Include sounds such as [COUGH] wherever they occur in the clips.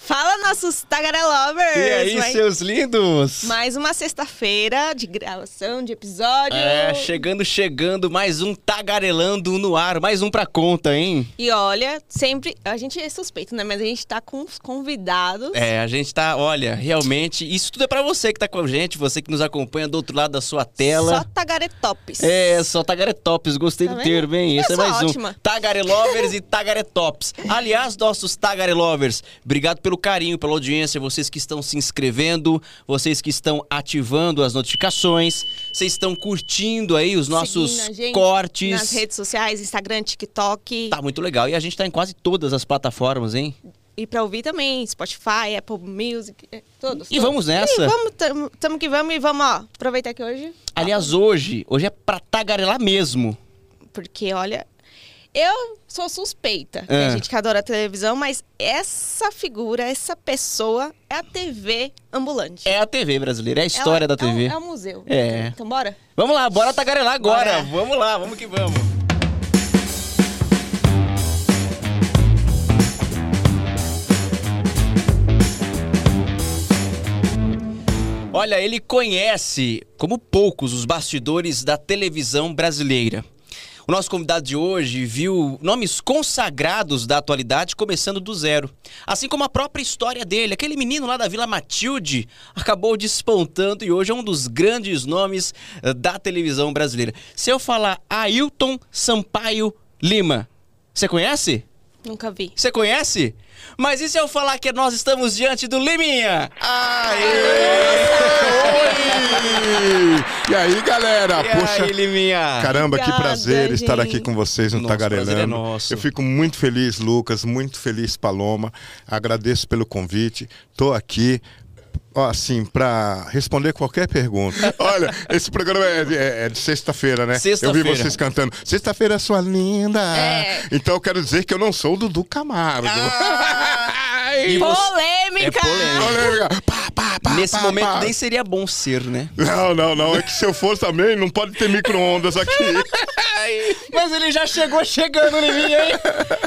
Fala, nossos Tagarelovers! E aí, mais, seus lindos? mais uma sexta-feira de gravação de episódio. É, chegando, chegando, mais um Tagarelando no ar, mais um pra conta, hein? E olha, sempre. A gente é suspeito, né? Mas a gente tá com os convidados. É, a gente tá, olha, realmente, isso tudo é pra você que tá com a gente, você que nos acompanha do outro lado da sua tela. Só Tagaretops. É, só Tagaretops, gostei Tá do termo, hein? Esse é mais ótima. um. Tagarelovers e Tagaretops. [LAUGHS] Aliás, nossos Tagarelovers, obrigado pelo carinho, pela audiência, vocês que estão se inscrevendo, vocês que estão ativando as notificações, vocês estão curtindo aí os nossos cortes. Nas redes sociais, Instagram, TikTok. Tá muito legal. E a gente tá em quase todas as plataformas, hein? E pra ouvir também, Spotify, Apple Music, é, todos. E todos. vamos nessa. E vamos, tamo, tamo que vamos e vamos, ó, aproveitar que hoje. Aliás, hoje, hoje é pra tagarelar mesmo. Porque, olha, eu sou suspeita. É. A gente que adora televisão, mas essa figura, essa pessoa é a TV ambulante. É a TV brasileira, é a história Ela da TV. É um, é um museu. É. Então, bora? Vamos lá, bora tagarelar agora. Bora. Vamos lá, vamos que vamos. Olha, ele conhece, como poucos, os bastidores da televisão brasileira. O nosso convidado de hoje viu nomes consagrados da atualidade começando do zero. Assim como a própria história dele. Aquele menino lá da Vila Matilde acabou despontando e hoje é um dos grandes nomes eh, da televisão brasileira. Se eu falar Ailton Sampaio Lima, você conhece? Nunca vi. Você conhece? Mas e se eu falar que nós estamos diante do Liminha? Oi! E aí, galera? E Poxa, aí, Liminha? caramba, que Obrigada, prazer estar gente. aqui com vocês no Nosso prazer é Tagarelando. nosso. Eu fico muito feliz, Lucas, muito feliz, Paloma. Agradeço pelo convite. Tô aqui. Ó, assim, pra responder qualquer pergunta. [LAUGHS] Olha, esse programa é, é- é de sexta-feira, né? Eu Sexta-feira. vi vocês cantando. Sexta-feira, é sua linda. É. Então eu quero dizer que eu não sou o Dudu Camargo. Ai, E você- Polêmica! É polêmica. Polêmica. Pá, pá, pá, Nesse pá, momento pá. nem seria bom ser, né? Não, não, não. É que se eu fosse também, não pode ter micro-ondas aqui. [LAUGHS] Mas ele já chegou chegando, Liminha, hein?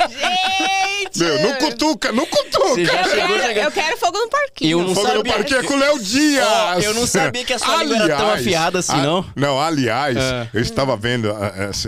Gente! Meu, não cutuca, não cutuca. Você já Eu quero, chegando. eu quero fogo no parquinho. Eu não Fogo no sabia. parquinho é com o Léo Dias. Ó, eu não sabia que a sua língua era tão afiada assim, não. Não, aliás, É. eu estava vendo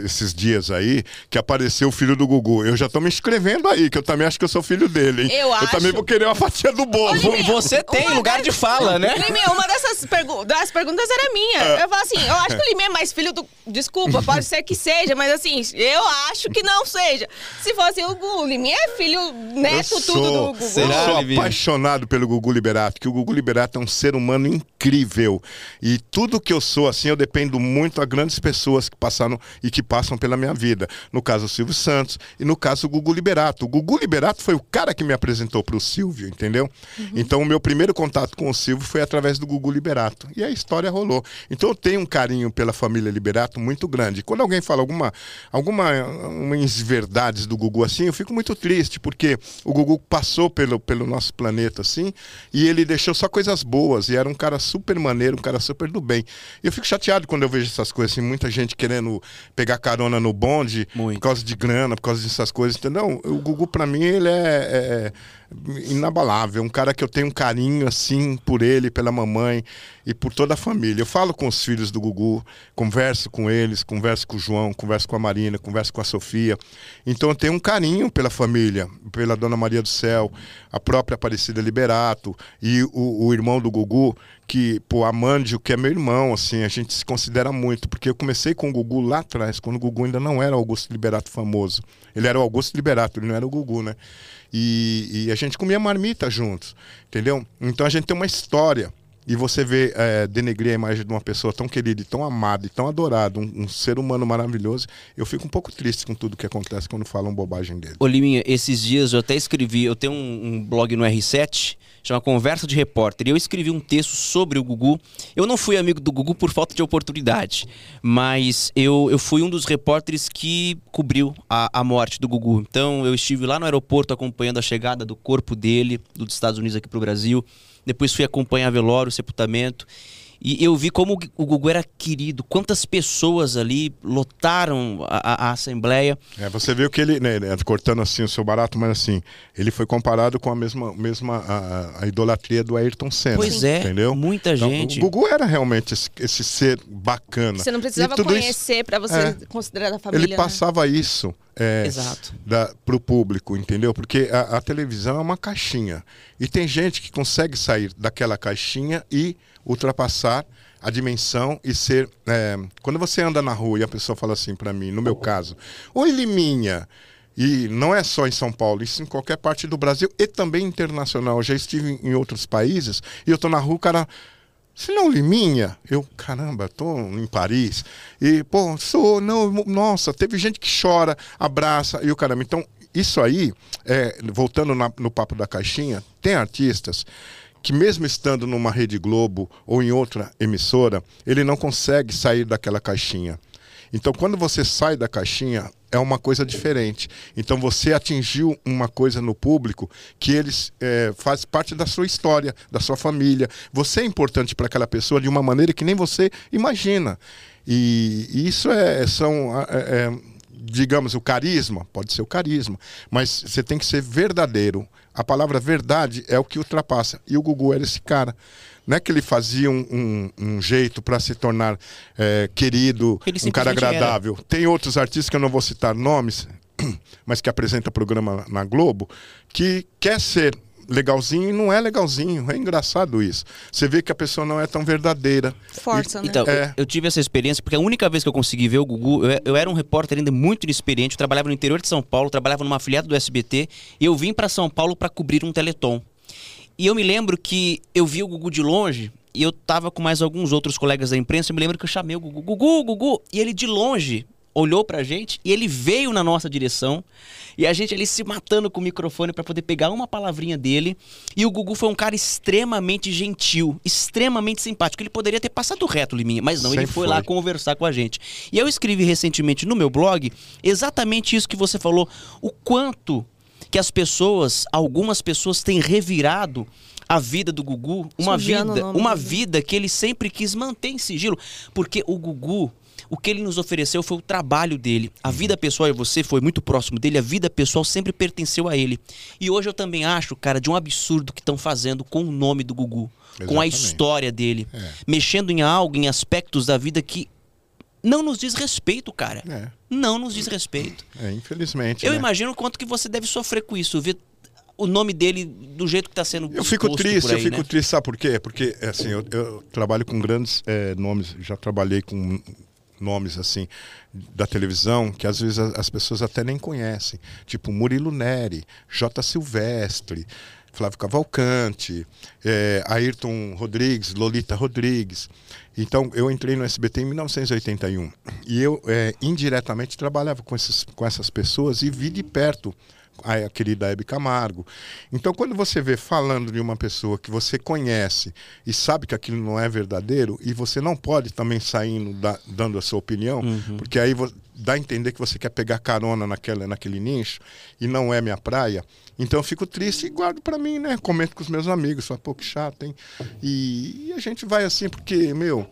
esses dias aí que apareceu o filho do Gugu. Eu já tô me inscrevendo aí, que eu também acho que eu sou filho dele, hein? Eu acho. também vou querer uma fatia do bolo. Vo- Você tem Uma lugar de fala, né? Liminha, uma dessas pergu das perguntas era minha. É. Eu falo assim, eu acho que o Liminha é mais filho do. Desculpa, pode ser que seja, mas assim, eu acho que não seja. Se fosse o Gugu, o Liminha é filho, neto, Eu tudo do sou, Gugu. eu Será, sou Livinha? apaixonado pelo Gugu Liberato, que o Gugu Liberato é um ser humano incrível. E tudo que eu sou, assim, eu dependo muito a grandes pessoas que passaram e que passam pela minha vida. No caso, o Silvio Santos e no caso, o Gugu Liberato. O Gugu Liberato foi o cara que me apresentou para o Silvio, entendeu? Então, o meu primeiro contato com o Silvio foi através do Gugu Liberato. E a história rolou. Então, eu tenho um carinho pela família Liberato muito grande. Quando alguém fala alguma, alguma umas verdades do Gugu assim, eu fico muito triste, porque o Gugu passou pelo, pelo nosso planeta assim, e ele deixou só coisas boas, e era um cara super maneiro, um cara super do bem. E eu fico chateado quando eu vejo essas coisas assim, muita gente querendo pegar carona no bonde Muito. por causa de grana, por causa dessas coisas, entendeu? O Gugu, pra mim, ele é, é inabalável, um cara que eu tenho um carinho assim por ele, pela mamãe e por toda a família. Eu falo com os filhos do Gugu, converso com eles, converso com o João, converso com a Marina, converso com a Sofia. Então eu tenho um carinho pela família, pela Dona Maria do Céu, a própria Aparecida Liberato e o, o irmão do Gugu, que, pô, Amândio, que é meu irmão, assim, a gente se considera muito, porque eu comecei com o Gugu lá atrás, quando o Gugu ainda não era Augusto Liberato famoso. Ele era o Augusto Liberato, ele não era o Gugu, né? E, e a gente comia marmita juntos, entendeu? Então a gente tem uma história. E você vê é, denegrir a imagem de uma pessoa tão querida, tão amada e tão adorada, um, um ser humano maravilhoso, eu fico um pouco triste com tudo que acontece quando falam bobagem dele. Ô Liminha, esses dias eu até escrevi, eu tenho um, um blog no R7, chama Conversa de Repórter, e eu escrevi um texto sobre o Gugu. Eu não fui amigo do Gugu por falta de oportunidade, mas eu, eu fui um dos repórteres que cobriu a, a morte do Gugu. Então eu estive lá no aeroporto acompanhando a chegada do corpo dele, dos Estados Unidos aqui pro Brasil. Depois fui acompanhar velório, sepultamento. E eu vi como o Gugu era querido, quantas pessoas ali lotaram a, a Assembleia. É, você viu que ele, né, né, cortando assim o seu barato, mas assim, ele foi comparado com a mesma, mesma a, a idolatria do Ayrton Senna. Pois é, entendeu? muita Então, gente. O Gugu era realmente esse, esse ser bacana. Você não precisava conhecer pra você É. considerar da família. Ele né? passava isso é, Exato. da, pro público, entendeu? Porque a, a televisão é uma caixinha. E tem gente que consegue sair daquela caixinha e ultrapassar a dimensão e ser. é, quando você anda na rua e a pessoa fala assim pra mim, no meu caso, oi Liminha. E não é só em São Paulo, isso em qualquer parte do Brasil e também internacional. Eu já estive em outros países e eu tô na rua, o cara. Você não é Liminha? Eu, caramba, tô em Paris. E, pô, sou, não, nossa, teve gente que chora, abraça, e o caramba. Então, isso aí, é, voltando na- no papo da caixinha, tem artistas que mesmo estando numa Rede Globo ou em outra emissora, ele não consegue sair daquela caixinha. Então, quando você sai da caixinha, é uma coisa diferente. Então, você atingiu uma coisa no público que eles é, faz parte da sua história, da sua família. Você é importante para aquela pessoa de uma maneira que nem você imagina. E, e isso é, são, é, é, digamos, o carisma, pode ser o carisma, mas você tem que ser verdadeiro. A palavra verdade é o que ultrapassa. E o Gugu era esse cara. Não é que ele fazia um, um- um jeito para se tornar é, querido, Ele um cara simplesmente era. agradável. Tem outros artistas que eu não vou citar nomes, [CLEARS THROAT] mas que apresenta programa na Globo, que quer ser legalzinho e não é legalzinho. É engraçado isso. Você vê que a pessoa não é tão verdadeira. Força, né? Então, É. eu, eu tive essa experiência porque a única vez que eu consegui ver o Gugu, eu, eu era um repórter ainda muito inexperiente, eu trabalhava no interior de São Paulo, trabalhava numa afiliada do SBT, e eu vim para São Paulo para cobrir um Teleton. E eu me lembro que eu vi o Gugu de longe, e eu tava com mais alguns outros colegas da imprensa, eu me lembro que eu chamei o Gugu, Gugu, Gugu, e ele de longe olhou pra gente e ele veio na nossa direção e a gente ali se matando com o microfone pra poder pegar uma palavrinha dele e o Gugu foi um cara extremamente gentil, extremamente simpático. Ele poderia ter passado reto, Liminha, mas não, ele Sempre foi, lá foi. conversar com a gente. E eu escrevi recentemente no meu blog exatamente isso que você falou, o quanto que as pessoas, algumas pessoas têm revirado a vida do Gugu, uma Sujando o vida, nome uma vida que ele sempre quis manter em sigilo, porque o Gugu o que ele nos ofereceu foi o trabalho dele. A vida pessoal, e você foi muito próximo dele, a vida pessoal sempre pertenceu a ele. E hoje eu também acho, cara, de um absurdo que estão fazendo com o nome do Gugu, com a Exatamente. história dele, É. mexendo em algo, em aspectos da vida que não nos diz respeito, cara. É, Não nos diz respeito. é, infelizmente. Eu né? imagino o quanto que você deve sofrer com isso, ver o nome dele do jeito que está sendo Eu fico triste, por eu aí, fico né? triste, sabe por quê? Porque assim, eu, eu trabalho com grandes eh, nomes, já trabalhei com nomes assim da televisão que às vezes as pessoas até nem conhecem, tipo Murilo Neri, J. Silvestre, Flávio Cavalcante, eh, Ayrton Rodrigues, Lolita Rodrigues. Então eu entrei no SBT em 1981 e eu eh, indiretamente trabalhava com, esses, com essas pessoas e vi de perto a querida Hebe Camargo. Então, quando você vê falando de uma pessoa que você conhece e sabe que aquilo não é verdadeiro, e você não pode também saindo da- dando a sua opinião, porque aí dá a entender que você quer pegar carona naquela, naquele nicho e não é minha praia. Então eu fico triste e guardo para mim, né? Comento com os meus amigos, falo, pô, que chato, hein? E, e a gente vai assim, porque, meu,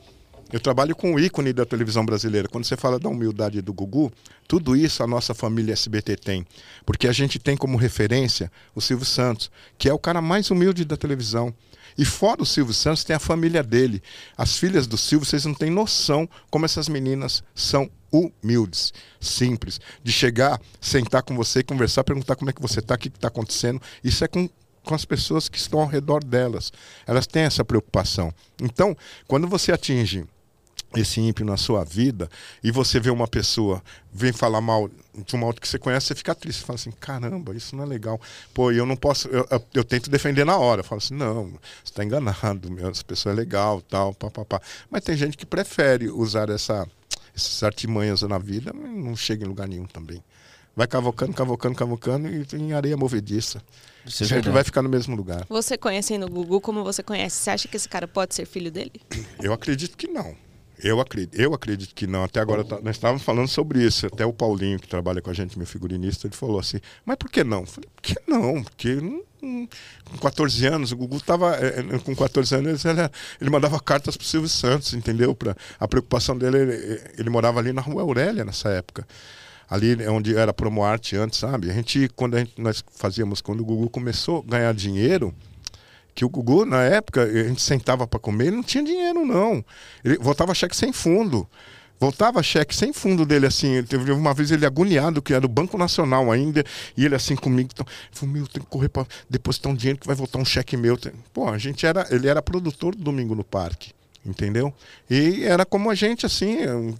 eu trabalho com o ícone da televisão brasileira. Quando você fala da humildade do Gugu, tudo isso a nossa família SBT tem. Porque a gente tem como referência o Silvio Santos, que é o cara mais humilde da televisão. E fora o Silvio Santos, tem a família dele. As filhas do Silvio, vocês não têm noção como essas meninas são humildes, simples. De chegar, sentar com você, conversar, perguntar como é que você está, o que está acontecendo. Isso é com com as pessoas que estão ao redor delas. Elas têm essa preocupação. Então, quando você atinge esse ímpio na sua vida e você vê uma pessoa vem falar mal de uma outra que você conhece, você fica triste, você fala assim, caramba, isso não é legal. Pô, eu não posso, eu, eu, eu tento defender na hora, eu falo assim, não, você está enganado, meu, essa pessoa é legal, tal, papapá. Mas tem gente que prefere usar essa, essas artimanhas na vida, mas não chega em lugar nenhum também. Vai cavocando, cavocando, cavocando e em areia movediça. Isso é Sempre verdade. vai ficar no mesmo lugar. Você conhecendo o Gugu como você conhece, você acha que esse cara pode ser filho dele? Eu acredito que não. Eu acredito, eu acredito que não. Até agora tá- nós estávamos falando sobre isso. Até o Paulinho, que trabalha com a gente, meu figurinista, ele falou assim: Mas por que não? Eu falei: Por que não? Porque não, com, com 14 anos. O Gugu estava com 14 anos, ele, ele mandava cartas para o Silvio Santos, entendeu? Pra, a preocupação dele, ele, ele morava ali na rua Aurélia nessa época ali onde era Promoarte antes, sabe? A gente, quando a gente, nós fazíamos, quando o Gugu começou a ganhar dinheiro, que o Gugu, na época, a gente sentava para comer, ele não tinha dinheiro, não. Ele voltava cheque sem fundo. Voltava cheque sem fundo dele, assim. Teve uma vez ele agoniado, que era do Banco Nacional ainda, e ele assim comigo. Então, falou, meu, tem que correr para depositar um dinheiro que vai voltar um cheque meu. Pô, a gente era. Ele era produtor do Domingo no Parque entendeu? E era como a gente, assim,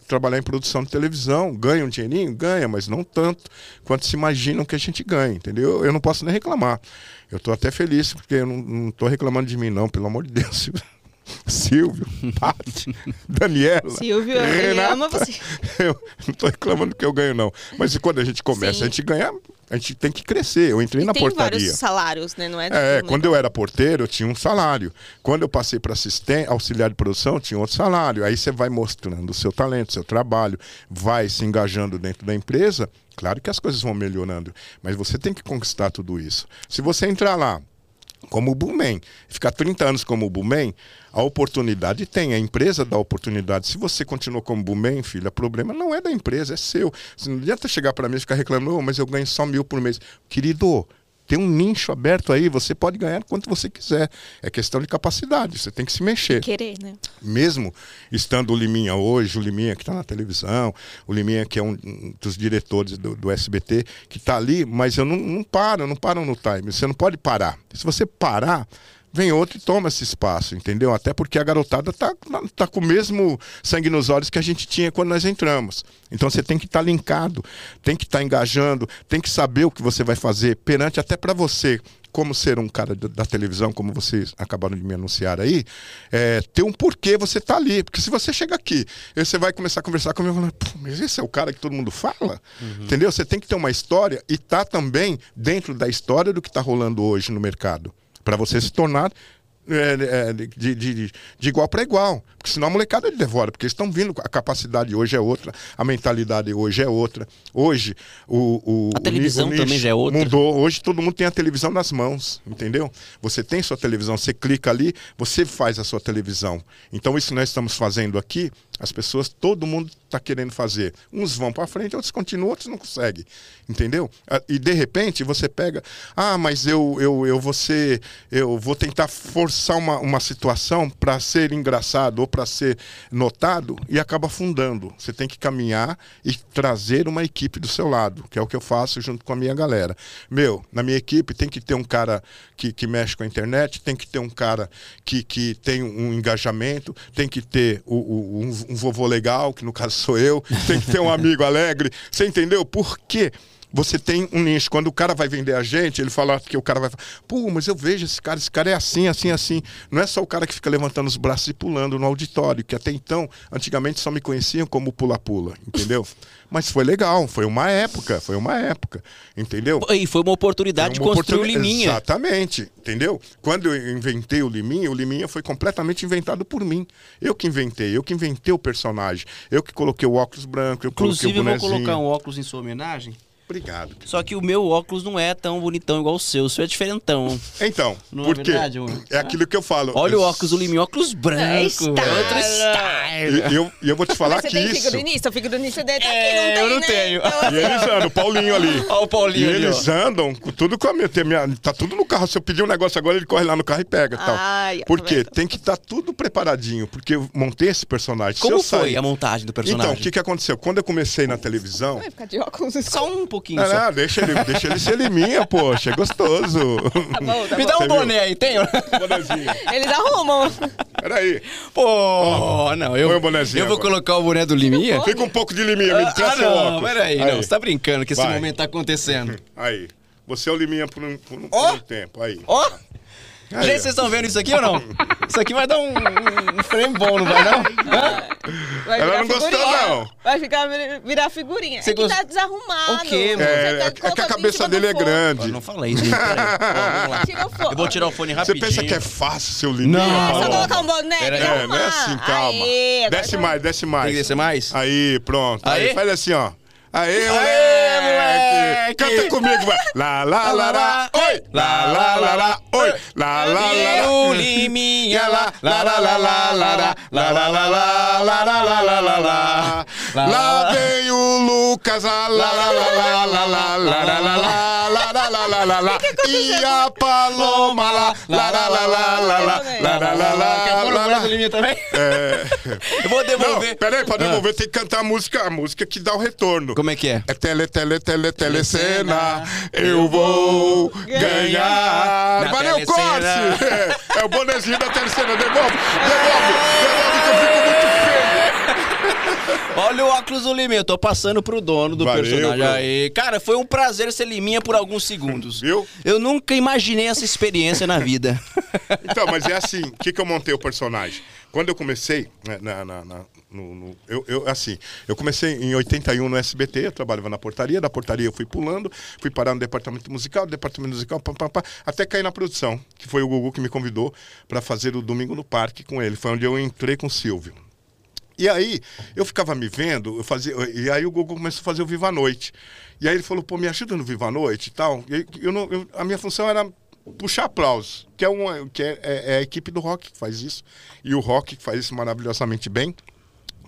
trabalhar em produção de televisão, ganha um dinheirinho? Ganha, mas não tanto quanto se imaginam que a gente ganha, entendeu? Eu não posso nem reclamar. Eu estou até feliz, porque eu não estou reclamando de mim, não, pelo amor de Deus. [LAUGHS] Silvio, Paty, [LAUGHS] Daniela. Silvio, Renata, ama você. [LAUGHS] Eu não estou reclamando que eu ganho, não. Mas quando a gente começa, Sim. a gente ganha a gente tem que crescer. Eu entrei e na tem portaria. vários salários, né? Não é, é quando eu era porteiro, eu tinha um salário. Quando eu passei para assistente, auxiliar de produção, eu tinha outro salário. Aí você vai mostrando o seu talento, o seu trabalho, vai se engajando dentro da empresa. Claro que as coisas vão melhorando, mas você tem que conquistar tudo isso. Se você entrar lá como o Bullman. Ficar 30 anos como o Bullman, a oportunidade tem, a empresa dá oportunidade. Se você continua como Bullman, filho, o problema não é da empresa, é seu. Você não adianta chegar para mim e ficar reclamando, oh, mas eu ganho só mil por mês. Querido, tem um nicho aberto aí, você pode ganhar quanto você quiser. É questão de capacidade, você tem que se mexer. Querer, né? Mesmo estando o Liminha hoje, o Liminha que está na televisão, o Liminha que é um dos diretores do, do SBT, que está ali, mas eu não, não paro, não paro no time. Você não pode parar. Se você parar, vem outro e toma esse espaço, entendeu? Até porque a garotada tá, tá com o mesmo sangue nos olhos que a gente tinha quando nós entramos. Então você tem que estar tá linkado, tem que estar tá engajando, tem que saber o que você vai fazer perante até para você como ser um cara da televisão, como vocês acabaram de me anunciar aí, é, ter um porquê você tá ali. Porque se você chega aqui você vai começar a conversar comigo, falando, mas esse é o cara que todo mundo fala? Uhum. Entendeu? Você tem que ter uma história e tá também dentro da história do que está rolando hoje no mercado para você se tornar é, é, de, de, de, igual para igual. Porque senão a molecada ele devora, porque eles estão vindo, a capacidade hoje é outra, a mentalidade hoje é outra. Hoje o. o a televisão o também já é outra. Mudou. Hoje todo mundo tem a televisão nas mãos, entendeu? Você tem sua televisão, você clica ali, você faz a sua televisão. Então isso nós estamos fazendo aqui, as pessoas, todo mundo está querendo fazer. Uns vão para frente, outros continuam, outros não conseguem. Entendeu? Ah, e de repente você pega, ah, mas eu, eu, eu vou ser, eu vou tentar forçar uma, uma situação para ser engraçado ou para ser notado e acaba afundando. Você tem que caminhar e trazer uma equipe do seu lado, que é o que eu faço junto com a minha galera. Meu, na minha equipe tem que ter um cara que, que mexe com a internet, tem que ter um cara que, que tem um engajamento, tem que ter o, o um, um vovô legal, que no caso sou eu, tem que ter um amigo alegre. Você entendeu? Por quê? Você tem um nicho. Quando o cara vai vender a gente, ele fala que o cara vai falar, pô, mas eu vejo esse cara, esse cara é assim, assim, assim. Não é só o cara que fica levantando os braços e pulando no auditório, que até então, antigamente só me conheciam como pula-pula, entendeu? [LAUGHS] Mas foi legal, foi uma época, foi uma época, entendeu? E foi uma oportunidade foi uma de construir o Liminha. Exatamente, entendeu? Quando eu inventei o Liminha, o Liminha foi completamente inventado por mim. Eu que inventei, eu que inventei o personagem, eu que coloquei o óculos branco, eu Inclusive, coloquei o bonezinho. eu vou colocar um óculos em sua homenagem. Obrigado. Só que o meu óculos não é tão bonitão igual o seu. O seu é diferentão. Então, não por é verdade, É aquilo que eu falo. Olha o óculos do Liminho, óculos branco. É style. Outro style. E eu, eu vou te falar Mas que você tem isso... figurinista? O figurinista dele tá aqui, é, não tem, eu não né? tenho. Então, E eles andam, o Paulinho ali. [LAUGHS] Olha o Paulinho E ali, eles ó. andam com tudo com a minha, tem minha. Tá tudo no carro. Se eu pedir um negócio agora, ele corre lá no carro e pega tal. Ai, tá Por quê? Tem que estar tudo preparadinho. Porque eu montei esse personagem. Como eu foi sair- a montagem do personagem? Então, o que, que aconteceu? Quando eu comecei na televisão. Vai ficar de óculos escuros. Só um pouquinho Ah, só. não, deixa ele, deixa ele ser liminha, poxa, é gostoso. Tá bom, tá Me bom. dá um Você viu? boné aí, tem? Bonezinho. Eles arrumam. Peraí. Pô, não, eu, põe o bonezinho eu vou agora. colocar o boné do Liminha. Fica um pouco de liminha, me Ah, traz seu não, óculos. peraí, não, você tá brincando que esse Vai. momento tá acontecendo. Aí. Você é o liminha por um, por um, por Ó. um tempo. Aí. Ó, Aí, gente, vocês estão vendo isso aqui ou não? [LAUGHS] Isso aqui vai dar um, um frame bom, não vai não? [LAUGHS] Hã? Vai Ela virar não gostou, figurinha. não. Vai ficar, virar figurinha. Você é que gost- tá desarrumado. O quê, mano? Você É, tá é que a cabeça dele é grande. não fala isso, [LAUGHS] fone. Eu vou tirar o fone Você rapidinho. pensa que é fácil ser o liminha? Não. É só colocar um boné e. É, não é assim, calma. Aê, desce mais, desce mais. Tem que descer mais? Aí, pronto. Aí, Aí? faz assim, ó. Aê, moleque! Canta comigo, vai. Lá, lá, lá, lá, oi. Lá, lá, lá, lá, oi. Lá, lá, lá, lá. Liminha, lá, lá, lá, lá, lá, lá, lá, lá, lá, lá, lá, lá, lá, lá, lá, lá, lá. Lá vem o Lucas, lá, lá, lá, lá, lá, lá, lá, lá, lá, lá, lá, lá, lá, lá, lá, lá. E a Paloma, lá, lá, lá, lá, lá, lá, lá, lá, lá, lá, lá, Quer pôr lá, o também? É. Eu vou Não, devolver. peraí, pra devolver tem que cantar a música, a música que dá o retorno. Como é que é? É tele, tele, tele, telecena, eu vou ganhar. Valeu, corte! É, é o bonezinho da telecena, devolve, devolve, devolve que eu fico. Olha o óculos do Liminha, eu tô passando pro dono do Valeu, personagem aí. Cara, foi um prazer ser Liminha por alguns segundos. Viu? Eu nunca imaginei essa experiência na vida. [LAUGHS] Então, mas é assim, o que, que eu montei o personagem? Quando eu comecei, né, na, na- na- no, no- eu, eu, assim, eu comecei em 81 no SBT, eu trabalhava na portaria, da portaria eu fui pulando, fui parar no departamento musical, departamento musical, pá, pá, pá, até cair na produção, que foi o Gugu que me convidou para fazer o Domingo no Parque com ele. Foi onde eu entrei com o Silvio. E aí, eu ficava me vendo, eu fazia, e aí o Gugu começou a fazer o Viva a Noite. E aí ele falou, pô, me ajuda no Viva a Noite e tal. Eu eu- a minha função era puxar aplausos, que, é, uma, que é, é- é a equipe do rock que faz isso. E o rock que faz isso maravilhosamente bem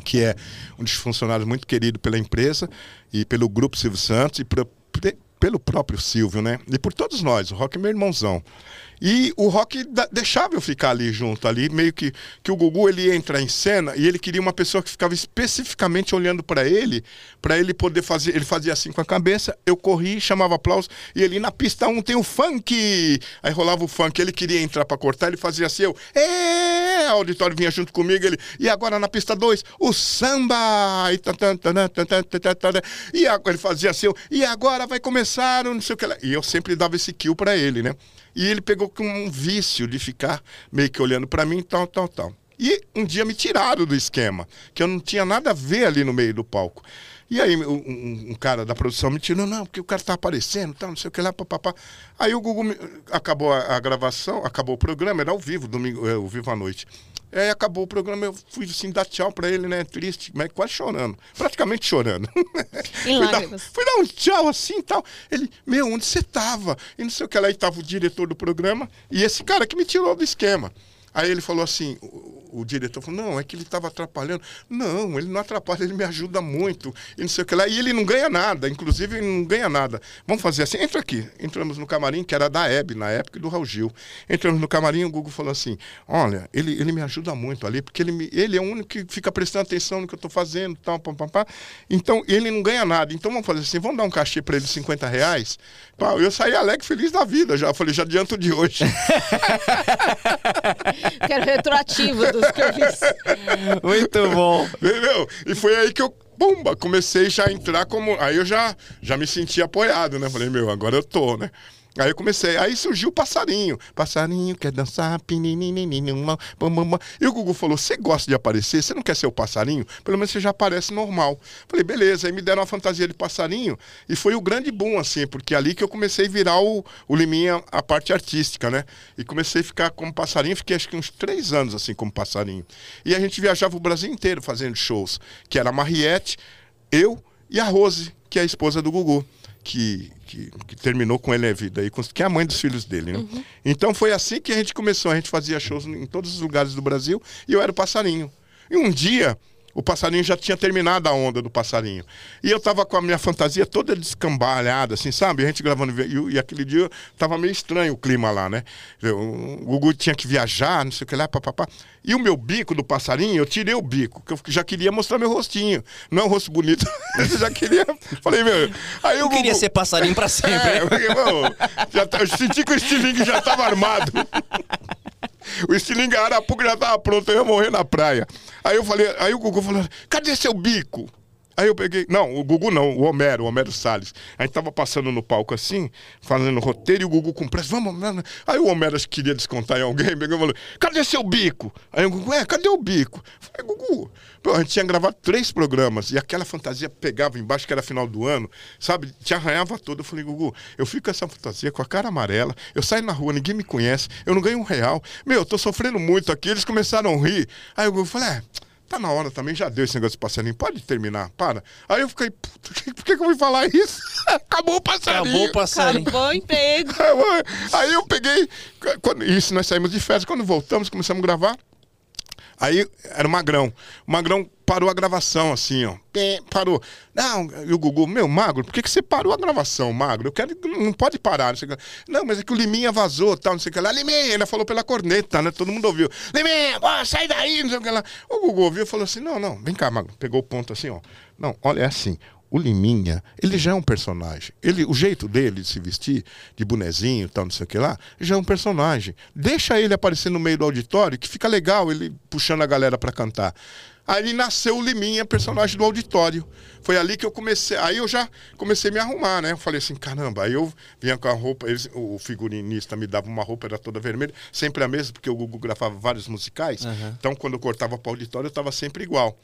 que é um dos funcionários muito querido pela empresa e pelo grupo Silvio Santos e pelo próprio Silvio, né? E por todos nós. O Rock é meu irmãozão. E o Rock deixava eu ficar ali junto, ali, meio que que o Gugu ele ia entrar em cena e ele queria uma pessoa que ficava especificamente olhando para ele, para ele poder fazer. Ele fazia assim com a cabeça, eu corri, chamava aplauso, e ele na pista 1 um, tem o funk. Aí rolava o funk, ele queria entrar para cortar, ele fazia assim, eu. É! O auditório vinha junto comigo, ele. E agora na pista 2, o samba! E, tan, tan, tan, e ele fazia assim, eu, e agora vai começar o não sei o que lá. E eu sempre dava esse kill para ele, né? E ele pegou com um vício de ficar meio que olhando para mim, tal, tal, tal. E um dia me tiraram do esquema, que eu não tinha nada a ver ali no meio do palco. E aí um, um- cara da produção me tirou, não, porque o cara tá aparecendo, tal, não sei o que lá, papapá. Aí o Google me- acabou a, a gravação, acabou o programa, era ao vivo, domingo, é, ao vivo à noite. Aí acabou o programa, eu fui assim dar tchau pra ele, né? Triste, mas quase chorando. Praticamente chorando. [LAUGHS] Em fui, dar, fui dar um tchau assim e tal. Ele, meu, onde você tava? E não sei o que lá. Aí tava o diretor do programa e esse cara que me tirou do esquema. Aí ele falou assim, o, o diretor falou, não, é que ele estava atrapalhando. Não, ele não atrapalha, ele me ajuda muito. E não sei o que lá. E ele não ganha nada, inclusive ele não ganha nada. Vamos fazer assim, entra aqui. Entramos no camarim, que era da Hebe, na época, e do Raul Gil. Entramos no camarim o Google falou assim, olha, ele, ele me ajuda muito ali, porque ele, me- ele é o único que fica prestando atenção no que eu estou fazendo, tal, pá, pá, pá. Então, ele não ganha nada. Então, vamos fazer assim, vamos dar um cachê para ele de 50 reais? Pá, eu saí alegre, feliz da vida já. Falei, já adianto de hoje. [LAUGHS] [LAUGHS] Quero retroativo dos que eu fiz. [LAUGHS] Muito bom. Entendeu? E foi aí que eu, pumba, comecei já a entrar como. Aí eu já, já me senti apoiado, né? Falei, meu, agora eu tô, né? Aí eu comecei, aí surgiu o passarinho. Passarinho quer dançar. E o Gugu falou: Você gosta de aparecer? Você não quer ser o passarinho? Pelo menos você já aparece normal. Falei, beleza. Aí me deram uma fantasia de passarinho e foi o grande boom, assim, porque ali que eu comecei a virar o, o Liminha, a parte artística, né? E comecei a ficar como passarinho, fiquei acho que uns três anos assim como passarinho. E a gente viajava o Brasil inteiro fazendo shows, que era a Mariette, eu e a Rose, que é a esposa do Gugu. Que, que, que terminou com ele a vida aí, que é a mãe dos filhos dele, né? Então foi assim que a gente começou. A gente fazia shows em todos os lugares do Brasil e eu era o passarinho. E um dia, o passarinho já tinha terminado a onda do passarinho. E eu tava com a minha fantasia toda descambalhada, assim, sabe? A gente gravando. E, e aquele dia tava meio estranho o clima lá, né? Eu- o Gugu tinha que viajar, não sei o que lá, papapá. E o meu bico do passarinho, eu tirei o bico, que eu já queria mostrar meu rostinho. Não é um rosto bonito. [LAUGHS] eu já queria. Falei, meu. Aí Eu queria Gugu- ser passarinho pra [LAUGHS] sempre. é, porque, já tá- eu senti que o estilingue já tava armado. [LAUGHS] O estilingue arapuca já tava pronto, eu ia morrer na praia. Aí eu falei, aí o Gugu falou, cadê seu bico? Aí eu peguei, não, o Gugu não, o Homero, o Homero Salles. A gente tava passando no palco assim, fazendo roteiro, e o Gugu com pressa, vamos, vamos. Aí o Homero que queria descontar em alguém, [LAUGHS] pegou e falou, cadê seu bico? Aí o Gugu, é, cadê o bico? Falei, Gugu, pô, a gente tinha gravado três programas, e aquela fantasia pegava embaixo, que era final do ano, sabe, te arranhava todo. Eu falei, Gugu, eu fico com essa fantasia com a cara amarela, eu saio na rua, ninguém me conhece, eu não ganho um real. Meu, eu tô sofrendo muito aqui, eles começaram a rir. Aí o Gugu falou, é. Tá na hora também, já deu esse negócio de passarinho, pode terminar, para. Aí eu fiquei, puta, [LAUGHS] por que, que eu vou falar isso? [LAUGHS] Acabou o passarinho. Acabou o passarinho. Acabou o emprego. [LAUGHS] Aí eu peguei, quando, isso nós saímos de férias, quando voltamos, começamos a gravar. Aí era o Magrão. O Magrão parou a gravação, assim, ó. Parou. Não, e o Gugu, meu, Magro, por que, que você parou a gravação, Magro? Eu quero. Não pode parar. Não, sei que. não mas é que o Liminha vazou, tal, não sei o que lá. Liminha, ele falou pela corneta, né? Todo mundo ouviu. Liminha, ó, sai daí, não sei o que lá. O Gugu ouviu e falou assim: não, não, vem cá, Magro. Pegou o ponto assim, ó. Não, olha, é assim. O Liminha, ele já é um personagem. Ele, o jeito dele de se vestir, de bonezinho, tal, não sei o que lá, já é um personagem. Deixa ele aparecer no meio do auditório, que fica legal ele puxando a galera para cantar. Aí nasceu o Liminha, personagem do auditório. Foi ali que eu comecei. Aí eu já comecei a me arrumar, né? Eu falei assim, caramba. Aí eu vinha com a roupa, eles, o figurinista me dava uma roupa, era toda vermelha, sempre a mesma, porque o Gugu gravava vários musicais. Uhum. Então, quando eu cortava para auditório, eu estava sempre igual.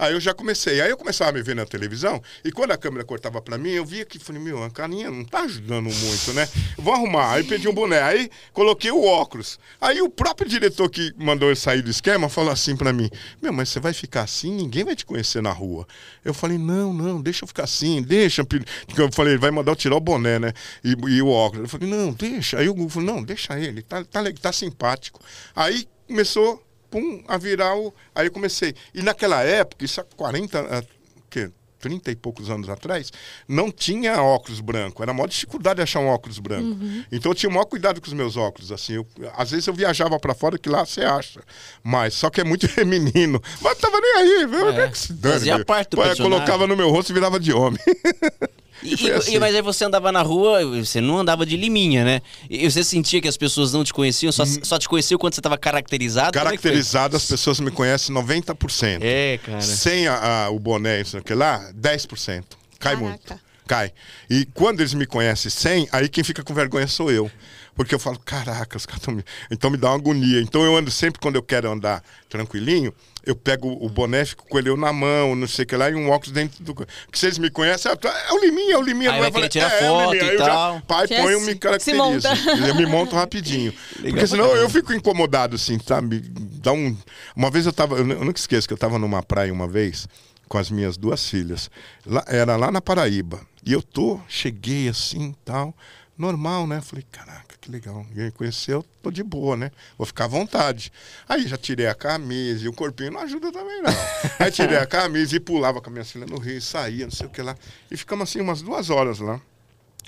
Aí eu já comecei. Aí eu começava a me ver na televisão, e quando a câmera cortava pra mim, eu via que falei, meu, a carinha não tá ajudando muito, né? Vou arrumar. Aí pedi um boné. Aí coloquei o óculos. Aí o próprio diretor que mandou eu sair do esquema falou assim pra mim: Meu, mas você vai ficar assim, ninguém vai te conhecer na rua. Eu falei, não, não, deixa eu ficar assim, deixa. Eu falei, ele vai mandar eu tirar o boné, né? E, e o óculos. Eu falei, não, deixa. Aí o Google falou, não, deixa ele, tá, tá, tá simpático. Aí começou pum, a virar o. Aí eu comecei. E naquela época, isso há 40, que, 30 e poucos anos atrás, não tinha óculos branco. Era a maior dificuldade achar um óculos branco. Uhum. Então eu tinha o maior cuidado com os meus óculos. assim. Eu, às vezes eu viajava para fora, que lá você acha. Mas só que é muito [LAUGHS] menino. Mas tava nem aí, viu? É, que se dane, Fazia parte do Pô, colocava no meu rosto e virava de homem. [LAUGHS] E, e, assim. e, mas aí você andava na rua, você não andava de liminha, né? E você sentia que as pessoas não te conheciam, só, hum. só te conheciam quando você estava caracterizado? É caracterizado, é as pessoas me conhecem 90%. É, cara. Sem a, a, o boné, isso aqui lá, 10%. Cai Caraca. muito. Cai. E quando eles me conhecem 100, aí quem fica com vergonha sou eu. Porque eu falo, caraca, os caras estão me... Então me dá uma agonia. Então eu ando sempre, quando eu quero andar tranquilinho, eu pego o boné, fico com ele na mão, não sei o que lá, e um óculos dentro do. Que vocês me conhecem, é o Liminha, é o Liminha. Aí não vai tirar é, foto é, e tal. Já, pai, põe, eu me caracterizo. [LAUGHS] Eu me monto rapidinho. Porque senão eu fico incomodado, assim, sabe? Dá um... Uma vez eu tava, eu nunca esqueço que eu tava numa praia uma vez, com as minhas duas filhas. Lá, era lá na Paraíba. E eu tô, cheguei assim, tal, normal, né? Falei, caraca que legal. Ninguém conheceu, tô de boa, né? Vou ficar à vontade. Aí já tirei a camisa e o corpinho não ajuda também, não. [LAUGHS] Aí tirei a camisa e pulava com a minha filha no rio, saía, não sei o que lá. E ficamos assim umas duas horas lá.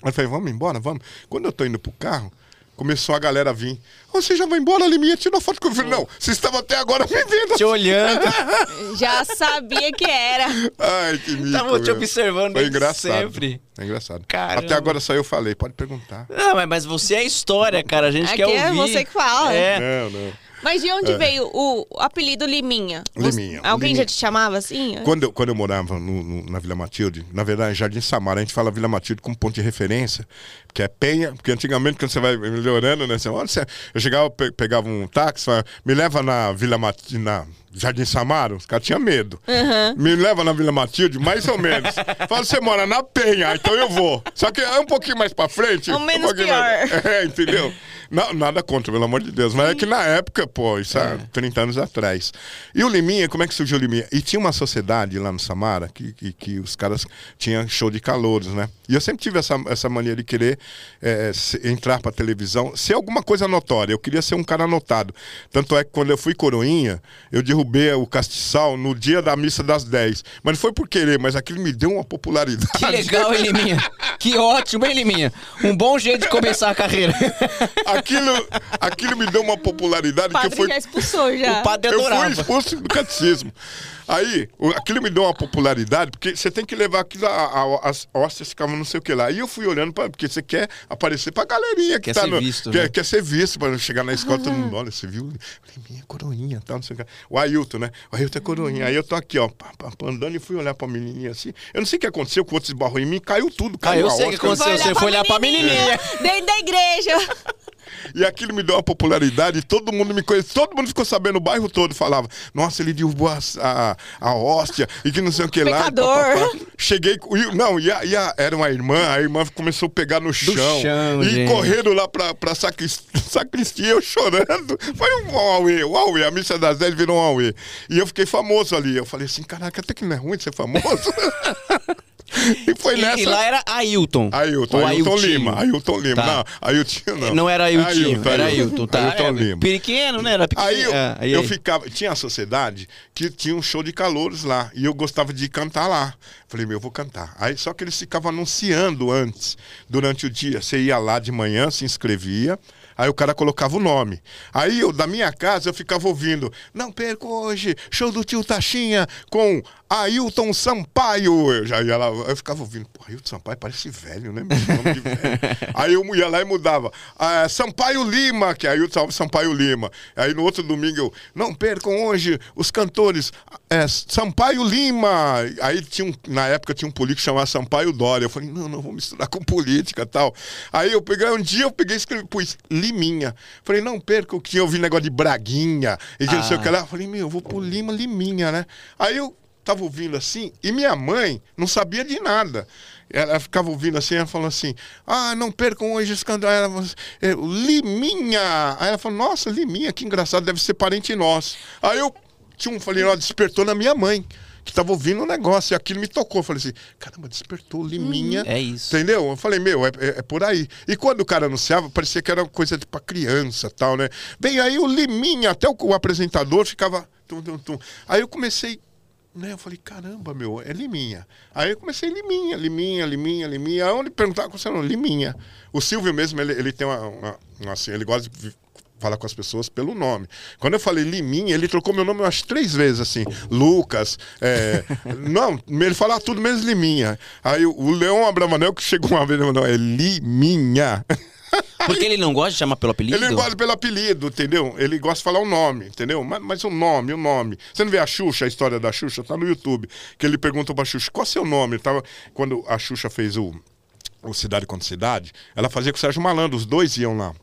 Aí falei, vamos embora, vamos. Quando eu tô indo pro carro, começou a galera a vir. Você já vai embora, Liminha? Tira foto com o filho. Não, você estava até agora me vendo. Te olhando. [LAUGHS] já sabia que era. Ai, que mico. Tava te observando Foi engraçado. sempre. É engraçado. Caramba. Até agora só eu falei, pode perguntar. Não, mas, mas você é história, cara. A gente Aqui quer ouvir. é você que fala. É. Não, não. Mas de onde é. veio o apelido Liminha? Liminha. Você, alguém Liminha. já te chamava assim? Quando eu, quando eu morava no, no, na Vila Matilde, na verdade, Jardim Samara, a gente fala Vila Matilde como ponto de referência, que é Penha, porque antigamente, quando você vai melhorando, né? Você, olha, você, eu chegava, pegava um táxi, falava, me leva na Vila Matilde, na Jardim Samara, os caras tinham medo. Uhum. Me leva na Vila Matilde, mais ou menos. [LAUGHS] Fala, você mora na Penha, então eu vou. Só que é um pouquinho mais pra frente. Um menos um pior. Mais... [LAUGHS] É, entendeu? Não, nada contra, pelo amor de Deus. Mas é que na época, pô, isso há 30 é. anos atrás. E o Liminha, como é que surgiu o Liminha? E tinha uma sociedade lá no Samara que, que, que os caras tinham show de calouros, né? E eu sempre tive essa, essa mania de querer é, entrar pra televisão, ser alguma coisa notória. Eu queria ser um cara anotado. Tanto é que quando eu fui coroinha, eu derrubei o castiçal no dia da missa das 10. Mas não foi por querer, mas aquilo me deu uma popularidade. Que legal, hein, Liminha? [LAUGHS] Que ótimo, hein, Liminha? Um bom jeito de começar a carreira. Aquilo, aquilo me deu uma popularidade o padre que eu fui. já expulsou já. O padre eu adorava. fui expulso do catecismo. Aí, aquilo me deu uma popularidade, porque você tem que levar aquilo, a, a, as hóstias ficavam não sei o que lá. E eu fui olhando, pra, porque você quer aparecer pra galerinha que quer tá ser no, visto, quer, né? quer ser visto, pra chegar na escola, todo mundo, olha, você viu? Minha coroinha, tal, não sei o que. O Ailton, né? O Ailton é coroinha. Aí eu tô aqui, ó, andando e fui olhar pra menininha assim. Eu não sei o que aconteceu, o outro esbarrou em mim, caiu tudo. Ah, Caiu eu sei o que aconteceu, você foi olhar pra menininha. Dentro da igreja. [LAUGHS] E aquilo me deu uma popularidade, todo mundo me conhece, todo mundo ficou sabendo, o bairro todo falava, nossa, ele derrubou a, a, a hóstia e que não sei o que lá. Pecador. Pá, pá, pá. Cheguei, não, e, a, e a- era uma irmã, a irmã começou a pegar no chão. chão, e gente. correndo lá pra, pra sacris- [LAUGHS] sacristia, eu chorando. Foi um auê, um auê, a missa das 10 virou um auê. E eu fiquei famoso ali. Eu falei assim, caraca, até que não é ruim de ser famoso. [LAUGHS] e foi nessa. e lá era Ailton. Ailton, Ailton Ailtinho. Lima, Ailton Lima. Tá. Não, Ailton não. Não era Ailtinho, era Ailton, tá? Ailton É, Lima. Pequeno, né? Era pequeno. Aí eu, Ah, aí, eu aí. ficava. Tinha a sociedade que tinha um show de calouros lá. E eu gostava de cantar lá. Falei, meu, eu vou cantar. Aí só que eles ficavam anunciando antes, durante o dia. Você ia lá de manhã, se inscrevia. Aí o cara colocava o nome. Aí eu, da minha casa, eu ficava ouvindo. Não perco hoje, show do tio Taxinha com Ailton Sampaio. Eu já ia lá, eu ficava ouvindo. Pô, Ailton Sampaio parece velho, né? velho. [LAUGHS] Aí eu ia lá e mudava. Ah, Sampaio Lima, que é Ailton Sampaio Lima. Aí no outro domingo eu. Não percam hoje os cantores. É, Sampaio Lima. Aí tinha um, na época tinha um político chamado Sampaio Dória. Eu falei, não, não vou misturar com política e tal. Aí eu peguei, um dia eu peguei e escrevi, pus Liminha. Falei, não perca, que eu ouvi negócio de Braguinha e de não sei o que lá. Eu falei, meu, eu vou pro Lima, Liminha, né? Aí eu tava ouvindo assim, e minha mãe não sabia de nada. Ela ficava ouvindo assim, ela falou assim: Ah, não percam hoje esse. Aí ela falou assim, é, o Liminha. Aí ela falou: Nossa, Liminha, que engraçado, deve ser parente nosso. Aí eu tinha um, falei: Ó, despertou na minha mãe, que tava ouvindo o negócio, e aquilo me tocou. Eu falei assim: Caramba, despertou Liminha. É isso. Entendeu? Eu falei, meu, é, é- é por aí. E quando o cara anunciava, parecia que era coisa de- pra criança tal, né? Bem, aí o Liminha, até o, o apresentador ficava. Tum, tum, tum. Aí eu comecei. Né, eu falei, caramba, meu, é Liminha. Aí eu comecei Liminha, Liminha, Liminha, Liminha. Aí onde perguntava com você não, Liminha. O Silvio mesmo, ele, ele tem uma, uma- uma, assim, ele gosta de falar com as pessoas pelo nome. Quando eu falei Liminha, ele trocou meu nome umas três vezes, assim. Lucas, é, [LAUGHS] não, ele falava tudo menos Liminha. Aí o, Leão Abravanel, que chegou uma vez, não, é Liminha. [LAUGHS] Porque ele não gosta de chamar pelo apelido? Ele não gosta pelo apelido, entendeu? Ele gosta de falar o nome, entendeu? Mas, mas o nome, o nome. Você não vê a Xuxa, a história da Xuxa? Tá no YouTube. Que ele pergunta pra Xuxa, qual é o seu nome? Ele tava, quando a Xuxa fez o, o Cidade contra Cidade, ela fazia com o Sérgio Malandro, os dois iam lá.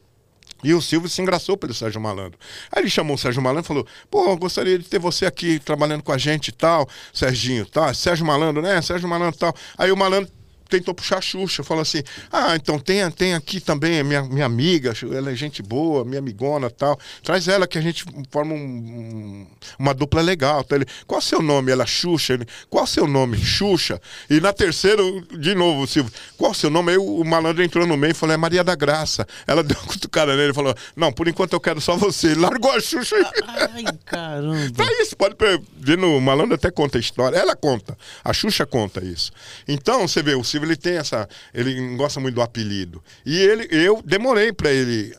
E o Silvio se engraçou pelo Sérgio Malandro. Aí ele chamou o Sérgio Malandro e falou: Pô, gostaria de ter você aqui trabalhando com a gente e tal, Serginho, tá? Sérgio Malandro, né? Sérgio Malandro e tal. Aí o Malandro tentou puxar a Xuxa, falou assim: Ah, então tem, tem aqui também minha, minha amiga, ela é gente boa, minha amigona e tal. Traz ela que a gente forma um- um- uma dupla legal. Então ele, qual o seu nome? Ela, Xuxa. Ele, qual o seu nome? Xuxa. E na terceira, de novo, Silvio, qual o seu nome? Aí o, o malandro entrou no meio e falou: É Maria da Graça. Ela [LAUGHS] deu uma cutucada nele e falou: Não, por enquanto eu quero só você. Ele largou a Xuxa e. Ai, caramba. Tá [LAUGHS] isso, pode ver no o Malandro até conta a história. Ela conta. A Xuxa conta isso. Então, você vê, o Silvio ele tem essa. Ele não gosta muito do apelido. E ele, eu demorei pra ele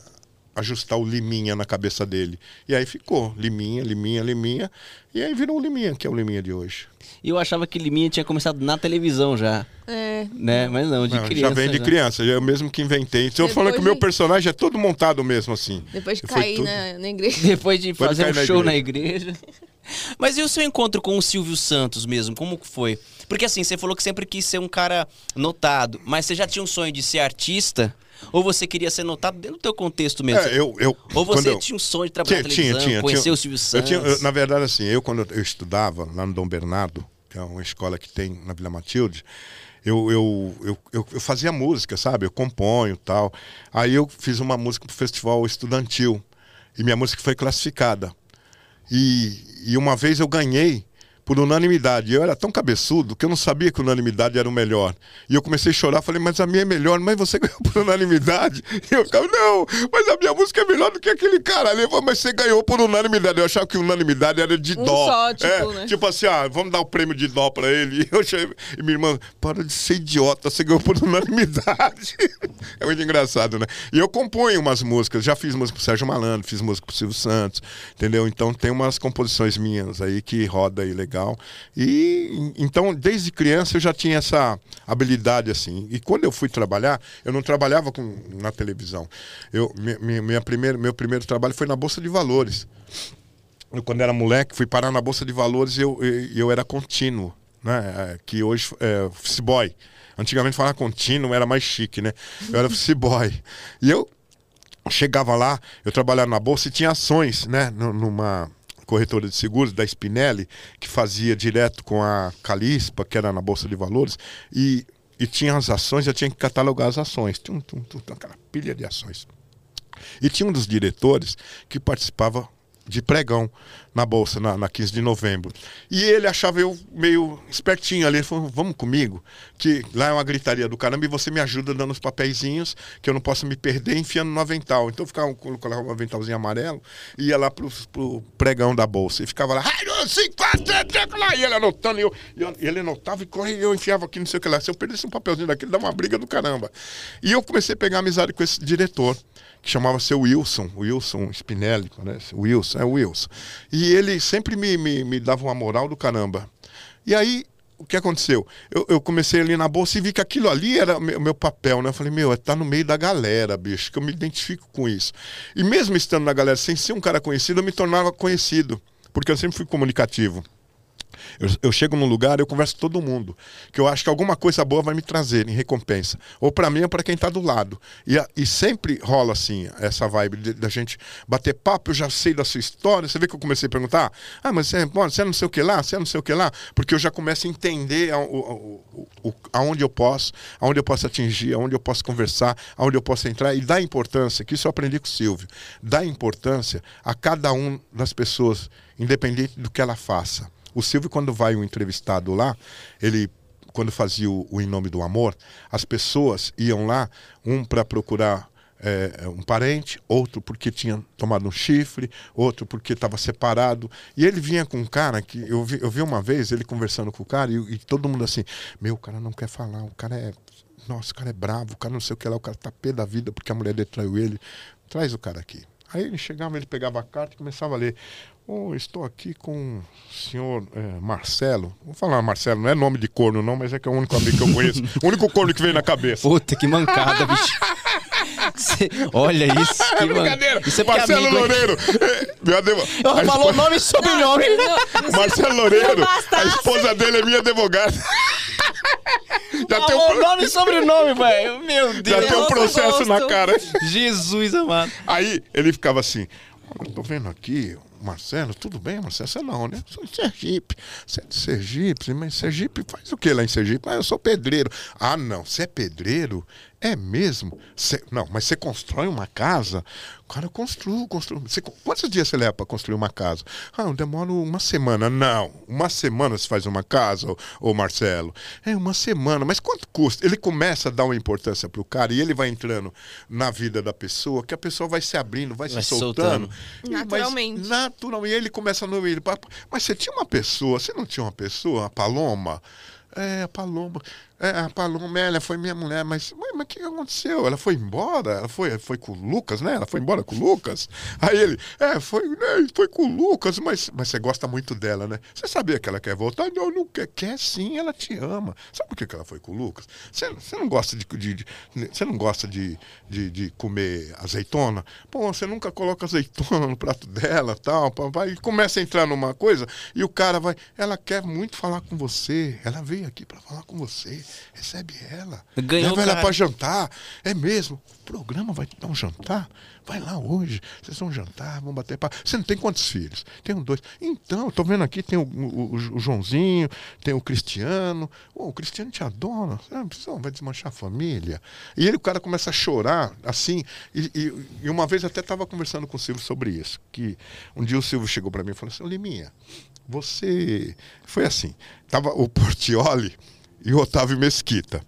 ajustar o Liminha na cabeça dele. E aí ficou. Liminha, Liminha, Liminha. E aí virou o Liminha, que é o Liminha de hoje. E eu achava que Liminha tinha começado na televisão já, É. né? Mas não, de Não, criança. já vem de já. criança, já é eu mesmo que inventei. Estou Depois falando que o meu de- personagem é todo montado mesmo assim. Depois de cair tudo- na, na igreja. Depois de Pode fazer um cair na show na igreja. Mas e o seu encontro com o Silvio Santos mesmo? Como que foi? Porque assim, você falou que sempre quis ser um cara notado, mas você já tinha um sonho de ser artista? Ou você queria ser notado dentro do teu contexto mesmo? É, eu, eu, Ou você eu- tinha um sonho de trabalhar Tinha, na tinha, tinha. conhecer tinha. o Silvio Eu Santos? tinha- eu, na verdade, assim, eu quando eu estudava lá no Dom Bernardo, que é uma escola que tem na Vila Matilde, eu, eu, eu, eu, eu fazia música, sabe? Eu componho e tal. Aí eu fiz uma música pro festival estudantil. E minha música foi classificada. E, e uma vez eu ganhei por unanimidade. Eu era tão cabeçudo que eu não sabia que unanimidade era o melhor. E eu comecei a chorar, falei, mas a minha é melhor, mas você [LAUGHS] ganhou por unanimidade. E eu ficava, não, mas a minha música é melhor do que aquele cara ali. Falei, mas você ganhou por unanimidade. Eu achava que unanimidade era de Um dó. só, tipo, é, né? tipo assim, ah, vamos dar o prêmio de dó pra ele. E, [LAUGHS] eu cheguei, e minha irmã, para de ser idiota, você ganhou por [LAUGHS] unanimidade. é muito engraçado, né? E eu componho umas músicas, já fiz música pro Sérgio Malandro, fiz música pro Silvio Santos, entendeu? Então tem umas composições minhas aí que roda aí legal. E então, desde criança eu já tinha essa habilidade assim. E quando eu fui trabalhar, eu não trabalhava com, na televisão. Eu, minha, minha- primeira, meu primeiro trabalho foi na Bolsa de Valores. Eu, quando era moleque, fui parar na Bolsa de Valores eu, eu, eu era contínuo, né? É, Que hoje é office boy. Antigamente falar contínuo era mais chique, né? Eu era office boy. E eu chegava lá, eu trabalhava na bolsa e tinha ações, né? nu- Numa corretora de seguros da Spinelli, que fazia direto com a Calispa, que era na Bolsa de Valores, e, e tinha as ações, eu tinha que catalogar as ações. Tum, tum, tum, aquela pilha de ações. E tinha um dos diretores que participava de pregão na Bolsa, na, na 15 de novembro. E ele achava eu meio espertinho ali. Ele falou: Vamos comigo, que lá é uma gritaria do caramba e você me ajuda dando os papeizinhos, que eu não possa me perder enfiando no avental. Então eu ficava, colocava um aventalzinho amarelo ia lá pro, pro pregão da Bolsa. E ficava lá, ai, cinco, quatro, lá. E ele anotando, e, eu, ele anotava e corria, eu enfiava aqui, não sei o que lá. Se eu perdesse um papelzinho daquele, dava uma briga do caramba. E eu comecei a pegar amizade com esse diretor que chamava seu Wilson, Wilson Spinelli, parece. Wilson, é Wilson. E ele sempre me, me, me dava uma moral do caramba. E aí, o que aconteceu? Eu, eu comecei ali na bolsa e vi que aquilo ali era o meu, meu papel, né? Eu falei, meu, é tá no meio da galera, bicho, que eu me identifico com isso. E mesmo estando na galera, sem ser um cara conhecido, eu me tornava conhecido, porque eu sempre fui comunicativo. Eu, eu chego num lugar, eu converso com todo mundo. Que eu acho que alguma coisa boa vai me trazer em recompensa. Ou para mim ou para quem tá do lado. E, a- e sempre rola assim, essa vibe da gente bater papo, eu já sei da sua história. Você vê que eu comecei a perguntar: ah, mas você, pô, você é não sei o que lá, você é não sei o que lá. Porque eu já começo a entender a- o- o- aonde eu posso, aonde eu posso atingir, aonde eu posso conversar, aonde eu posso entrar. E dá importância, que isso eu aprendi com o Silvio, dá importância a cada um das pessoas, independente do que ela faça. O Silvio, quando vai um entrevistado lá, ele, quando fazia o, o Em Nome do Amor, as pessoas iam lá, um para procurar é, um parente, outro porque tinha tomado um chifre, outro porque estava separado. E ele vinha com um cara que eu vi, eu vi uma vez ele conversando com o cara e, e todo mundo assim: Meu, o cara não quer falar, o cara é. Nossa, o cara é bravo, o cara não sei o que lá, o cara tá pé da vida porque a mulher dele traiu ele. Traz o cara aqui. Aí ele chegava, ele pegava a carta e começava a ler. Oh, estou aqui com o senhor eh, Marcelo. Vou falar Marcelo, não é nome de corno, não, mas é que é o único amigo que eu conheço. o único corno que vem na cabeça. Puta, que mancada, bicho. Cê- Olha isso. [LAUGHS] É que man- brincadeira. Isso é porque Marcelo amigo? Loureiro. Meu advogado. Falou nome e sobrenome. Marcelo Loureiro. Não A esposa dele é minha advogada. [LAUGHS] Já tem um, Falou pro- nome e sobrenome, velho. Meu [LAUGHS] já Deus. tem um Gosto, processo na cara. Jesus amado. Aí ele ficava assim: Olha, eu tô vendo aqui, Marcelo, tudo bem, Marcelo? Você não, né? Sou de Sergipe. Você é de Sergipe, mas Sergipe faz o que lá em Sergipe? Ah, eu sou pedreiro. Ah, não, você é pedreiro? É mesmo? Cê- não, mas você constrói uma casa? Cara, eu construo, construo. Você, quantos dias você leva para construir uma casa? Ah, eu demoro uma semana. Não, uma semana se faz uma casa, ô, ô Marcelo. É uma semana, mas quanto custa? Ele começa a dar uma importância pro cara e ele vai entrando na vida da pessoa, que a pessoa vai se abrindo, vai, Vai se soltando. soltando. E- Naturalmente. Mas, naturalmente. E ele começa a no ele, "Papo, Mas você tinha uma pessoa, você não tinha uma pessoa, a Paloma? É, a Paloma. É, a Paloma, ela foi minha mulher, mas mas mas o que aconteceu? Ela foi embora? Ela foi, foi com o Lucas, né? Ela foi embora com o Lucas? Aí ele, é, foi, né, foi com o Lucas, mas, mas você gosta muito dela, né? Você sabia que ela quer voltar? Não, não quer. Quer sim, ela te ama. Sabe por que, que ela foi com o Lucas? Você, você não gosta de, de, de- você não gosta de, de, de comer azeitona? Pô, você nunca coloca azeitona no prato dela, tal, papai, e começa a entrar numa coisa e o cara vai, ela quer muito falar com você, ela veio aqui para falar com você, recebe ela, Ganhou leva ela para jantar, é mesmo, o programa vai te dar um jantar, vai lá hoje, vocês vão jantar, vão bater papo. Você não tem quantos filhos? Tenho dois. Então, tô vendo aqui, tem o, o- o Joãozinho, tem o Cristiano. Ô, o Cristiano te adora. Você vai desmanchar a família. E ele, o cara começa a chorar, assim. E, e- e uma vez até estava conversando com o Silvio sobre isso. Que um dia o Silvio chegou para mim e falou assim: "Ô, Liminha, você. Foi assim: tava o Portioli e o Otávio Mesquita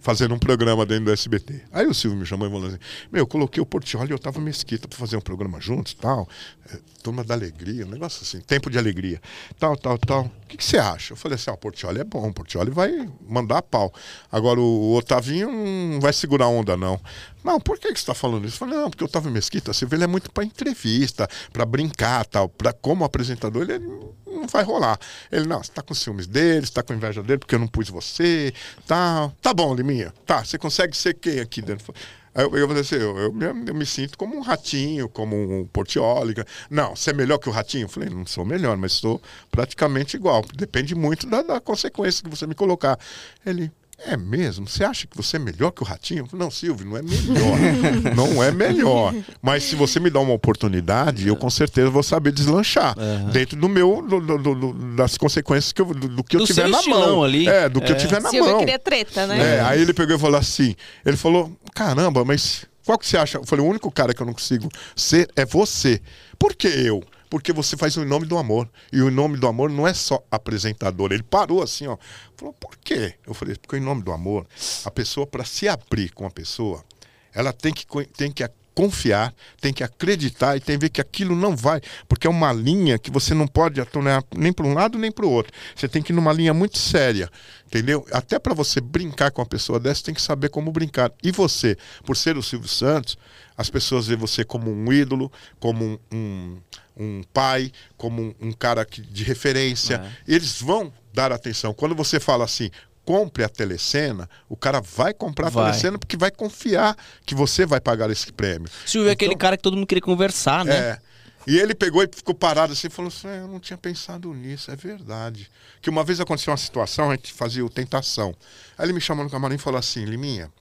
fazendo um programa dentro do SBT. Aí o Silvio me chamou e falou assim: Meu, eu coloquei o Portioli e Otávio Mesquita para fazer um programa juntos, tal. É, Turma da Alegria, um negócio assim, tempo de alegria. Tal, tal, tal. Que, que você acha? Eu falei assim: ah, o Portioli é bom, o Portioli vai mandar a pau. Agora o, Otavinho não vai segurar onda, não. Não, por que, que você está falando isso? Eu falei, não, porque o Otávio Mesquita, você vê, ele é muito para entrevista, para brincar, tal. Pra, como apresentador, ele não vai rolar. Ele, não, você tá com ciúmes dele, você tá com inveja dele porque eu não pus você, tal. Tá bom, Liminha. Tá, você consegue ser quem aqui dentro? Aí eu, eu assim, eu, eu, me- eu me sinto como um ratinho, como um portioli. Não, você é melhor que o ratinho? Eu falei, não sou melhor, mas sou praticamente igual. Depende muito da, da consequência que você me colocar. Ele, É mesmo? Você acha que você é melhor que o Ratinho? Eu não, Silvio, não é melhor. [LAUGHS] não é melhor. Mas se você me dá uma oportunidade, eu com certeza vou saber deslanchar. Dentro do meu, do- do- do- das consequências que eu- do, do que eu tiver seu na mão. ali. É, do que eu É. tiver na Silvio mão. queria treta, né? É, aí ele pegou e falou assim: ele falou, caramba, mas qual que você acha? Eu falei, o único cara que eu não consigo ser é você. Por que eu? Porque você faz o nome do amor. E o nome do amor não é só apresentador. Ele parou assim, ó. Falou, por quê? Eu falei, porque Em nome do amor, a pessoa, para se abrir com a pessoa, ela tem que, tem que confiar, tem que acreditar e tem que ver que aquilo não vai, porque é uma linha que você não pode atuar nem para um lado nem para o outro. Você tem que ir numa linha muito séria, entendeu? Até para você brincar com uma pessoa dessa, tem que saber como brincar. E você, por ser o Silvio Santos, as pessoas veem você como um ídolo, como um, um, um pai, como um, um cara que, de referência. Eles vão dar atenção. Quando você fala assim, compre a telecena, o cara vai comprar a Vai. telecena porque vai confiar que você vai pagar esse prêmio. Silvio é aquele cara que todo mundo queria conversar, né? É. E ele pegou e ficou parado assim e falou assim: "É, Eu não tinha pensado nisso, é verdade. Que uma vez aconteceu uma situação, a gente fazia o Tentação. Aí ele me chamou no camarim e falou assim: Liminha,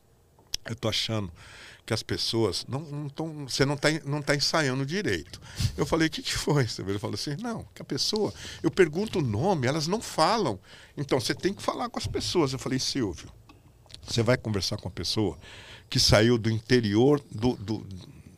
eu tô achando que as pessoas não, não tão, você não está não tá ensaiando direito. Eu falei, o que, que foi? Ele falou assim, não, que a pessoa, eu pergunto o nome, elas não falam. Então você tem que falar com as pessoas. Eu falei, Silvio, você vai conversar com a pessoa que saiu do interior do, do,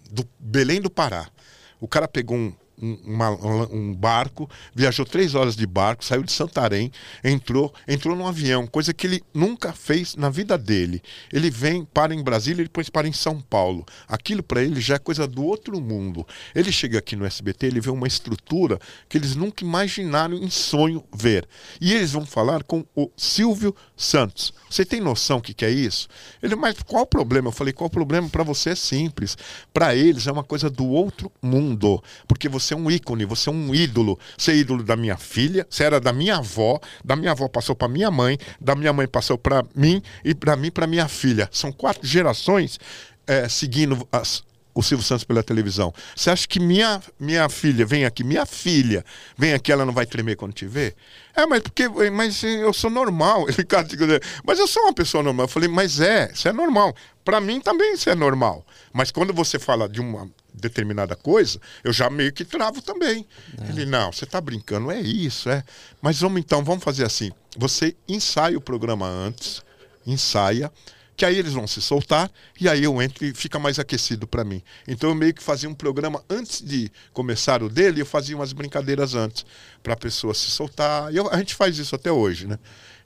do Belém do Pará. O cara pegou um, um, uma- um barco, viajou três horas de barco, saiu de Santarém, entrou, entrou num avião, coisa que ele nunca fez na vida dele. Ele vem, para em Brasília e depois para em São Paulo. Aquilo para ele já é coisa do outro mundo. Ele chega aqui no SBT, ele vê uma estrutura que eles nunca imaginaram em sonho ver. E eles vão falar com o Silvio Santos. Você tem noção o que, que é isso? Ele, mas qual o problema? Eu falei, qual o problema? Para você é simples. Para eles é uma coisa do outro mundo. Porque você é um ícone, você é um ídolo. Você é ídolo da minha filha, você era da minha avó, da minha avó passou para minha mãe, da minha mãe passou para mim e para mim para minha filha. São quatro gerações eh, seguindo as, o Silvio Santos pela televisão. Você acha que minha, minha filha vem aqui, minha filha vem aqui, ela não vai tremer quando te ver? É, mas porque mas eu sou normal. [LAUGHS] Ele, mas eu sou uma pessoa normal. Eu falei, mas é, isso é normal. Para mim também isso é normal. Mas quando você fala de uma determinada coisa, eu já meio que travo também. Ele, não, você tá brincando, é isso, é. Mas vamos então, vamos fazer assim. Você ensaia o programa antes, ensaia, que aí eles vão se soltar e aí eu entro e fica mais aquecido para mim. Então eu meio que fazia um programa antes de começar o dele, eu fazia umas brincadeiras antes para a pessoa se soltar. Eu- a gente faz isso até hoje, né?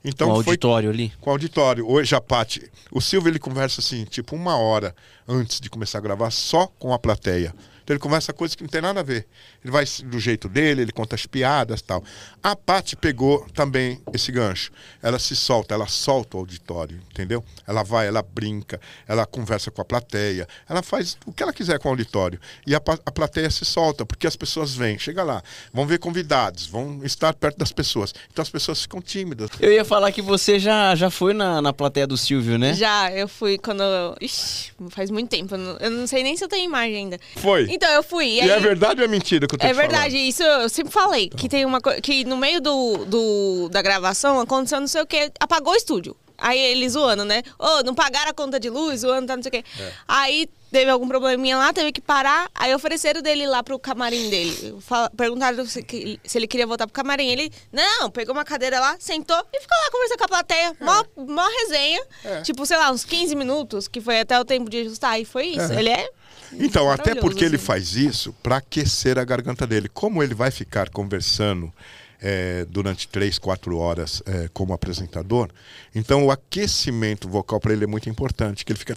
Então Com o foi auditório ali. com o auditório. Hoje a Paty, o Silvio ele conversa assim, tipo uma hora antes de começar a gravar só com a plateia. Então ele conversa coisas que não tem nada a ver. Ele vai do jeito dele, ele conta as piadas tal. A Paty pegou também esse gancho. Ela se solta, ela solta o auditório, entendeu? Ela vai, ela brinca, ela conversa com a plateia, ela faz o que ela quiser com o auditório. E a, a plateia se solta, porque as pessoas vêm, chega lá, vão ver convidados, vão estar perto das pessoas. Então as pessoas ficam tímidas. Eu ia falar que você já, já foi na, na plateia do Silvio, né? Já, eu fui quando. Ixi, faz muito tempo. Eu não, eu não sei nem se eu tenho imagem ainda. Foi. Então, eu fui. E E aí, é verdade ou é mentira que eu tô É verdade, isso eu sempre falei. Que tem uma coisa. Que no meio do, do, da gravação aconteceu não sei o que, apagou o estúdio. Aí ele zoando, né? Ô, não pagaram a conta de luz, zoando, tá, não sei o quê. É. Aí teve algum probleminha lá, teve que parar. Aí ofereceram dele lá pro camarim dele. Fala- Perguntaram se, se ele queria voltar pro camarim. Ele, não, pegou uma cadeira lá, sentou e ficou lá conversando com a plateia. Mó, mó resenha. É. Tipo, sei lá, uns 15 minutos, que foi até o tempo de ajustar. E foi isso. Ele é. Então, até maravilhoso, porque ele assim. faz isso para aquecer a garganta dele. Como ele vai ficar conversando é, durante três, quatro horas é, como apresentador, então o aquecimento vocal para ele é muito importante, que ele fica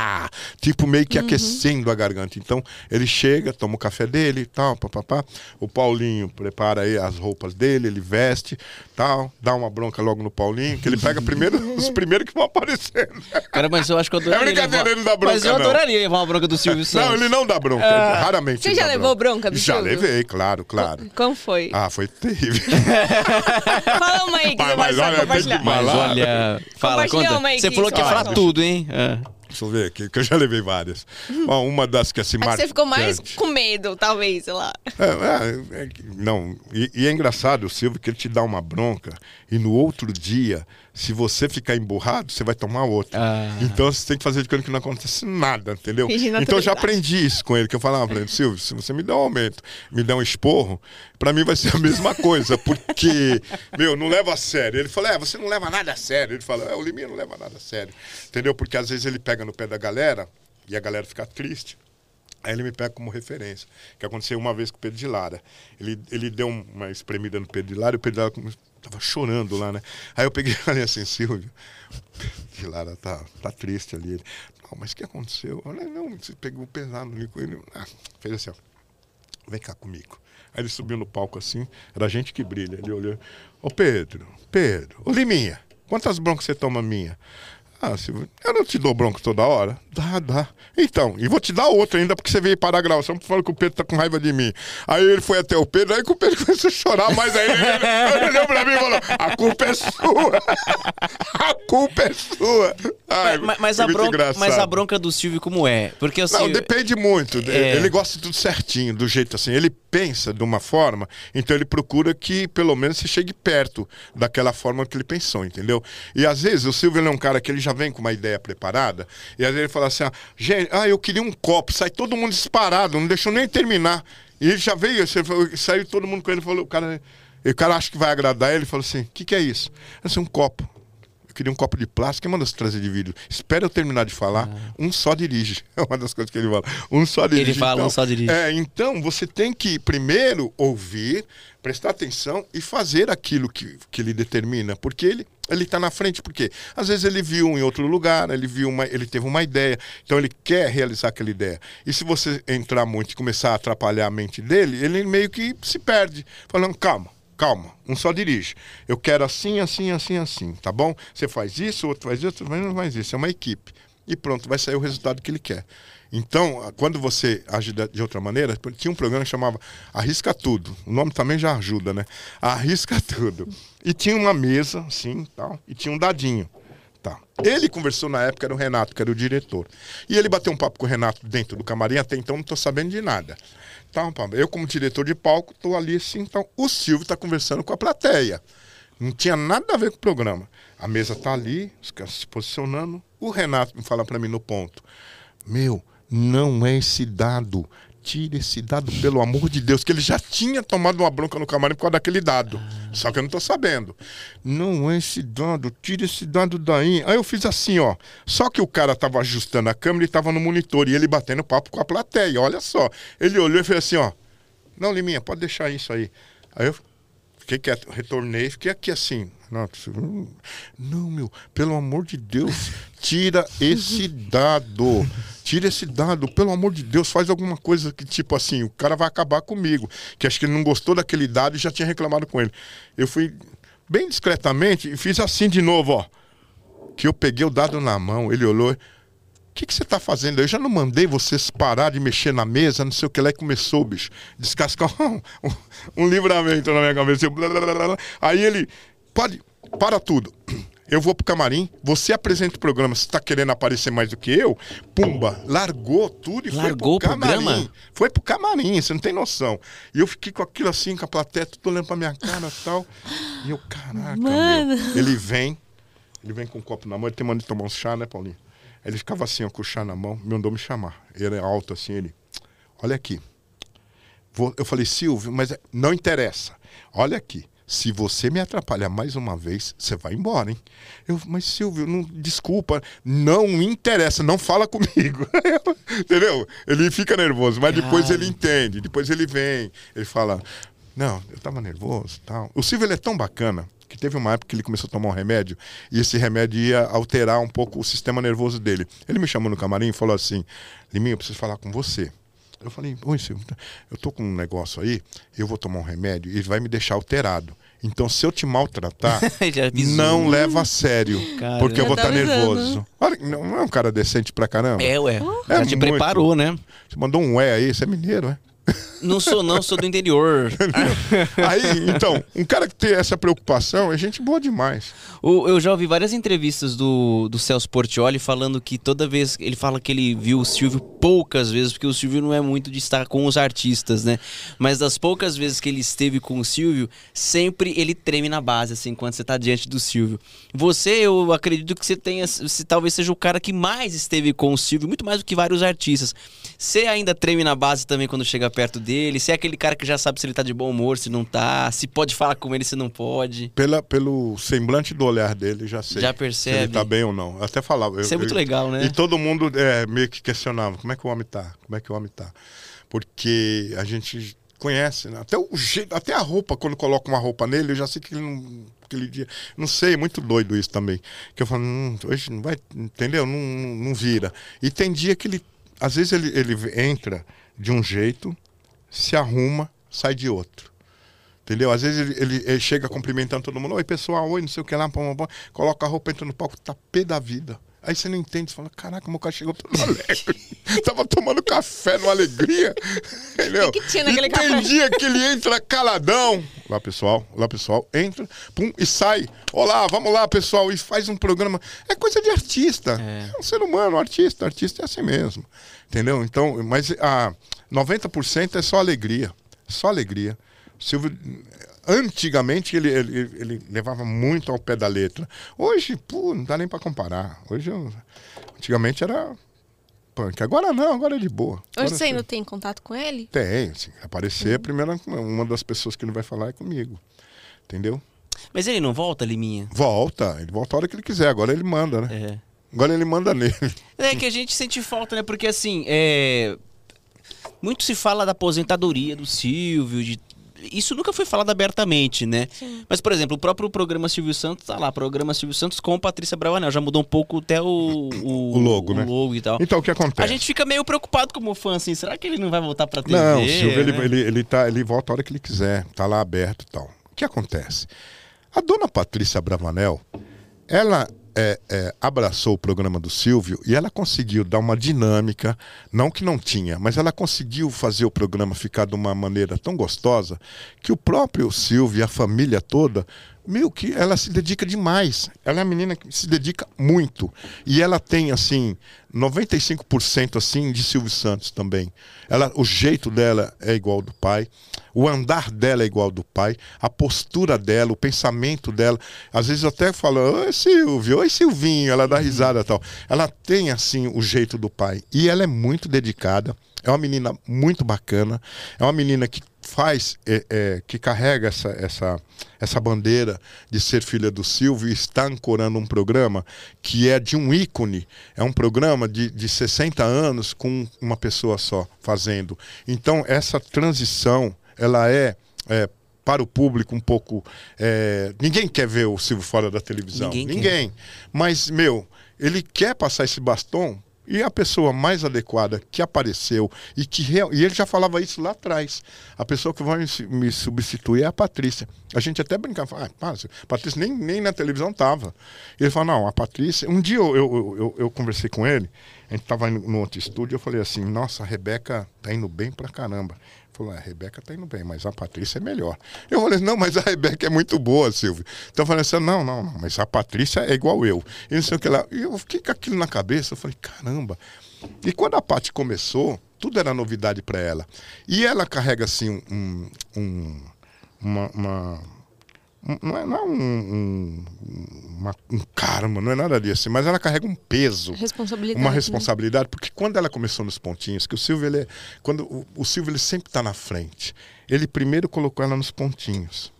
ah, tipo meio que aquecendo a garganta. Então ele chega, toma o café dele e tal, papapá. O Paulinho prepara aí as roupas dele, ele veste, tal, dá uma bronca logo no Paulinho, que ele pega primeiro [LAUGHS] os primeiros que vão aparecendo. Cara, mas eu acho que eu adoraria. É brincadeira, levar... ele não dá bronca, Mas eu não. adoraria levar uma bronca do Silvio Santos. Não, ele não dá bronca. raramente. Você ele já dá levou bronca do Já levei, claro, claro. Como foi? Ah, foi terrível. [LAUGHS] Fala uma aí que Mas- você vai mas olha, Mas olha, fala, conta. uma aí Você falou que ia você falar fala. tudo, hein? É. Deixa eu ver aqui, que eu já levei várias. Ó, uma das que é assim, Acho que você ficou mais com medo, talvez, sei lá. É, é, é que- não, e, e é engraçado o Silvio que ele te dá uma bronca e no outro dia, se você ficar emburrado, você vai tomar outra. Ah. Então você tem que fazer de conta que não acontece nada, entendeu? [LAUGHS] Então eu já aprendi isso com ele, que eu falava pra ele, Silvio, se você me der um aumento, me der um esporro, pra mim vai ser a mesma coisa, porque, meu, não leva a sério. Ele falou, é, você não leva nada a sério. Ele falou, é, o Liminha não leva nada a sério. Entendeu? Porque às vezes ele pega no pé da galera e a galera fica triste. Aí ele me pega como referência. Que aconteceu uma vez com o Pedro de Lara. Ele, ele deu um- uma espremida no Pedro de Lara e o Pedro de Lara tava chorando lá, né? Aí eu peguei e falei assim, Silvio, de Lara tá, tá triste ali. Ele, não, mas o que aconteceu? Eu falei, não, você pegou pesado ali com ele. Ah, fez assim, ó. Vem cá comigo. Aí ele subiu no palco assim, era gente que brilha. Ele olhou, ô Pedro, Pedro, ô Liminha, quantas broncas você toma minha? Ah, Silvio, eu não te dou bronca toda hora? Dá, dá. Então, e vou te dar outra ainda, porque você veio parar a gravação falando que o Pedro tá com raiva de mim. Aí ele foi até o Pedro, aí que o Pedro [LAUGHS] começou a chorar mais ainda. Ele, ele olhou pra mim e falou: a culpa é sua. [LAUGHS] A culpa é sua. Ai, Mas, mas a bronca, mas a bronca do Silvio como é? Porque assim, Não, depende muito. É. Ele gosta de tudo certinho, do jeito assim. Ele pensa de uma forma, então ele procura que pelo menos você chegue perto daquela forma que ele pensou, entendeu? E às vezes o Silvio é um cara que ele já vem com uma ideia preparada, e vezes ele fala assim: ah, gente, ah, eu queria um copo, sai todo mundo disparado, não deixou nem terminar. E ele já veio, saiu todo mundo com ele, falou, o cara, o cara acha que vai agradar ele, falou assim: o que, que é isso? Disse, um copo. Queria um copo de plástico, quem manda você trazer de vidro? Espera eu terminar de falar, um só dirige. [LAUGHS] É uma das coisas que ele fala. Um só dirige. fala, então, um só dirige. É, então você tem que primeiro ouvir, prestar atenção e fazer aquilo que, que ele determina, porque ele ele está na frente, porque às vezes ele viu em outro lugar, ele viu uma, ele teve uma ideia, então ele quer realizar aquela ideia. E se você entrar muito e começar a atrapalhar a mente dele, ele meio que se perde, falando calma. Calma, um só dirige. Eu quero assim, assim, assim, assim, tá bom? Você faz isso, outro faz isso, outro faz- isso. É uma equipe. E pronto, vai sair o resultado que ele quer. Então, quando você age de de outra maneira, tinha um programa que chamava Arrisca Tudo. O nome também já ajuda, né? Arrisca [LAUGHS] Tudo. E tinha uma mesa, assim, tal, e tinha um dadinho. Tá. Ele conversou na época, era o Renato, que era o diretor. E ele bateu um papo com o Renato dentro do camarim, até então não estou sabendo de nada. Então, eu, como diretor de palco, estou ali assim, então o Silvio está conversando com a plateia. Não tinha nada a ver com o programa. A mesa tá ali, os caras se posicionando. O Renato me fala para mim no ponto: Meu, não é esse dado. Tira esse dado, pelo amor de Deus, que ele já tinha tomado uma bronca no camarim por causa daquele dado. Só que eu não tô sabendo. Não é esse dado, tira esse dado daí. Aí eu fiz assim, ó. Só que o cara tava ajustando a câmera e tava no monitor. E ele batendo papo com a plateia. Olha só. Ele olhou e fez assim, ó. Não, Liminha, pode deixar isso aí. Aí eu Fiquei quieto, retornei, fiquei aqui assim. Hum, Não, meu, pelo amor de Deus, tira esse [LAUGHS] dado. Tira esse dado, pelo amor de Deus, faz alguma coisa que, tipo assim, o cara vai acabar comigo. Que acho que ele não gostou daquele dado e já tinha reclamado com ele. Eu fui bem discretamente e fiz assim de novo, ó. Que eu peguei o dado na mão, ele olhou. O que, que você tá fazendo? Eu já não mandei vocês parar de mexer na mesa, não sei o que lá, e começou, bicho. Descascar [LAUGHS] um, um, livramento na minha cabeça. Aí ele, pode, para tudo. Eu vou pro camarim, você apresenta o programa, você tá querendo aparecer mais do que eu? Pumba, largou tudo e Largou foi pro camarim. programa? Foi pro camarim, você não tem noção. E eu fiquei com aquilo assim, com a plateia, tudo olhando pra minha cara e tal. E eu, caraca, meu. Ele vem, ele vem com um copo na mão, ele tem mania de tomar um chá, né, Paulinho? Ele ficava assim, ó, com o chá na mão, me mandou me chamar. Ele é alto assim, ele. Olha aqui. Vou- eu falei, Silvio, mas é- não interessa. Olha aqui. Se você me atrapalhar mais uma vez, você vai embora, hein? Eu, mas Silvio, não, desculpa, não me interessa, não fala comigo. [LAUGHS] Entendeu? Ele fica nervoso, mas depois Cara. ele entende, depois ele vem, ele fala, não, eu tava nervoso tal. O Silvio ele é tão bacana que teve uma época que ele começou a tomar um remédio e esse remédio ia alterar um pouco o sistema nervoso dele. Ele me chamou no camarim e falou assim: Liminha, eu preciso falar com você. Eu falei, oi, Silvio, eu tô com um negócio aí, eu vou tomar um remédio e ele vai me deixar alterado. Então, se eu te maltratar, [LAUGHS] não leva a sério, Cara. porque eu vou Já tá estar avisando. nervoso. Olha, não não é um cara decente pra caramba? É, ué. É Já te muito. preparou, né? Você mandou um é aí, você é mineiro, é? Não sou, não, sou do interior. [LAUGHS] Aí, então, um cara que tem essa preocupação é gente boa demais. O- Eu já ouvi várias entrevistas do, do Celso Portioli falando que toda vez. Ele fala que ele viu o Silvio poucas vezes, porque o Silvio não é muito de estar com os artistas, né? Mas das poucas vezes que ele esteve com o Silvio, sempre ele treme na base, assim, quando você tá diante do Silvio. Você, eu acredito que você tenha. Você talvez seja o cara que mais esteve com o Silvio, muito mais do que vários artistas. Você ainda treme na base também quando chega perto dele? Você é aquele cara que já sabe se ele tá de bom humor, se não tá, se pode falar com ele, se não pode. Pela, pelo semblante do olhar dele, já sei. Já Se percebe. ele tá bem ou não. Eu até falava. Isso é eu- muito eu- legal, né? E todo mundo é, meio que questionava: como é que o homem tá? Como é que o homem tá? Porque a gente conhece, né? Até o jeito, até a roupa, quando coloca uma roupa nele, eu já sei que ele não. Aquele dia. Não sei, é muito doido isso também. Que eu falo, hum, hoje não vai. Entendeu? Não, não, não vira. E tem dia que ele. Às vezes ele, ele entra de um jeito, se arruma, sai de outro. Entendeu? Às vezes ele, ele- ele chega cumprimentando todo mundo. Oi, pessoal, oi, não sei o que lá, pam, pam, pam. coloca a roupa, entra no palco, tá pé da vida. Aí você não entende, você fala, caraca, meu cara chegou todo alegre. [LAUGHS] Tava tomando café numa alegria. [LAUGHS] Entendeu? O que que tinha naquele e tem café? dia que ele entra caladão. Lá, pessoal, lá, pessoal, entra, pum, e sai. Olá, vamos lá, pessoal, e faz um programa. É coisa de artista. É. É um ser humano, artista, artista é assim mesmo. Entendeu? Então, mas a 90% é só alegria. Só alegria. Silvio, antigamente, ele, ele, ele levava muito ao pé da letra. Hoje, pô, não dá nem pra comparar. Hoje, eu- antigamente era punk. Agora não, agora é de boa. Hoje Agora você sim. ainda tem contato com ele? Tem, assim, aparecer, a primeira, uma das pessoas que ele vai falar é comigo. Entendeu? Mas ele não volta, Liminha? Volta, ele volta a hora que ele quiser, agora ele manda, né? É. Agora ele manda nele. [LAUGHS] É que a gente sente falta, né? Porque assim, é. Muito se fala da aposentadoria do Silvio, de. Isso nunca foi falado abertamente, né? Mas, por exemplo, o próprio programa Silvio Santos tá lá, programa Silvio Santos com Patrícia Bravanel. Já mudou um pouco até o, o, O logo, né? o logo e tal. Então, o que acontece? A gente fica meio preocupado como fã, assim, será que ele não vai voltar pra TV? Não, o Silvio, ele, né? ele, ele, tá, ele volta a hora que ele quiser, tá lá aberto e tal. O que acontece? A dona Patrícia Bravanel, ela é, é, abraçou o programa do Silvio e ela conseguiu dar uma dinâmica, não que não tinha, mas ela conseguiu fazer o programa ficar de uma maneira tão gostosa que o próprio Silvio e a família toda, meio que ela se dedica demais. Ela é uma menina que se dedica muito. E ela tem, assim, 95% assim de Silvio Santos também. Ela, o jeito dela é igual ao do pai, o andar dela é igual ao do pai, a postura dela, o pensamento dela. Às vezes até falo, oi Silvio, oi Silvinho, ela dá risada e tal. Ela tem assim o jeito do pai. E ela é muito dedicada, é uma menina muito bacana, é uma menina que faz, é, é, que carrega essa, essa, essa bandeira de ser filha do Silvio e está ancorando um programa que é de um ícone, é um programa de, de 60 anos com uma pessoa só fazendo. Então, essa transição, ela é, é para o público um pouco. é, ninguém quer ver o Silvio fora da televisão. Ninguém ninguém. Mas, meu, ele quer passar esse bastão e a pessoa mais adequada que apareceu e que real- e ele já falava isso lá atrás. A pessoa que vai me su- me substituir é a Patrícia. A gente até brincava, ah, pá, a Patrícia nem, nem na televisão tava. Ele falou, não, a Patrícia. Um dia eu, eu, eu, eu conversei com ele, a gente tava no no outro estúdio, eu falei assim, nossa, a Rebeca tá indo bem pra caramba. Falou, "É, a Rebeca tá indo bem, mas a Patrícia é melhor. Eu falei, não, mas a Rebeca é muito boa, Silvio. Então eu falei assim, não, não, não, mas a Patrícia é igual eu. E não sei o que lá. E eu fiquei com aquilo na cabeça, eu falei, caramba. E quando a Paty começou, tudo era novidade para ela. E ela carrega assim um. um uma, uma- um- não é, não é um, um, uma- um karma, não é nada disso, mas ela carrega um peso Responsabilidade. uma né? responsabilidade, porque quando ela começou nos pontinhos, que o Silvio ele é, quando o, o Silvio ele sempre está na frente. Ele primeiro colocou ela nos pontinhos.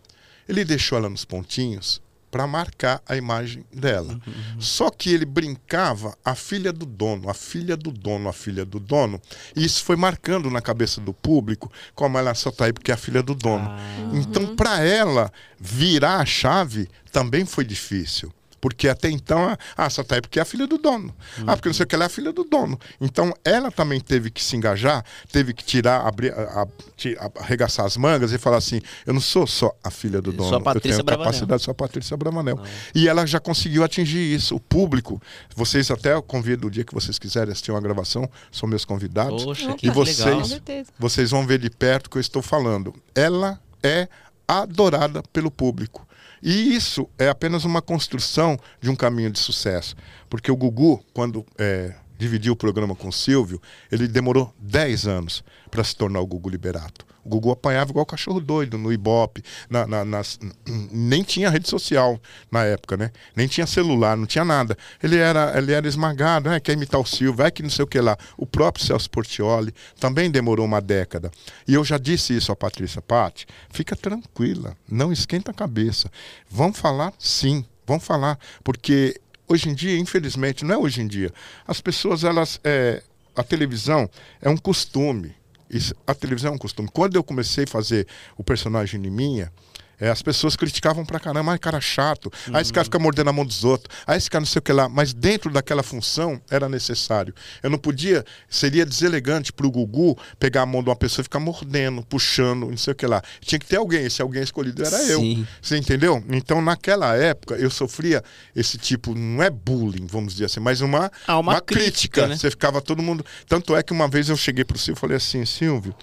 Ele deixou ela nos pontinhos para marcar a imagem dela. Só que ele brincava a filha do dono, a filha do dono, a filha do dono, e isso foi marcando na cabeça do público, como ela só tá aí porque é a filha do dono. Então, para ela virar a chave também foi difícil. Porque até então, ah, essa tá aí porque é a filha do dono. Ah, porque não sei o que, ela é a filha do dono. Então, ela também teve que se engajar, teve que tirar, abrir, a, a, a- arregaçar as mangas e falar assim: eu não sou só a filha do dono. a eu tenho Bravanel." capacidade, sou a Patrícia Bravanel. E ela já conseguiu atingir isso. O público, vocês até eu convido o dia que vocês quiserem assistir uma gravação, são meus convidados. Poxa, E vocês, vocês vão ver de perto o que eu estou falando. Ela é adorada pelo público. E isso é apenas uma construção de um caminho de sucesso. Porque o Gugu, quando é, dividiu o programa com o Silvio, ele demorou 10 anos para se tornar o Gugu Liberato. O Gugu apanhava igual cachorro doido no Ibope, na, na- nas- [CLEARS THROAT] nem tinha rede social na época, né? Nem tinha celular, não tinha nada. Ele era, ele era esmagado, né? quer imitar o Silvio, é que não sei o que lá. O próprio Celso Portioli também demorou uma década. E eu já disse isso à Patrícia Patti, fica tranquila, não esquenta a cabeça. Vamos falar sim, vamos falar, porque hoje em dia, infelizmente, não é hoje em dia, as pessoas, elas, é, a televisão é um costume. Isso, a televisão é um costume. Quando eu comecei a fazer o personagem de minha, é, as pessoas criticavam pra caramba, ai, cara chato, aí esse cara fica mordendo a mão dos outros, aí esse cara não sei o que lá, mas dentro daquela função era necessário. Eu não podia, seria deselegante pro Gugu pegar a mão de uma pessoa e ficar mordendo, puxando, não sei o que lá. Tinha que ter alguém, esse alguém escolhido era eu. Sim. Você entendeu? Então, naquela época, eu sofria esse tipo, não é bullying, vamos dizer assim, mas uma, Ah, uma crítica, né? Você ficava todo mundo. Tanto é que uma vez eu cheguei pro Silvio e falei assim, Silvio,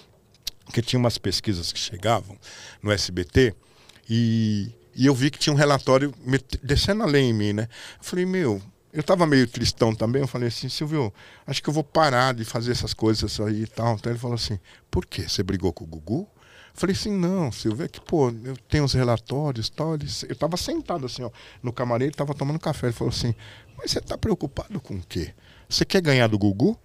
que tinha umas pesquisas que chegavam no SBT e, e eu vi que tinha um relatório descendo a lei em mim, né? Eu falei, meu, eu tava meio tristão também, eu falei assim, Silvio, acho que eu vou parar de fazer essas coisas aí e tal. Então ele falou assim, por quê? Você brigou com o Gugu? Eu Falei assim, não, Silvio, é que, pô, eu tenho os relatórios e tal. Eu tava sentado assim, ó, no camarim, ele tava tomando café. Ele falou assim, mas você tá preocupado com o quê? Você quer ganhar do Gugu?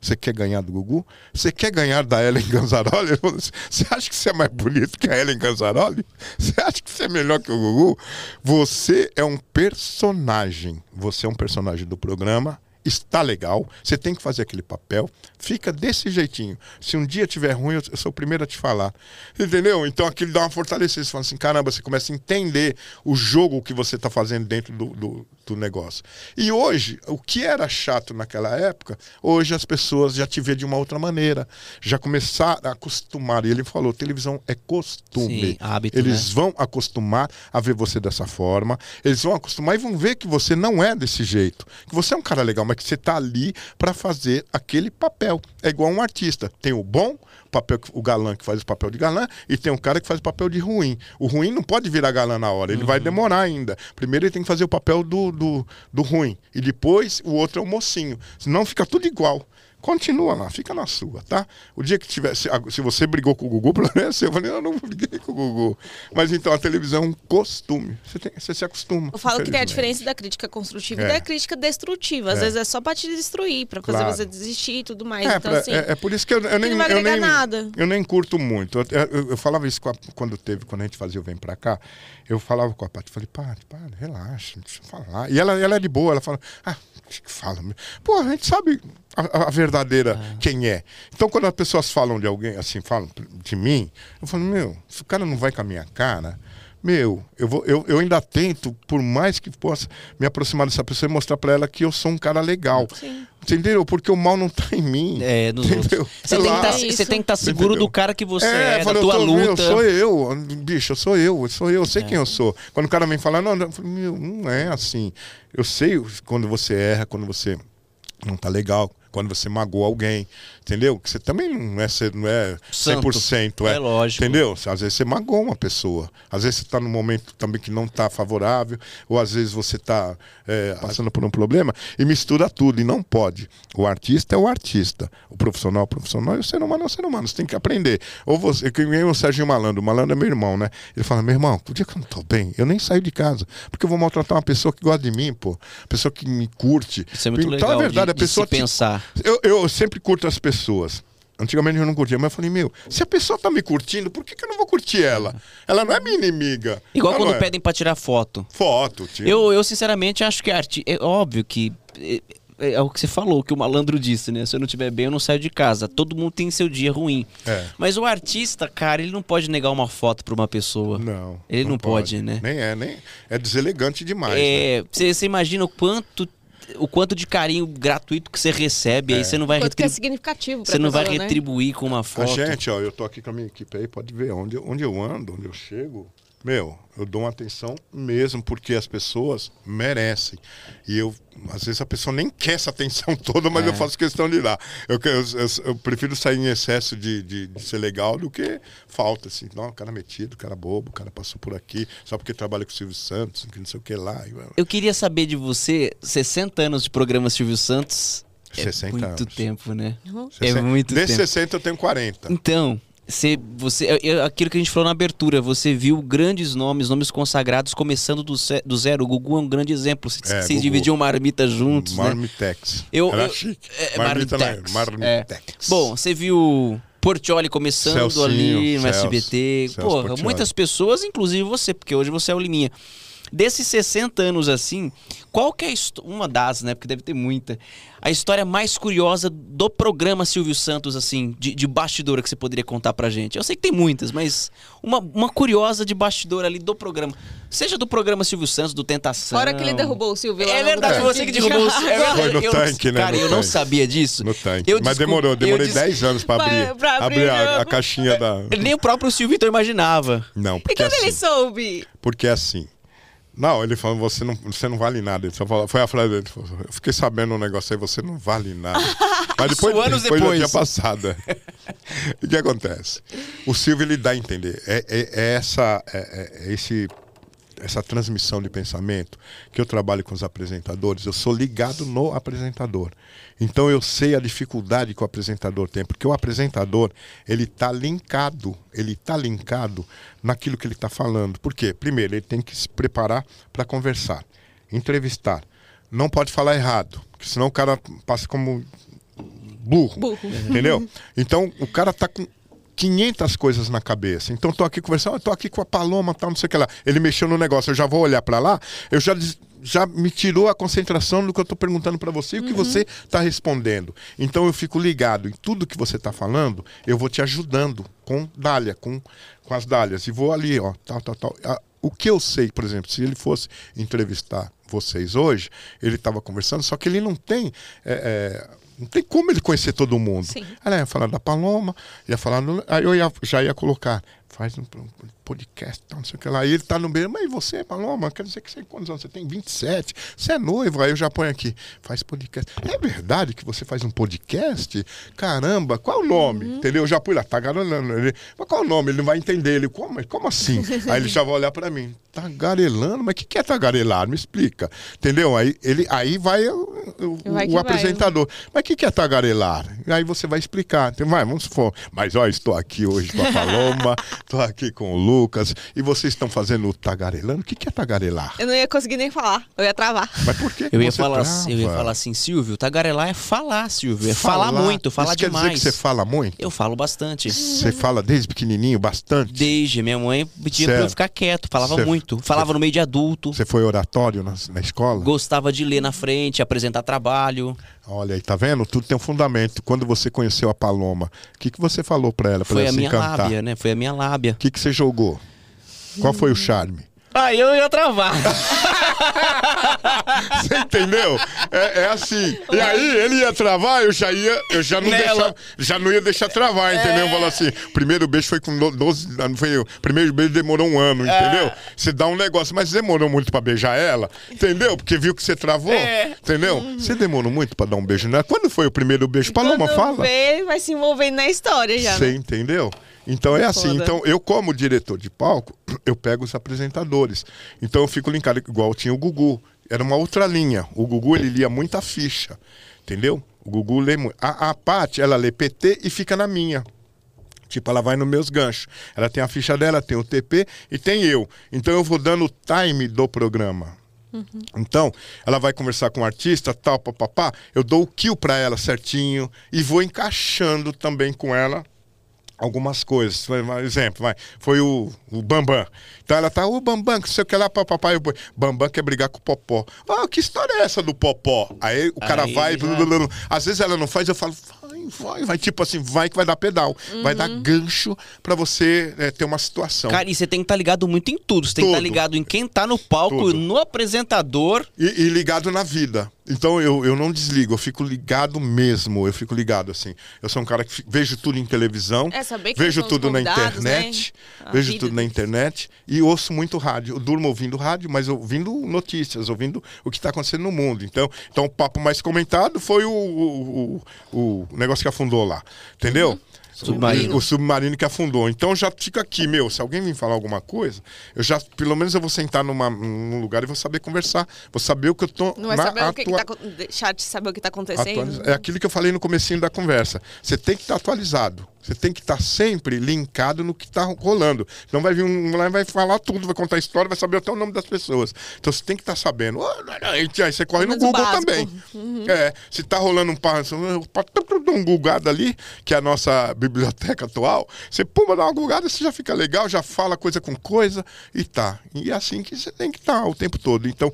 Você quer ganhar do Gugu? Você quer ganhar da Ellen Ganzaroli? [LAUGHS] Você acha que você é mais bonito que a Ellen Ganzaroli? Você acha que você é melhor que o Gugu? Você é um personagem. Você é um personagem do programa. Está legal, você tem que fazer aquele papel, fica desse jeitinho. Se um dia tiver ruim, eu, sou o primeiro a te falar. Entendeu? Então aquilo dá uma fortalecida. Você fala assim: caramba, você começa a entender o jogo que você está fazendo dentro do, do, do negócio. E hoje, o que era chato naquela época, hoje as pessoas já te vê de uma outra maneira. Já começaram a acostumar. E ele falou: televisão é costume. Sim, hábito, Eles né? vão acostumar a ver você dessa forma. Eles vão acostumar e vão ver que você não é desse jeito. Que você é um cara legal, mas que você tá ali para fazer aquele papel. É igual um artista. Tem o bom, o papel o galã que faz o papel de galã, e tem um cara que faz o papel de ruim. O ruim não pode virar galã na hora, ele vai demorar ainda. Primeiro ele tem que fazer o papel do, do, do ruim. E depois o outro é o mocinho. Senão fica tudo igual. Continua lá, fica na sua, tá? O dia que tiver. Se, se você brigou com o Gugu, o problema é seu. Eu falei, eu não briguei com o Gugu. Mas então a televisão é um costume. Você, tem- você se acostuma. Eu falo que tem a diferença da crítica construtiva É. e da crítica destrutiva. Às É. vezes é só pra te destruir, pra fazer Claro. você desistir e tudo mais. É, então, pra- assim, é, é por isso que eu, eu nem, não vai eu, nem, nada. eu nem curto muito. Eu, eu- eu falava isso a- quando teve, quando a gente fazia o Vem Pra Cá. Eu falava com a Paty, falei, Paty, para, relaxa, deixa eu falar. E ela, ela é de boa, ela fala, ah, que que fala? Pô, a gente sabe a, a verdadeira quem é. Então, quando as pessoas falam de alguém, assim, falam de mim, eu falo, meu, se o cara não vai com a minha cara, meu, eu, vou, eu, eu ainda tento, por mais que possa me aproximar dessa pessoa e mostrar pra ela que eu sou um cara legal. Sim. Entendeu? Porque o mal não tá em mim. É, nos Entendeu? outros. Você tem, que Lá- tá, É você tem que estar seguro Entendeu? do cara que você é, da fala, eu tua tô- meu, luta. sou eu, bicho, eu sou eu, eu sou eu, eu sei É. quem eu sou. Quando o cara vem falar, não, não, eu falo, meu, não é assim. Eu sei quando você erra, quando você não tá legal, quando você magoa alguém, entendeu? Que você também não é, não é Santo. 100%, é, É lógico. Entendeu? Às vezes você magoa uma pessoa, às vezes você tá num momento também que não tá favorável, ou às vezes você tá é, passando por um problema e mistura tudo, e não pode. O artista é o artista, o profissional é o profissional e o ser humano é o ser humano, você tem que aprender. Ou você, que nem o Serginho Malandro, o Malandro é meu irmão, né? Ele fala, meu irmão, o dia que eu não tô bem, eu nem saio de casa, porque eu vou maltratar uma pessoa que gosta de mim, pô, pessoa que me curte. Isso é muito então legal é verdade, de- a pessoa se eu, eu sempre curto as pessoas. Antigamente eu não curtia, mas eu falei, meu, se a pessoa tá me curtindo, por que, que eu não vou curtir ela? Ela não é minha inimiga. Igual Ela quando não é. pedem pra tirar foto. Foto, tio. Eu, eu sinceramente acho que arte... é óbvio que é, é, é o que você falou, que o malandro disse, né? Se eu não estiver bem, eu não saio de casa. Todo mundo tem seu dia ruim. É. Mas o artista, cara, ele não pode negar uma foto pra uma pessoa. Não. Ele não, pode, né? Nem é, nem. É deselegante demais. né? É, você, você imagina o quanto o quanto de carinho gratuito que você recebe, aí você não vai Quanto que é significativo você não vai né? retribuir com uma A foto. gente, ó, eu tô aqui com a minha equipe aí, pode ver onde, onde eu ando, onde eu chego. Meu, eu dou uma atenção mesmo, porque as pessoas merecem. E eu, às vezes a pessoa nem quer essa atenção [LAUGHS] toda, mas É. eu faço questão de dar. Eu, eu, eu- eu prefiro sair em excesso de, de, de ser legal do que falta, assim. Não, cara metido, cara bobo, o cara passou por aqui, só porque trabalha com o Silvio Santos, que não sei o que lá. Eu queria saber de você, 60 anos de programa Silvio Santos. É 60 muito anos. tempo, né? Uhum. É muito Desses tempo. 60 eu tenho 40. Então, você, você, é- é aquilo que a gente falou na abertura, você viu grandes nomes, nomes consagrados começando do, do zero. O Gugu é um grande exemplo. Vocês É, vocês dividiam marmita juntos, né? Marmitex. Eu- Era eu- chique. é, Marmita não Marmitex. Marmitex. Bom, você viu Portioli começando Celcinho, ali no Celso, SBT. Celso Porra, Portiolli. muitas pessoas, inclusive você, porque hoje você é o Liminha. Desses 60 anos assim, qual que é uma das, né? Porque deve ter muita. A história mais curiosa do programa Silvio Santos, assim, de, de bastidor que você poderia contar pra gente? Eu sei que tem muitas, mas uma, uma curiosa de bastidor ali do programa. Seja do programa Silvio Santos, do Tentação. Fora que ele derrubou o Silvio lá É verdade, você que derrubou o Silvio. É Foi no eu- tanque, né, Cara, eu não tanque. sabia disso. No tanque. Eu Mas demorou, demorei eu des- 10 anos pra abrir, pra abrir abrir a, a caixinha da. [LAUGHS] Nem o próprio Silvio Vitor imaginava. Não, E porque quando ele assim, soube? porque assim. Não, ele falou, você não, você não vale nada. Ele só falou, foi a frase dele. ele falou, Eu fiquei sabendo um negócio aí, você não vale nada. [LAUGHS] Mas depois, Isso anos depois, depois. passado. é. [LAUGHS] E o que acontece? O Silvio, ele dá a entender. É, é- é essa, é- é esse, essa transmissão de pensamento que eu trabalho com os apresentadores. Eu sou ligado no apresentador. Então eu sei a dificuldade que o apresentador tem, porque o apresentador ele está linkado, ele está linkado naquilo que ele está falando. Por quê? Primeiro ele tem que se preparar para conversar, entrevistar. Não pode falar errado, porque senão o cara passa como burro, Burro. entendeu? Então o cara tá com 500 coisas na cabeça. Então tô aqui conversando, eu tô aqui com a Paloma, tal, não sei o que lá. Ele mexeu no negócio, eu já vou olhar para lá, eu já já me tirou a concentração do que eu tô perguntando para você e o que você tá respondendo. Então eu fico ligado em tudo que você tá falando, eu vou te ajudando com dália, com com as dálias e vou ali, ó, tal, tal, tal. Ah, O que eu sei, por exemplo, se ele fosse entrevistar vocês hoje, ele estava conversando, só que ele não tem é, é, não tem como ele conhecer todo mundo. Sim. Ela ia falar da Paloma, ia falar. Aí eu ia- já ia colocar, faz um, um podcast, tal, não sei o que lá. E ele tá no meio, mas e você, Paloma? Quer dizer que você quantos anos? Você tem 27, você é noivo. Aí eu já ponho aqui, faz podcast. É verdade que você faz um podcast? Caramba, qual é o nome? Entendeu? Eu já pus lá, tá garolando. Ele, mas qual é o nome? Ele não vai entender. Ele, como, como assim? [LAUGHS] aí ele já vai olhar pra mim. Tagarelando? Mas o que, que é tagarelar? Me explica. Entendeu? Aí, ele, aí vai o, o- Vai o vai. apresentador. Mas o que, que é tagarelar? Aí você vai explicar. Então, vai, vamos supor. Mas ó, estou aqui hoje com a Paloma, [LAUGHS] estou aqui com o Lucas, e vocês estão fazendo o tagarelando. O que, que é tagarelar? Eu não ia conseguir nem falar. Eu ia travar. Mas por que, que Eu ia, você falar, trava? eu ia falar assim, Silvio, tagarelar é falar, Silvio. É falar, muito, falar Isso quer demais. dizer que você fala muito? Eu falo bastante. Você fala desde pequenininho, bastante? Desde minha mãe pedia pra eu Certo. ficar quieto, falava Certo. muito. Falava no meio de adulto. Você foi oratório na, na escola? Gostava de ler na frente, apresentar trabalho. Olha aí, tá vendo? Tudo tem um fundamento. Quando você conheceu a Paloma, o que, que você falou pra ela? Pra Foi ela a se minha encantar? lábia, né? Foi a minha lábia. O que, que você jogou? Qual foi o charme? Ah, eu ia travar. [LAUGHS] [LAUGHS] Você entendeu? É, é assim. E aí ele ia travar, eu já ia, eu já não deixava, já não ia deixar travar, entendeu? Falar assim, primeiro beijo foi com no- 12 anos, foi o primeiro beijo demorou um ano, entendeu? Você dá um negócio, mas demorou muito pra beijar ela, entendeu? Porque viu que você travou, É. entendeu? Você demorou muito pra dar um beijo nela. Quando foi o primeiro beijo? Paloma, Quando fala. vê, vai se envolvendo na história já. Você né? entendeu? Então é assim. Foda. Então eu, como diretor de palco, [CLEARS THROAT] eu pego os apresentadores. Então eu fico linkado, igual tinha o Gugu. Era uma outra linha. O Gugu, ele lia muita ficha. Entendeu? O Gugu lê muito. A, a Paty, ela lê PT e fica na minha. Tipo, ela vai nos meus ganchos. Ela tem a ficha dela, tem o TP e tem eu. Então eu vou dando o time do programa. Então, ela vai conversar com o artista, tal, papapá. Eu dou o kill pra ela certinho e vou encaixando também com ela algumas coisas. Por exemplo, vai, foi o, o Bambam. Então ela tá, o Bambam, que sei o que lá, papai, o Bambam quer brigar com o Popó. Ah, que história é essa do Popó? Aí o cara Aí vai, já- blá, blá, blá. às vezes ela não faz, eu falo, vai, vai, vai, tipo assim, vai que vai dar pedal. Vai dar gancho pra você é, ter uma situação. Cara, e você tem que estar ligado muito em tudo. Você tem que estar Tudo. ligado em quem tá no palco, Tudo. no apresentador. E, e ligado na vida. Então eu, eu não desligo, eu fico ligado mesmo. Eu fico ligado assim. Eu sou um cara que fi- vejo tudo em televisão, É, vejo os tudo na internet, né? Vejo vida tudo na internet e ouço muito rádio. Eu durmo ouvindo rádio, mas ouvindo notícias, ouvindo o que está acontecendo no mundo. Então, então o papo mais comentado foi o, o, o- o negócio que afundou lá. Entendeu? Uhum. Submarino. O, o submarino que afundou. Então já fica aqui, meu. Se alguém vir falar alguma coisa, eu já, pelo menos eu vou sentar numa, num lugar e vou saber conversar. Vou saber o que eu tô Não na saber o que, que atua- tá deixar de saber o que tá acontecendo. atualiza- É aquilo que eu falei no comecinho da conversa. Você tem que estar atualizado. Você tem que estar sempre linkado no que está rolando. Não vai vir um lá e vai falar tudo, vai contar a história, vai saber até o nome das pessoas. Então você tem que estar sabendo. Ah, Aí você corre no Google também. É, se tá rolando um passo, um gulgado ali, que é a nossa biblioteca atual, você puma, dá uma gulgada, você já fica legal, já fala coisa com coisa e tá. E é assim que você tem que estar o tempo todo. Então,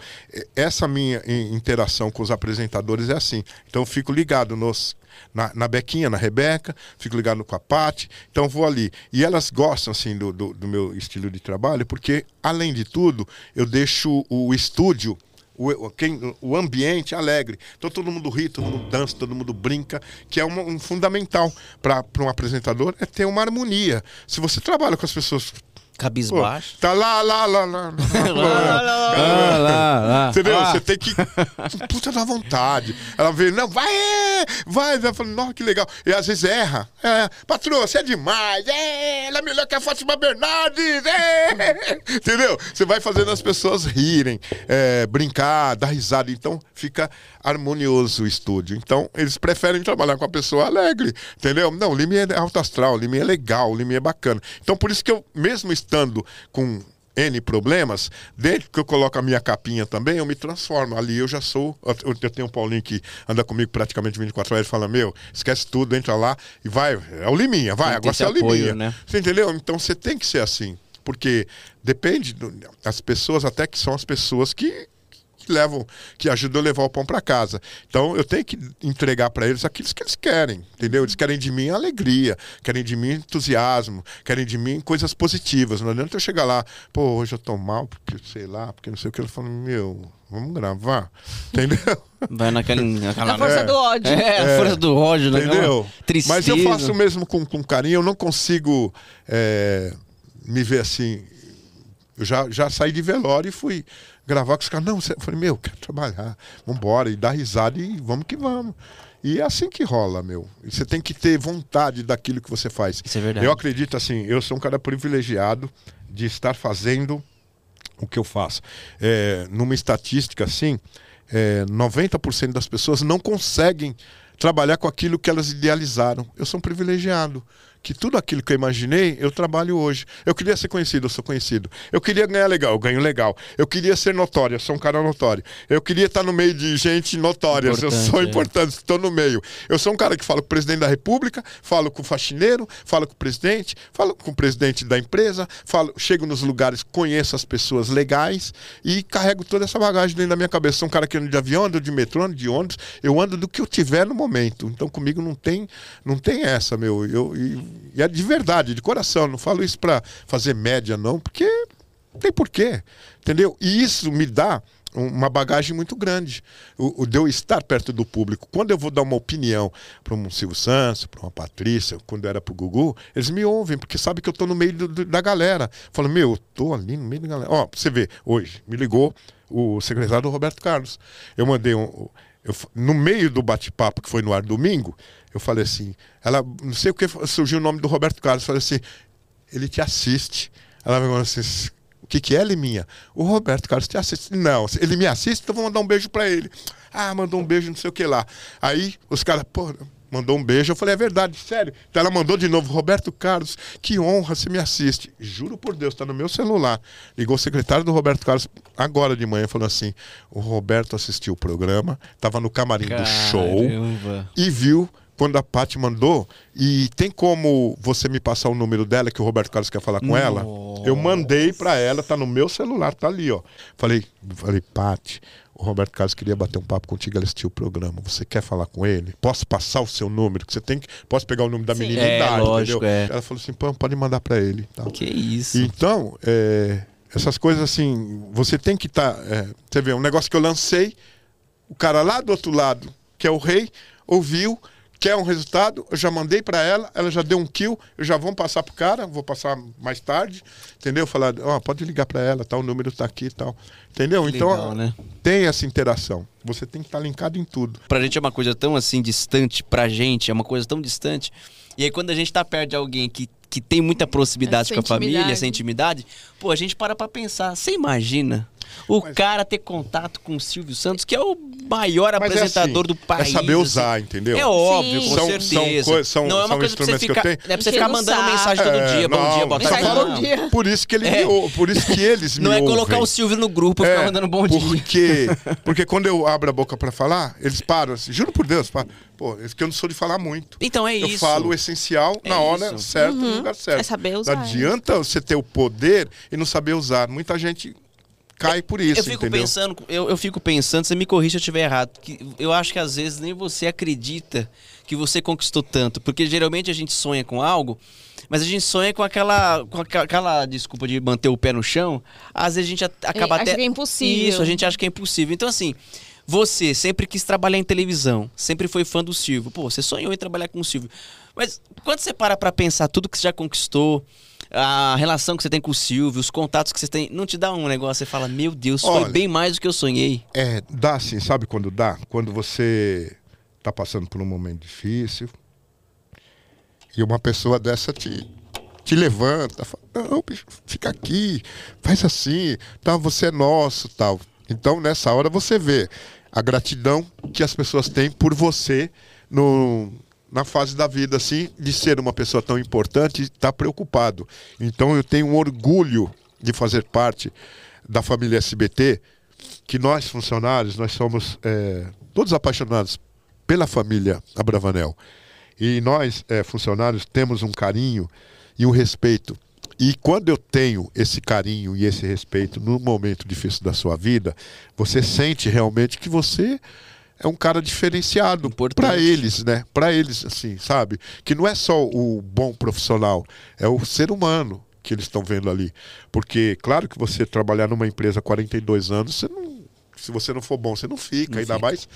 essa minha in- interação com os apresentadores é assim. Então, eu fico ligado nos. Na, na Bequinha, na Rebeca, fico ligado com a Paty, então vou ali. E elas gostam, assim, do, do, do meu estilo de trabalho, porque, além de tudo, eu deixo o estúdio o, o- quem- o ambiente alegre. Então todo mundo ri, todo mundo dança, todo mundo brinca, que é uma- um fundamental para um apresentador é ter uma harmonia. Se você trabalha com as pessoas. Pô, Cabisbaixo. tá [LAUGHS] lá, lá, lá, lá. lá, Ah, lá, lá. Entendeu? Ah. Você tem que. Puta da vontade. Ela vê, não, vai, é, vai. Ela fala, nossa, que legal. E às vezes erra. É, patroa, você é demais. É, ela é melhor que a Fátima Bernardes. É. [LAUGHS] Entendeu? Você vai fazendo as pessoas rirem, é, brincar, dar risada. Então fica harmonioso o estúdio. Então eles preferem trabalhar com a pessoa alegre. Entendeu? Não, o Limi é alto astral, o Limi é legal, o Limi é bacana. Então por isso que eu, mesmo estando com N problemas, desde que eu coloco a minha capinha também, eu me transformo. Ali eu já sou. Eu, tenho um Paulinho que anda comigo praticamente 24 horas e fala: Meu, esquece tudo, entra lá e vai. É o Liminha, vai, Tem agora você é o apoio, Liminha. né? Você entendeu? Então você tem que ser assim. Porque depende. Do, as pessoas, até que são as pessoas que. Que levam, que ajudam a levar o pão para casa. Então eu tenho que entregar para eles aquilo que eles querem, entendeu? Eles querem de mim alegria, querem de mim entusiasmo, querem de mim coisas positivas. Não adianta eu chegar lá, pô, hoje eu tô mal, porque sei lá, porque não sei o que. Eu falo, meu, vamos gravar, [LAUGHS] entendeu? Vai naquela. [LAUGHS] naquela A força É. do ódio. É, a força do ódio, né? Entendeu? Tristeza. Mas eu faço mesmo com, com carinho, eu não consigo é, me ver assim. Eu já, já saí de velório e fui gravar com os caras. Não, você- eu falei, meu, quero trabalhar, vambora, e dar risada e vamos que vamos. E é assim que rola, meu. E você tem que ter vontade daquilo que você faz. Isso é verdade. Eu acredito assim, eu sou um cara privilegiado de estar fazendo o que eu faço. É, numa estatística assim, é, 90% das pessoas não conseguem trabalhar com aquilo que elas idealizaram. Eu sou um privilegiado. Que tudo aquilo que eu imaginei, eu trabalho hoje. Eu queria ser conhecido, eu sou conhecido. Eu queria ganhar legal, eu ganho legal. Eu queria ser notório, eu sou um cara notório. Eu queria estar no meio de gente notória, eu Importante, sou é. importante, estou no meio. Eu sou um cara que fala com o presidente da República, falo com o faxineiro, falo com o presidente, falo com o presidente da empresa, falo, chego nos lugares, conheço as pessoas legais e carrego toda essa bagagem dentro da minha cabeça. Sou um cara que anda de avião, ando de metrô, ando de ônibus, eu ando do que eu tiver no momento. Então comigo não tem, não tem essa, meu. Eu, e, e é de verdade, de coração. Não falo isso para fazer média, não, porque tem porquê. Entendeu? E isso me dá uma bagagem muito grande. O, o de eu estar perto do público. Quando eu vou dar uma opinião para um Silvio Santos, para uma Patrícia, quando era para o Gugu, eles me ouvem, porque sabem que eu estou no meio do- do- da galera. Falam, meu, eu estou ali no meio da galera. Ó, você ver, hoje me ligou o secretário Roberto Carlos. Eu mandei um. eu no meio do bate-papo que foi no ar domingo, eu falei assim, ela, não sei o que surgiu o nome do Roberto Carlos, falei assim, ele te assiste. Ela me falou assim, o que, que é, Liminha? O Roberto Carlos te assiste. Não, ele me assiste, então vou mandar um beijo pra ele. Ah, mandou um beijo, não sei o que lá. Aí os caras, pô, mandou um beijo. Eu falei, é verdade, sério. Então ela mandou de novo, Roberto Carlos, que honra, você me assiste. Juro por Deus, tá no meu celular. Ligou o secretário do Roberto Carlos agora de manhã, falou assim: o Roberto assistiu o programa, tava no camarim do show Caramba. e viu quando a Paty mandou, e tem como você me passar o número dela, que o Roberto Carlos quer falar com ela? Eu mandei pra ela, tá no meu celular, tá ali, ó. Falei, falei, Paty, o Roberto Carlos queria bater um papo contigo, ele assistiu o programa. Você quer falar com ele? Posso passar o seu número? Que você tem que. Posso pegar o nome da Sim. menina É, e lógico, entendeu? é. Ela falou assim, pô, pode mandar pra ele. Tal. Que isso. Então, é, essas coisas assim, você tem que estar. você vê, um negócio que eu lancei, o cara lá do outro lado, que é o rei, ouviu, quer um resultado, eu já mandei pra ela, ela já deu um kill, eu já vou passar pro cara, vou passar mais tarde, entendeu? Falar, ó, pode ligar pra ela, tal, o número tá aqui e tal. Entendeu? Então, legal, né? tem essa interação. Você tem que estar linkado em tudo. Pra gente é uma coisa tão assim distante, pra gente é uma coisa tão distante. E aí quando a gente tá perto de alguém que, que tem muita proximidade Essa com a família, intimidade. essa intimidade, pô, a gente para pra pensar. Você imagina o cara ter contato com o Silvio Santos, que é o maior Mas é apresentador assim, do país. É saber assim. usar, entendeu? É óbvio, Sim. com São- certeza. são são- não é uma são coisa pra você instrumentos que eu ficar, tenho. é pra você ficar mandando saco. mensagem todo É, dia, bom não, dia, boa tarde. bom dia. Por isso que ele É. me por isso que eles [LAUGHS] me Não é colocar ouvem. o Silvio no grupo e ficar É, mandando bom dia. porque, porque quando eu abro a boca pra falar, eles param assim, juro por Deus, param. Pô, é que eu não sou de falar muito. Então é eu isso. falo o essencial É na hora isso. certa, no lugar certo. É saber usar, Não adianta você ter o poder e não saber usar. Muita gente cai por isso, eu fico entendeu? pensando, eu, eu fico pensando, você me corrija se eu estiver errado, que eu acho que às vezes nem você acredita que você conquistou tanto, porque geralmente a gente sonha com algo, mas a gente sonha com aquela, com aquela, aquela desculpa de manter o pé no chão, às vezes a gente a- acaba acha até que é impossível. Isso, a gente acha que é impossível. Então assim, você sempre quis trabalhar em televisão, sempre foi fã do Silvio. Pô, você sonhou em trabalhar com o Silvio. Mas quando você para pra pensar tudo que você já conquistou, a relação que você tem com o Silvio, os contatos que você tem, não te dá um negócio, você fala, meu Deus, foi Olha, bem mais do que eu sonhei. É, dá sim, sabe quando dá? Quando você tá passando por um momento difícil e uma pessoa dessa te, te levanta, fala, não, bicho, fica aqui, faz assim, tal, você é nosso, tal. Então, nessa hora você vê a gratidão que as pessoas têm por você no, na fase da vida, assim, de ser uma pessoa tão importante e estar preocupado. Então, eu tenho um orgulho de fazer parte da família SBT, que nós, funcionários, nós somos é, todos apaixonados pela família Abravanel. E nós, é, funcionários, temos um carinho e um respeito. E quando eu tenho esse carinho e esse respeito no momento difícil da sua vida, você sente realmente que você é um cara diferenciado para eles, né? Para eles, assim, sabe? Que não é só o bom profissional, é o ser humano que eles estão vendo ali. Porque, claro que você trabalhar numa empresa há 42 anos, você não, se você não for bom, você não fica. Não ainda fica. mais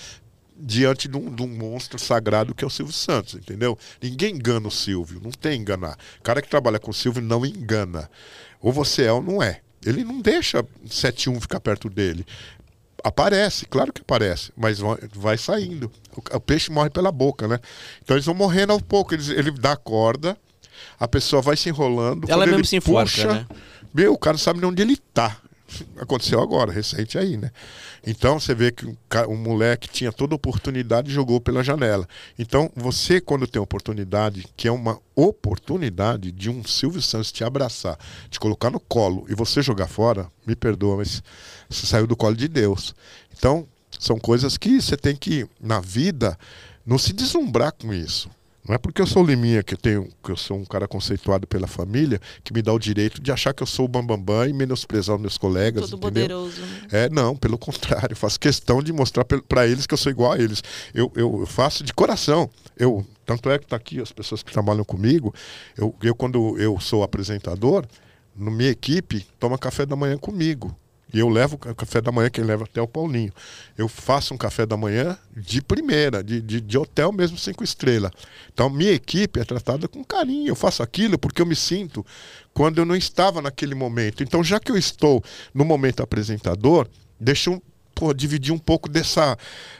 diante de um, de um monstro sagrado que é o Silvio Santos, entendeu? Ninguém engana o Silvio, não tem enganar. O cara que trabalha com o Silvio não engana. Ou você é ou não é. Ele não deixa 71 ficar perto dele. Aparece, claro que aparece, mas vai, saindo. O, o peixe morre pela boca, né? Então eles vão morrendo aos poucos. Eles, ele dá a corda, a pessoa vai se enrolando. Ela mesmo se enforca, puxa, né? Meu, o cara não sabe nem onde ele tá. Aconteceu agora, recente aí, né? Então você vê que um, ca- um moleque tinha toda oportunidade e jogou pela janela. Então você, quando tem oportunidade, que é uma oportunidade de um Silvio Santos te abraçar, te colocar no colo e você jogar fora, me perdoa, mas você saiu do colo de Deus. Então são coisas que você tem que, na vida, não se deslumbrar com isso. Não é porque eu sou liminha, que eu, tenho, que eu sou um cara conceituado pela família, que me dá o direito de achar que eu sou o bambambam e menosprezar os meus colegas. Todo entendeu? poderoso. né? É, não, pelo contrário, eu faço questão de mostrar para eles que eu sou igual a eles. Eu, eu, eu faço de coração. Eu, tanto é que tá aqui as pessoas que trabalham comigo, eu, eu quando eu sou apresentador, na minha equipe toma café da manhã comigo. E eu levo o ca- café da manhã, quem leva até o Paulinho. Eu faço um café da manhã de primeira, de, de, de hotel mesmo cinco estrelas. Então, minha equipe é tratada com carinho. Eu faço aquilo porque eu me sinto quando eu não estava naquele momento. Então, já que eu estou no momento apresentador, deixa eu pô, dividir um pouco dessa,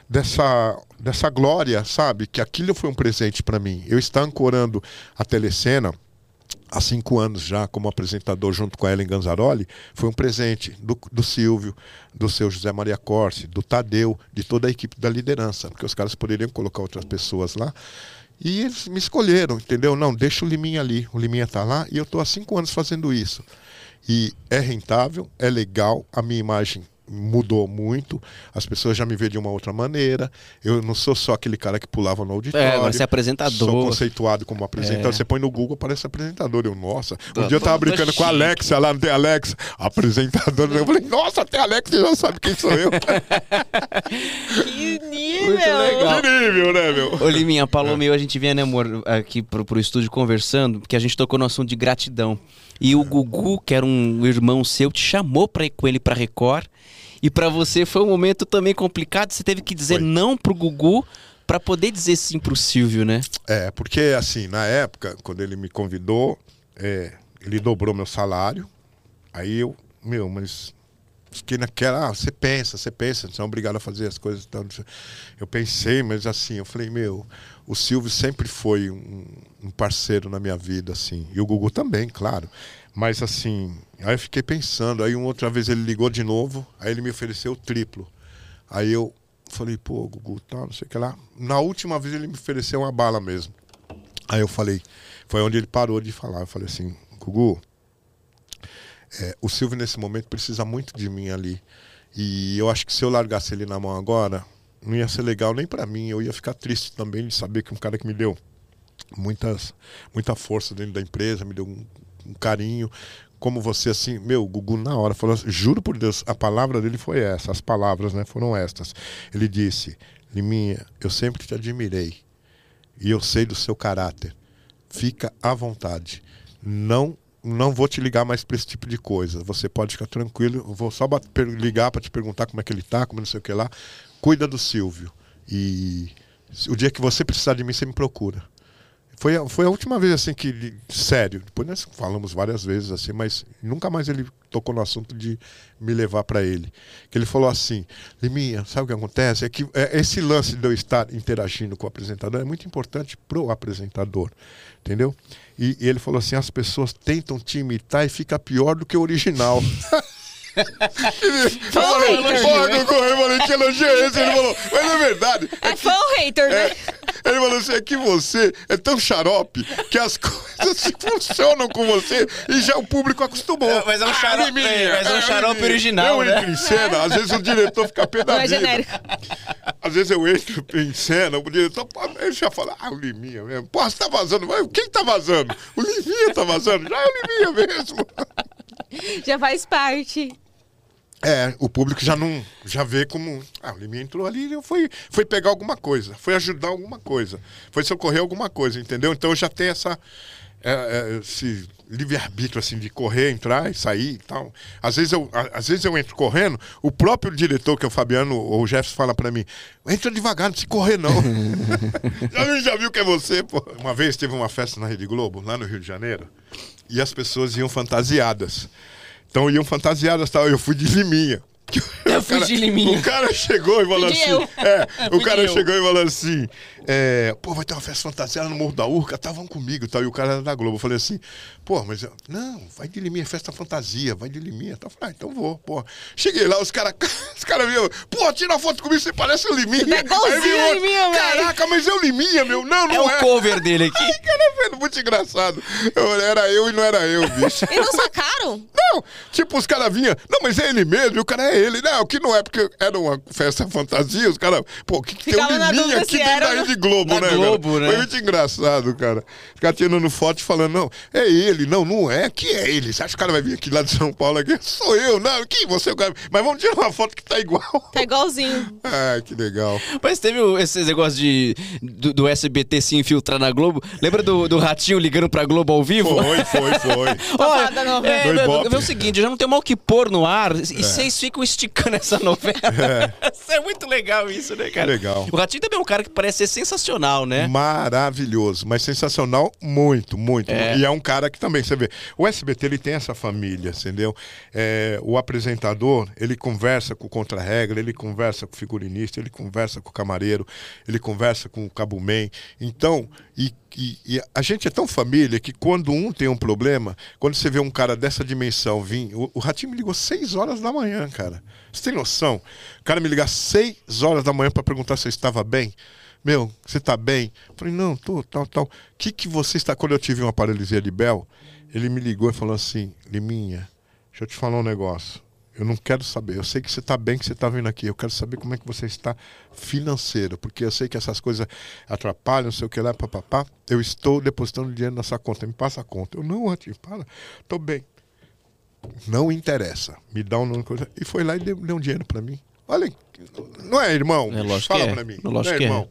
dessa, dessa glória, sabe? Que aquilo foi um presente para mim. Eu estar ancorando a telecena há cinco anos já como apresentador junto com a Ellen Ganzaroli, foi um presente do, do Silvio, do seu José Maria Corse, do Tadeu, de toda a equipe da liderança, porque os caras poderiam colocar outras pessoas lá. E eles me escolheram, entendeu? Não, deixa o Liminha ali. O Liminha tá lá e eu tô há cinco anos fazendo isso. E é rentável, é legal, a minha imagem mudou muito. As pessoas já me veem de uma outra maneira. Eu não sou só aquele cara que pulava no auditório. É, agora você é apresentador. Sou conceituado como apresentador. É. Você põe no Google, aparece apresentador. Eu, nossa. Um Tá dia eu tava todo brincando com a. Alexa, lá não tem Alexa, apresentador. Eu falei, nossa, tem Alexa, você já sabe quem sou eu. [LAUGHS] Que nível! Muito legal. que nível, né, meu? Ô, Liminha, Paulo meu, a gente vinha, né, amor, aqui pro, pro estúdio conversando, porque a gente tocou no assunto de gratidão. E o Gugu, que era um irmão seu, te chamou pra ir com ele pra Record. E pra você foi um momento também complicado. Você teve que dizer Foi. não pro Gugu pra poder dizer sim pro Silvio, né? É, porque assim, na época, quando ele me convidou, é, ele dobrou meu salário. Aí eu, meu, mas fiquei naquela, ah, você pensa, você pensa, você é obrigado a fazer as coisas. Então, eu pensei, mas assim, eu falei, meu, o Silvio sempre foi um, um parceiro na minha vida, assim. E o Gugu também, claro. Mas assim, aí eu fiquei pensando, aí uma outra vez ele ligou de novo, aí ele me ofereceu o triplo. Aí eu falei, pô, Gugu, tal, não sei o que lá. Na última vez ele me ofereceu uma bala mesmo. Aí eu falei, foi onde ele parou de falar. Eu falei assim, Gugu, é, o Silvio nesse momento precisa muito de mim ali. E eu acho que se eu largasse ele na mão agora, não ia ser legal nem pra mim. Eu ia ficar triste também de saber que um cara que me deu muitas, muita força dentro da empresa, me deu um, um carinho. Como você, assim, meu, Gugu na hora falou assim, juro por Deus, a palavra dele foi essa, as palavras, né, foram estas. Ele disse, Liminha, eu sempre te admirei e eu sei do seu caráter. Fica à vontade. Não não vou te ligar mais para esse tipo de coisa. Você pode ficar tranquilo. Eu vou só ligar para te perguntar como é que ele tá, como não sei o que lá. Cuida do Silvio. E o dia que você precisar de mim, você me procura. Foi a, foi a última vez assim que. ele- Sério, depois nós falamos várias vezes assim, mas nunca mais ele tocou no assunto de me levar para ele. Que ele falou assim: Liminha, sabe o que acontece? É que é, esse lance de eu estar interagindo com o apresentador é muito importante pro apresentador. Entendeu? E, e ele falou assim: as pessoas tentam te imitar e fica pior do que o original. eu falei, hater. falei, que elogio é esse? Ele falou, mas é verdade. É fã ou hater, né? Ele falou assim: é que você é tão xarope que as [LAUGHS] coisas funcionam com você e já o público acostumou. É, mas é um xarope- Liminha, é, mas é um xarope Liminha. original, Eu né? entro em cena, às vezes o diretor fica pé da Não é vida. genérico. Às vezes eu entro em cena, o diretor ele já fala, ah, o Liminha mesmo. Pô, você tá vazando. Mas Quem tá vazando? O Liminha tá vazando. Já é o Liminha mesmo. Já faz parte. É, o público já não já vê como. Ah, o Liminha entrou ali e foi, foi pegar alguma coisa, foi ajudar alguma coisa, foi socorrer alguma coisa, entendeu? Então já tem essa. é, é, esse livre-arbítrio assim de correr, entrar e sair e tal. Às vezes, eu, às vezes eu entro correndo, o próprio diretor, que é o Fabiano ou o Jefferson, fala pra mim: entra devagar, não precisa correr, não. [LAUGHS] já, já viu que é você, pô? Uma vez teve uma festa na Rede Globo, lá no Rio de Janeiro, e as pessoas iam fantasiadas. Então iam fantasiadas tal. Eu fui de liminha. Eu O fui cara- de liminha. O cara chegou e falou assim. eu. É, [LAUGHS] o cara eu. chegou e falou assim: é, pô, vai ter uma festa fantasiada no Morro da Urca, vão comigo tal. E o cara era da Globo. Eu falei assim, pô, mas não, vai de Liminha, festa fantasia, vai de Liminha. Tá? Eu falei, ah, então vou, pô. Cheguei lá, os caras [LAUGHS] os cara viram, pô, tira foto comigo, você parece o Liminha. Tá igualzinho Aí veio o Liminha. Caraca, mas é o Liminha, meu. Não, É não o é. cover dele aqui. [LAUGHS] Ai, cara, velho, muito engraçado. Eu, era eu e não era eu, bicho. [LAUGHS] E não sacaram? Não, tipo, os caras vinham, não, mas é ele mesmo, e o cara é ele. Não, que não é porque era uma festa fantasia, os caras, pô, o que, que tem na liminha aqui dentro da. Rede Globo, Da né, Globo, velho? né? Foi muito engraçado, cara. Ficar tirando foto e falando, não, é ele, não, não é, que é ele. Você acha que o cara vai vir aqui lá de São Paulo aqui? Sou eu, não, que você, é o cara. Mas vamos tirar uma foto que tá igual. Tá igualzinho. Ai, [LAUGHS] que legal. Mas teve esse negócio de, do, do SBT se infiltrar na Globo. Lembra do, do Ratinho ligando pra Globo ao vivo? Foi, foi, foi. [LAUGHS] novela. é, é, é o seguinte, já não tem mal o que pôr no ar e vocês ficam esticando essa novela. [LAUGHS] Isso é muito legal isso, né, cara? Legal. O Ratinho também é um cara que parece ser sensacional, né? Maravilhoso, mas sensacional, muito, muito. É. E é um cara que também, você vê, o SBT ele tem essa família, entendeu? É, o apresentador, ele conversa com o contra-regra, ele conversa com o figurinista, ele conversa com o camareiro, ele conversa com o cabuman. Então, e, e- e a gente é tão família que quando um tem um problema, quando você vê um cara dessa dimensão vir, o, o Ratinho me ligou 6 horas da manhã, cara. Você tem noção? O cara me ligar 6 horas da manhã para perguntar se eu estava bem. Meu, você tá bem? Eu falei, não, tô, tal, tal. O que que você está... Quando eu tive uma paralisia de Bel, ele me ligou e falou assim, Liminha, deixa eu te falar um negócio. Eu não quero saber. Eu sei que você está bem, que você está vindo aqui. Eu quero saber como é que você está financeiro, porque eu sei que essas coisas atrapalham, não sei o que lá, papapá. Eu estou depositando dinheiro na sua conta. Me passa a conta. Eu não, Ratinho, para. Estou bem. Não interessa. Me dá um nome. E foi lá e deu, deu um dinheiro para mim. Olha, não é irmão? É lógico Fala é. para mim. É lógico não é é. irmão.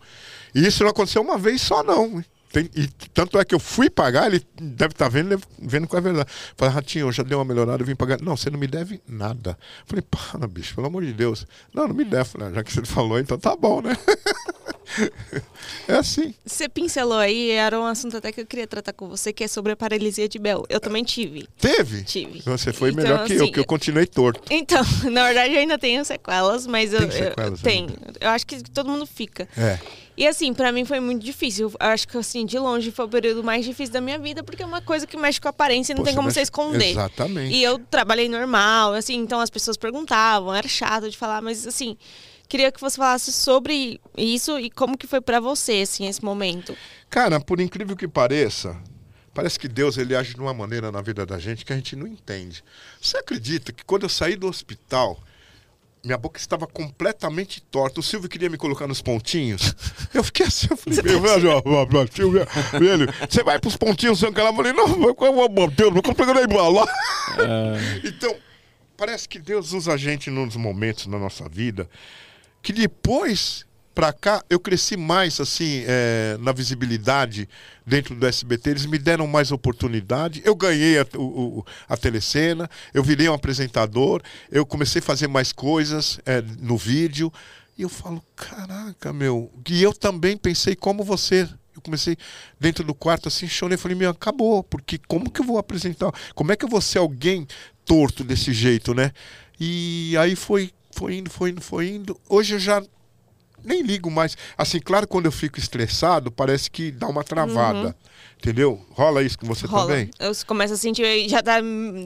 E isso não aconteceu uma vez só, não. Tem- e tanto é que eu fui pagar, ele deve estar vendo, deve- vendo com a verdade. Falei, Ratinho, eu já dei uma melhorada, eu vim pagar. Não, você não me deve nada. Falei, para, bicho, pelo amor de Deus. Não, não me deve. Falei, "Ah, já que você falou, então tá bom, né? [LAUGHS] é assim. Você pincelou aí, era um assunto até que eu queria tratar com você, que é sobre a paralisia de Bell. Eu também tive. Teve? Tive. Você foi Então, melhor que eu, assim, que eu continuei torto. Então, [LAUGHS] na verdade, eu ainda tenho sequelas, mas eu. Tem sequelas eu, tenho. Eu acho que todo mundo fica. É. E assim, pra mim foi muito difícil. Eu acho que assim, de longe foi o período mais difícil da minha vida, porque é uma coisa que mexe com a aparência e não Pô, tem como mexe- você esconder. Exatamente. E eu trabalhei normal, assim, então as pessoas perguntavam, era chato de falar, mas assim, queria que você falasse sobre isso e como que foi pra você, assim, esse momento. Cara, por incrível que pareça, parece que Deus ele age de uma maneira na vida da gente que a gente não entende. Você acredita que quando eu saí do hospital, minha boca estava completamente torta. O Silvio queria me colocar nos pontinhos. [LAUGHS] Eu fiquei assim, eu falei, meu Silvio, velho, você vai pros pontinhos, seu cara. Eu falei, não, qual é o Deus, não nem bola. Então, parece que Deus usa a gente nos momentos na nossa vida que depois pra cá eu cresci mais assim é, na visibilidade dentro do SBT eles me deram mais oportunidade. Eu ganhei a, o- a telecena eu virei um apresentador eu comecei a fazer mais coisas é, no vídeo. E eu falo caraca meu. E eu também pensei como você. Eu comecei dentro do quarto assim chorei falei meu acabou porque como que eu vou apresentar? Como é que eu vou ser alguém torto desse jeito né? E aí foi foi indo foi indo foi indo hoje eu já nem ligo mais. Assim, claro, quando eu fico estressado, parece que dá uma travada. Entendeu? Rola isso com você Uhum. Rola. também? Eu começo a sentir, já dá,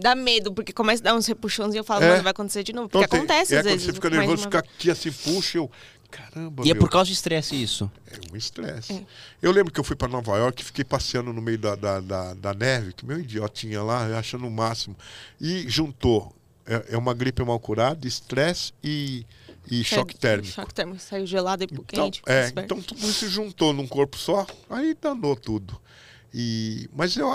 dá medo, porque começa a dar uns repuxões e eu falo, É. mano, vai acontecer de novo. Porque tem- acontece é às quando vezes. você fica nervoso, fica aqui assim, puxa, eu. Caramba, E é meu, por causa de estresse isso. é um estresse. Eu lembro que eu fui para Nova York e fiquei passeando no meio da, da, da, da neve, que meu idiotinha lá, eu achando o máximo. E juntou. É, é uma gripe mal curada, estresse e, e choque térmico. Choque térmico, saiu gelado e Então, quente. é, então tudo isso juntou num corpo só, aí danou tudo. E, mas eu,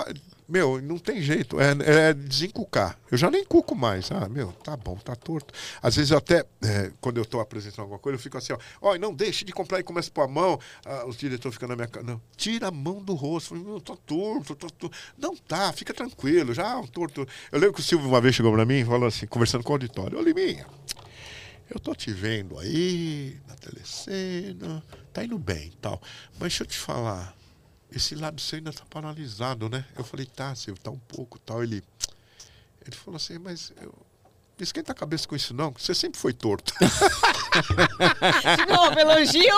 meu, não tem jeito, é, é desencucar. Eu já nem cuco mais. Ah, meu, tá bom, tá torto. Às vezes eu até, é, quando eu tô apresentando alguma coisa, eu fico assim, ó, ó, não, deixe de comprar e começa pôr a mão. Ah, os diretores ficam na minha cara. Não, tira a mão do rosto. Meu, tô torto, tô torto. Não tá, fica tranquilo, já, um torto. Eu lembro que o Silvio uma vez chegou pra mim e falou assim, conversando com o auditório, ô Liminha, eu tô te vendo aí na telecena, tá indo bem e tal. Mas deixa eu te falar, esse lado seu ainda tá paralisado, né? Eu falei, tá, Silvio, tá um pouco tal. Ele, ele falou assim, mas eu. Não esquenta a cabeça com isso, não, que você sempre foi torto. De novo, elogio.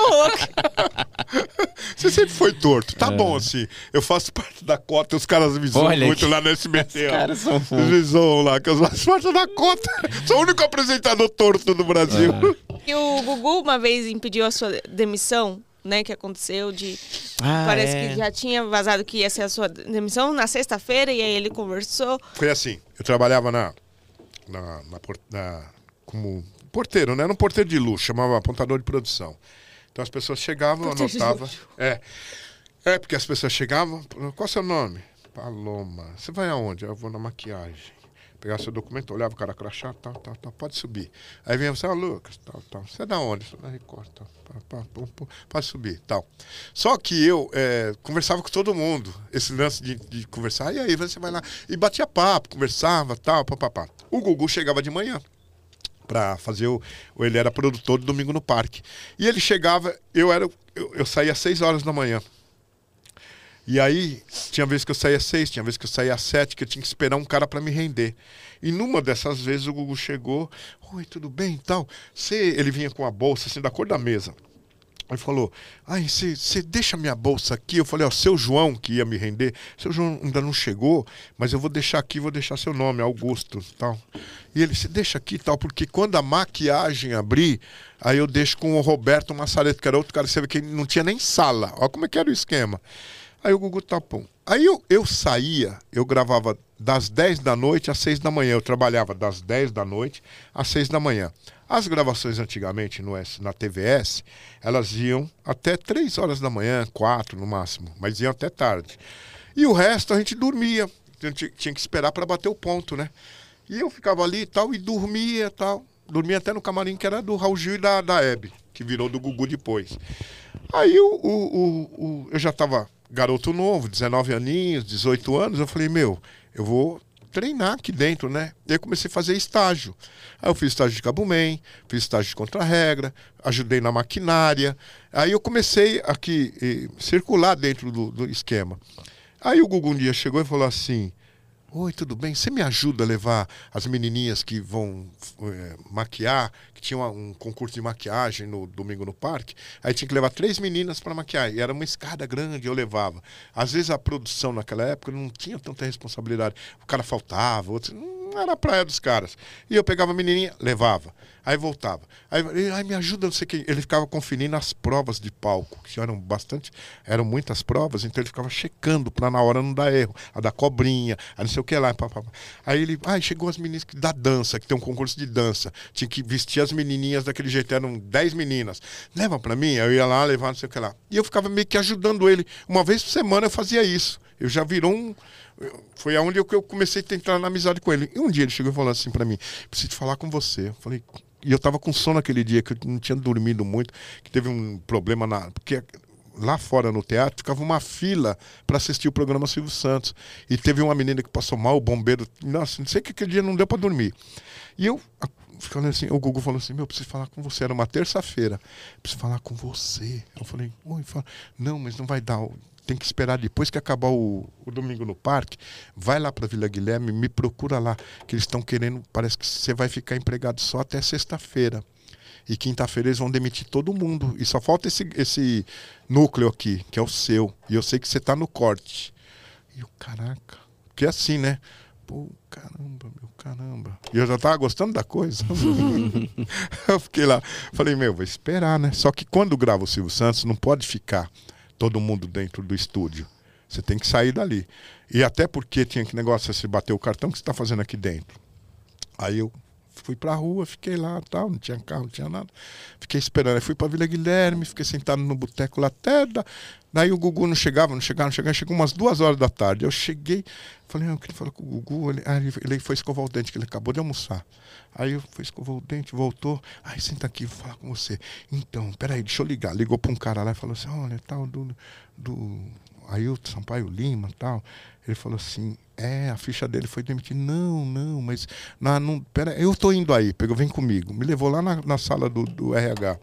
Você sempre foi torto. Tá bom, assim. Eu faço parte da cota, os caras me zoam Olha muito que- lá no SBT. ó. caras são fofos. Me zoam lá, que eu faço parte da cota. Sou o único apresentador torto do Brasil. E o Gugu uma vez impediu a sua demissão, né? Que aconteceu de. Ah, parece é. que já tinha vazado que ia ser a sua demissão na sexta-feira, e aí ele conversou. Foi assim, eu trabalhava na, na, na na- como porteiro, né? Era um porteiro de luxo, chamava apontador de produção. Então as pessoas chegavam, anotava. É. É, porque as pessoas chegavam, qual é o seu nome? Paloma. Você vai aonde? Eu vou na maquiagem. Pegar seu documento, olhava o cara crachá, tal, tal, tal, pode subir. Aí vinha você, ah, Lucas, tal, tal. Você é da onde? Sou da Record, tal, pá, pá, pum, pode subir, tal. Só que eu é, conversava com todo mundo. Esse lance de, de conversar, e aí você vai lá. E batia papo, conversava, tal, papapá. O Gugu chegava de manhã para fazer o, ele era produtor do Domingo no Parque. E ele chegava, eu era eu, eu saía às 6 horas da manhã. E aí, tinha vezes que eu saía às 6, tinha vezes que eu saía às 7, que eu tinha que esperar um cara para me render. E numa dessas vezes o Gugu chegou, oi, tudo bem e tal. Ele vinha com a bolsa assim da cor da mesa. Aí falou, ai, você deixa minha bolsa aqui? Eu falei, ó, seu João que ia me render, seu João ainda não chegou, mas eu vou deixar aqui, vou deixar seu nome, Augusto, tal. E ele, se deixa aqui tal, porque quando a maquiagem abrir, aí eu deixo com o Roberto Massareto, que era outro cara, você vê que não tinha nem sala. Olha como é que era o esquema. Aí o Gugu bom. Aí eu, eu saía, eu gravava das 10 da noite às 6 da manhã. Eu trabalhava das 10 da noite às 6 da manhã. As gravações antigamente no, na TVS, elas iam até 3 horas da manhã, 4 no máximo, mas iam até tarde. E o resto a gente dormia. A gente tinha que esperar para bater o ponto, né? E eu ficava ali e tal, e dormia e tal. Dormia até no camarim que era do Raul Gil e da, da Hebe, que virou do Gugu depois. Aí o, o, o- o- eu já tava garoto novo, 19 aninhos, 18 anos, eu falei, meu, eu vou treinar aqui dentro, né? E aí comecei a fazer estágio. Aí eu fiz estágio de Cabumem, fiz estágio de contra-regra, ajudei na maquinária. Aí eu comecei aqui eh, circular dentro do, do esquema. Aí o Gugu um dia chegou e falou assim: Oi, tudo bem? Você me ajuda a levar as menininhas que vão eh, maquiar, que tinha um concurso de maquiagem no domingo no parque. Aí tinha que levar três meninas para maquiar. E era uma escada grande, eu levava. Às vezes a produção naquela época não tinha tanta responsabilidade. O cara faltava, outro, era a praia dos caras. E eu pegava a menininha, levava. Aí voltava. Aí, me ajuda, não sei o que. Ele ficava conferindo as provas de palco, que eram bastante, eram muitas provas, então ele ficava checando para na hora não dar erro. A da cobrinha, a não sei o que lá. Pá, pá, pá. Aí ele, ai, chegou as meninas que- da dança, que tem um concurso de dança. Tinha que vestir as menininhas daquele jeito, eram 10 meninas. Leva para mim, aí eu ia lá levar, não sei o que lá. E eu ficava meio que ajudando ele. Uma vez por semana eu fazia isso. Eu já virou um. Foi aonde eu, eu comecei a entrar na amizade com ele. E um dia ele chegou e falou assim para mim: preciso falar com você. Eu falei. E eu tava com sono aquele dia, que eu não tinha dormido muito, que teve um problema na. Porque lá fora no teatro ficava uma fila para assistir o programa Silvio Santos. E teve uma menina que passou mal, o bombeiro. Nossa, não sei que aquele dia não deu para dormir. E eu. Ficando assim, o Gugu falou assim: Meu, eu preciso falar com você. Era uma terça-feira. Preciso falar com você. Eu falei: Oi, fala. Não, mas não vai dar tem que esperar depois que acabar o, o domingo no parque, vai lá para Vila Guilherme, me procura lá, que eles estão querendo, parece que você vai ficar empregado só até sexta-feira. E quinta-feira eles vão demitir todo mundo. E só falta esse, esse núcleo aqui, que é o seu. E eu sei que você tá no corte. E eu, caraca. Porque é assim, né? Pô, caramba, meu caramba. E eu já tava gostando da coisa. [LAUGHS] eu fiquei lá. Falei, meu, vou esperar, né? Só que quando grava o Silvio Santos, não pode ficar todo mundo dentro do estúdio. Você tem que sair dali. E até porque tinha que negócio, você bater o cartão, que você está fazendo aqui dentro? Aí eu fui pra rua, fiquei lá, tal, não tinha carro, não tinha nada. Fiquei esperando. Aí fui pra Vila Guilherme, fiquei sentado no boteco lá até. Da... Daí o Gugu não chegava, não chegava, não chegava. Chegou umas duas horas da tarde. Eu cheguei, falei, ah, eu queria falar com o Gugu. Ele, ah, ele, foi escovar o dente, que ele acabou de almoçar. Aí eu fui escovar o dente, voltou. Aí senta aqui, vou falar com você. Então, peraí, deixa eu ligar. Ligou pra um cara lá e falou assim: olha, tal, do, do Ailton Sampaio Lima tal. Ele falou assim: é, a ficha dele foi demitida. Não, não, mas. Não, não, pera, eu tô indo aí, pegou, vem comigo. Me levou lá na, na sala do, do RH.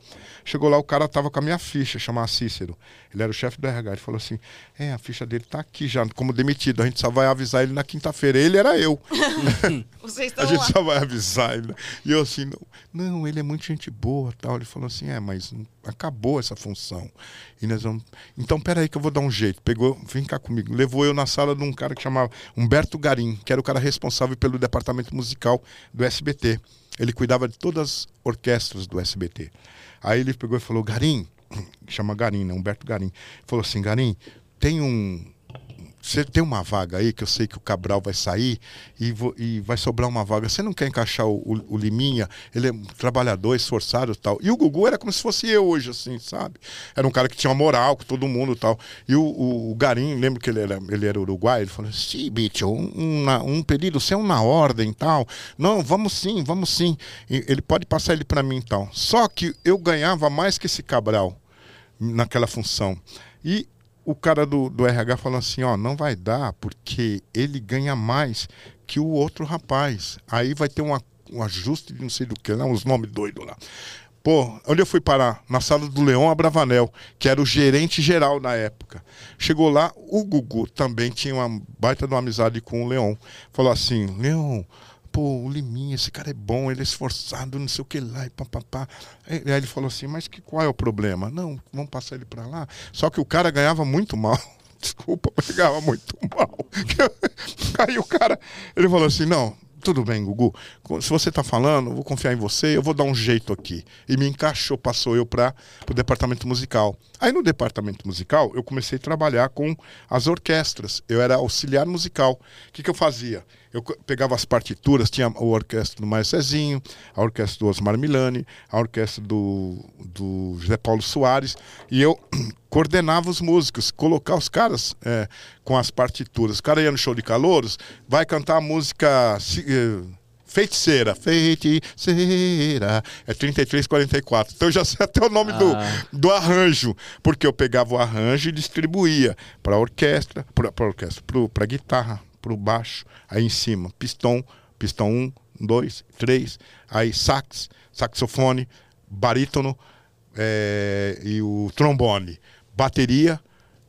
Chegou lá, o cara tava com a minha ficha, chamava Cícero. Ele era o chefe do RH. Ele falou assim: é, a ficha dele tá aqui já, como demitido. A gente só vai avisar ele na quinta-feira. Ele era eu. [LAUGHS] Vocês A estão gente lá. só vai avisar ele. E eu assim, não, não, ele é muito gente boa tal. Ele falou assim, é, mas acabou essa função. E nós vamos. Então, peraí que eu vou dar um jeito. Pegou, vem cá comigo. Levou eu na sala de um cara que chamava Humberto Garim, que era o cara responsável pelo departamento musical do SBT. Ele cuidava de todas as orquestras do SBT. Aí ele pegou e falou, Garim, [CLEARS THROAT] chama Garim, né? Humberto Garim. Falou assim, Garim, tem um, você tem uma vaga aí que eu sei que o Cabral vai sair e, e vai sobrar uma vaga. Você não quer encaixar o, o- o Liminha? Ele é um trabalhador, esforçado tal. E o Gugu era como se fosse eu hoje, assim, sabe? Era um cara que tinha uma moral com todo mundo tal. E o, o, o Garim, lembro que ele era, ele era uruguai, ele falou assim, bicho, um, um, um pedido seu na ordem tal. Não, vamos sim, vamos sim. E ele pode passar ele para mim tal. Só que eu ganhava mais que esse Cabral naquela função. E o cara do, do RH falou assim, ó, não vai dar, porque ele ganha mais que o outro rapaz. Aí vai ter uma, um ajuste de não sei do que, lá, uns nomes doidos lá. Pô, onde eu fui parar? Na sala do Leão Abravanel, que era o gerente geral na época. Chegou lá, o Gugu também tinha uma baita de uma amizade com o Leão. Falou assim, Leão, pô, o Liminha, esse cara é bom, ele é esforçado, não sei o que lá, e papapá. Aí aí ele falou assim, mas que, qual é o problema? Não, vamos passar ele pra lá. Só que o cara ganhava muito mal. [LAUGHS] Desculpa, mas ganhava muito mal. [LAUGHS] Aí o cara, ele falou assim, não, tudo bem, Gugu. Se você está falando, vou confiar em você, eu vou dar um jeito aqui. E me encaixou, passou eu para o departamento musical. Aí no departamento musical, eu comecei a trabalhar com as orquestras. Eu era auxiliar musical. O que, que eu fazia? Eu pegava as partituras, tinha a orquestra do Maio Cezinho, a orquestra do Osmar Milani, a orquestra do, do José Paulo Soares, e eu [CLEARS THROAT] coordenava os músicos, colocar os caras é, com as partituras. O cara ia no show de calouros, vai cantar a música é, Feiticeira, feiticeira, é 3344. Então eu já sei [LAUGHS] até o nome ah. do, do arranjo, porque eu pegava o arranjo e distribuía para a orquestra, para a orquestra, para a guitarra, para baixo, aí em cima, pistão, pistão 1, 2, 3, aí sax, saxofone, barítono é, e o trombone, bateria,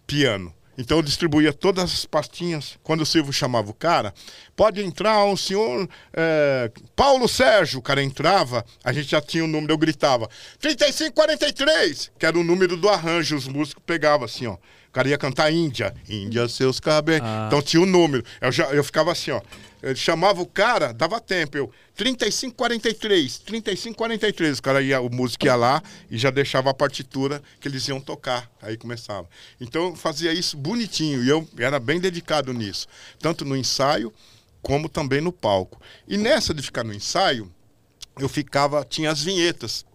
piano. Então eu distribuía todas as pastinhas. Quando o Silvio chamava o cara, pode entrar um senhor é, Paulo Sérgio. O cara entrava, a gente já tinha o um número, eu gritava 3543, que era o número do arranjo. Os músicos pegavam assim, ó. O cara ia cantar Índia. Índia, seus cabelos. Ah. Então tinha o um número. Eu, já, eu ficava assim, ó. Ele chamava o cara, dava tempo. Eu, 3543, 3543. O cara ia, o músico ia lá e já deixava a partitura que eles iam tocar. Aí começava. Então eu fazia isso bonitinho e eu era bem dedicado nisso. Tanto no ensaio como também no palco. E nessa de ficar no ensaio, eu ficava, tinha as vinhetas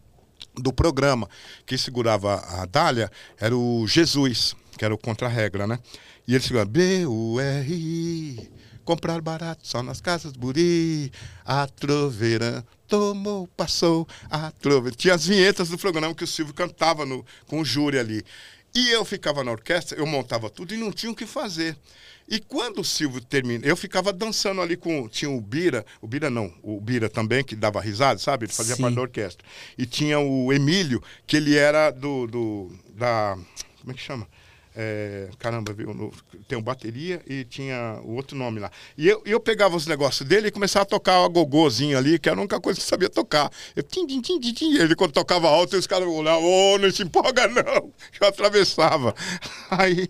do programa. Quem segurava a Dália era o Jesus que era o contra-regra, né? E ele chegou, B-U-R-I, comprar barato só nas casas Buri, a troveira tomou, passou, a troveira. Tinha as vinhetas do programa que o Silvio cantava no, com o júri ali. E eu ficava na orquestra, eu montava tudo e não tinha o que fazer. E quando o Silvio termina, eu ficava dançando ali com. Tinha o Bira, o Bira não, o Bira também, que dava risada, sabe? Ele fazia Sim. parte da orquestra. E tinha o Emílio, que ele era do. do da. Como é que chama? É, caramba, viu? tem um bateria e tinha o outro nome lá. E eu, eu pegava os negócios dele e começava a tocar o gogozinho ali, que era a única coisa que sabia tocar. Eu, tim, tim, tim, tim. Ele, quando tocava alto, os caras olhavam, ô, oh, não se empolga não. [LAUGHS] Eu atravessava. [LAUGHS] Aí,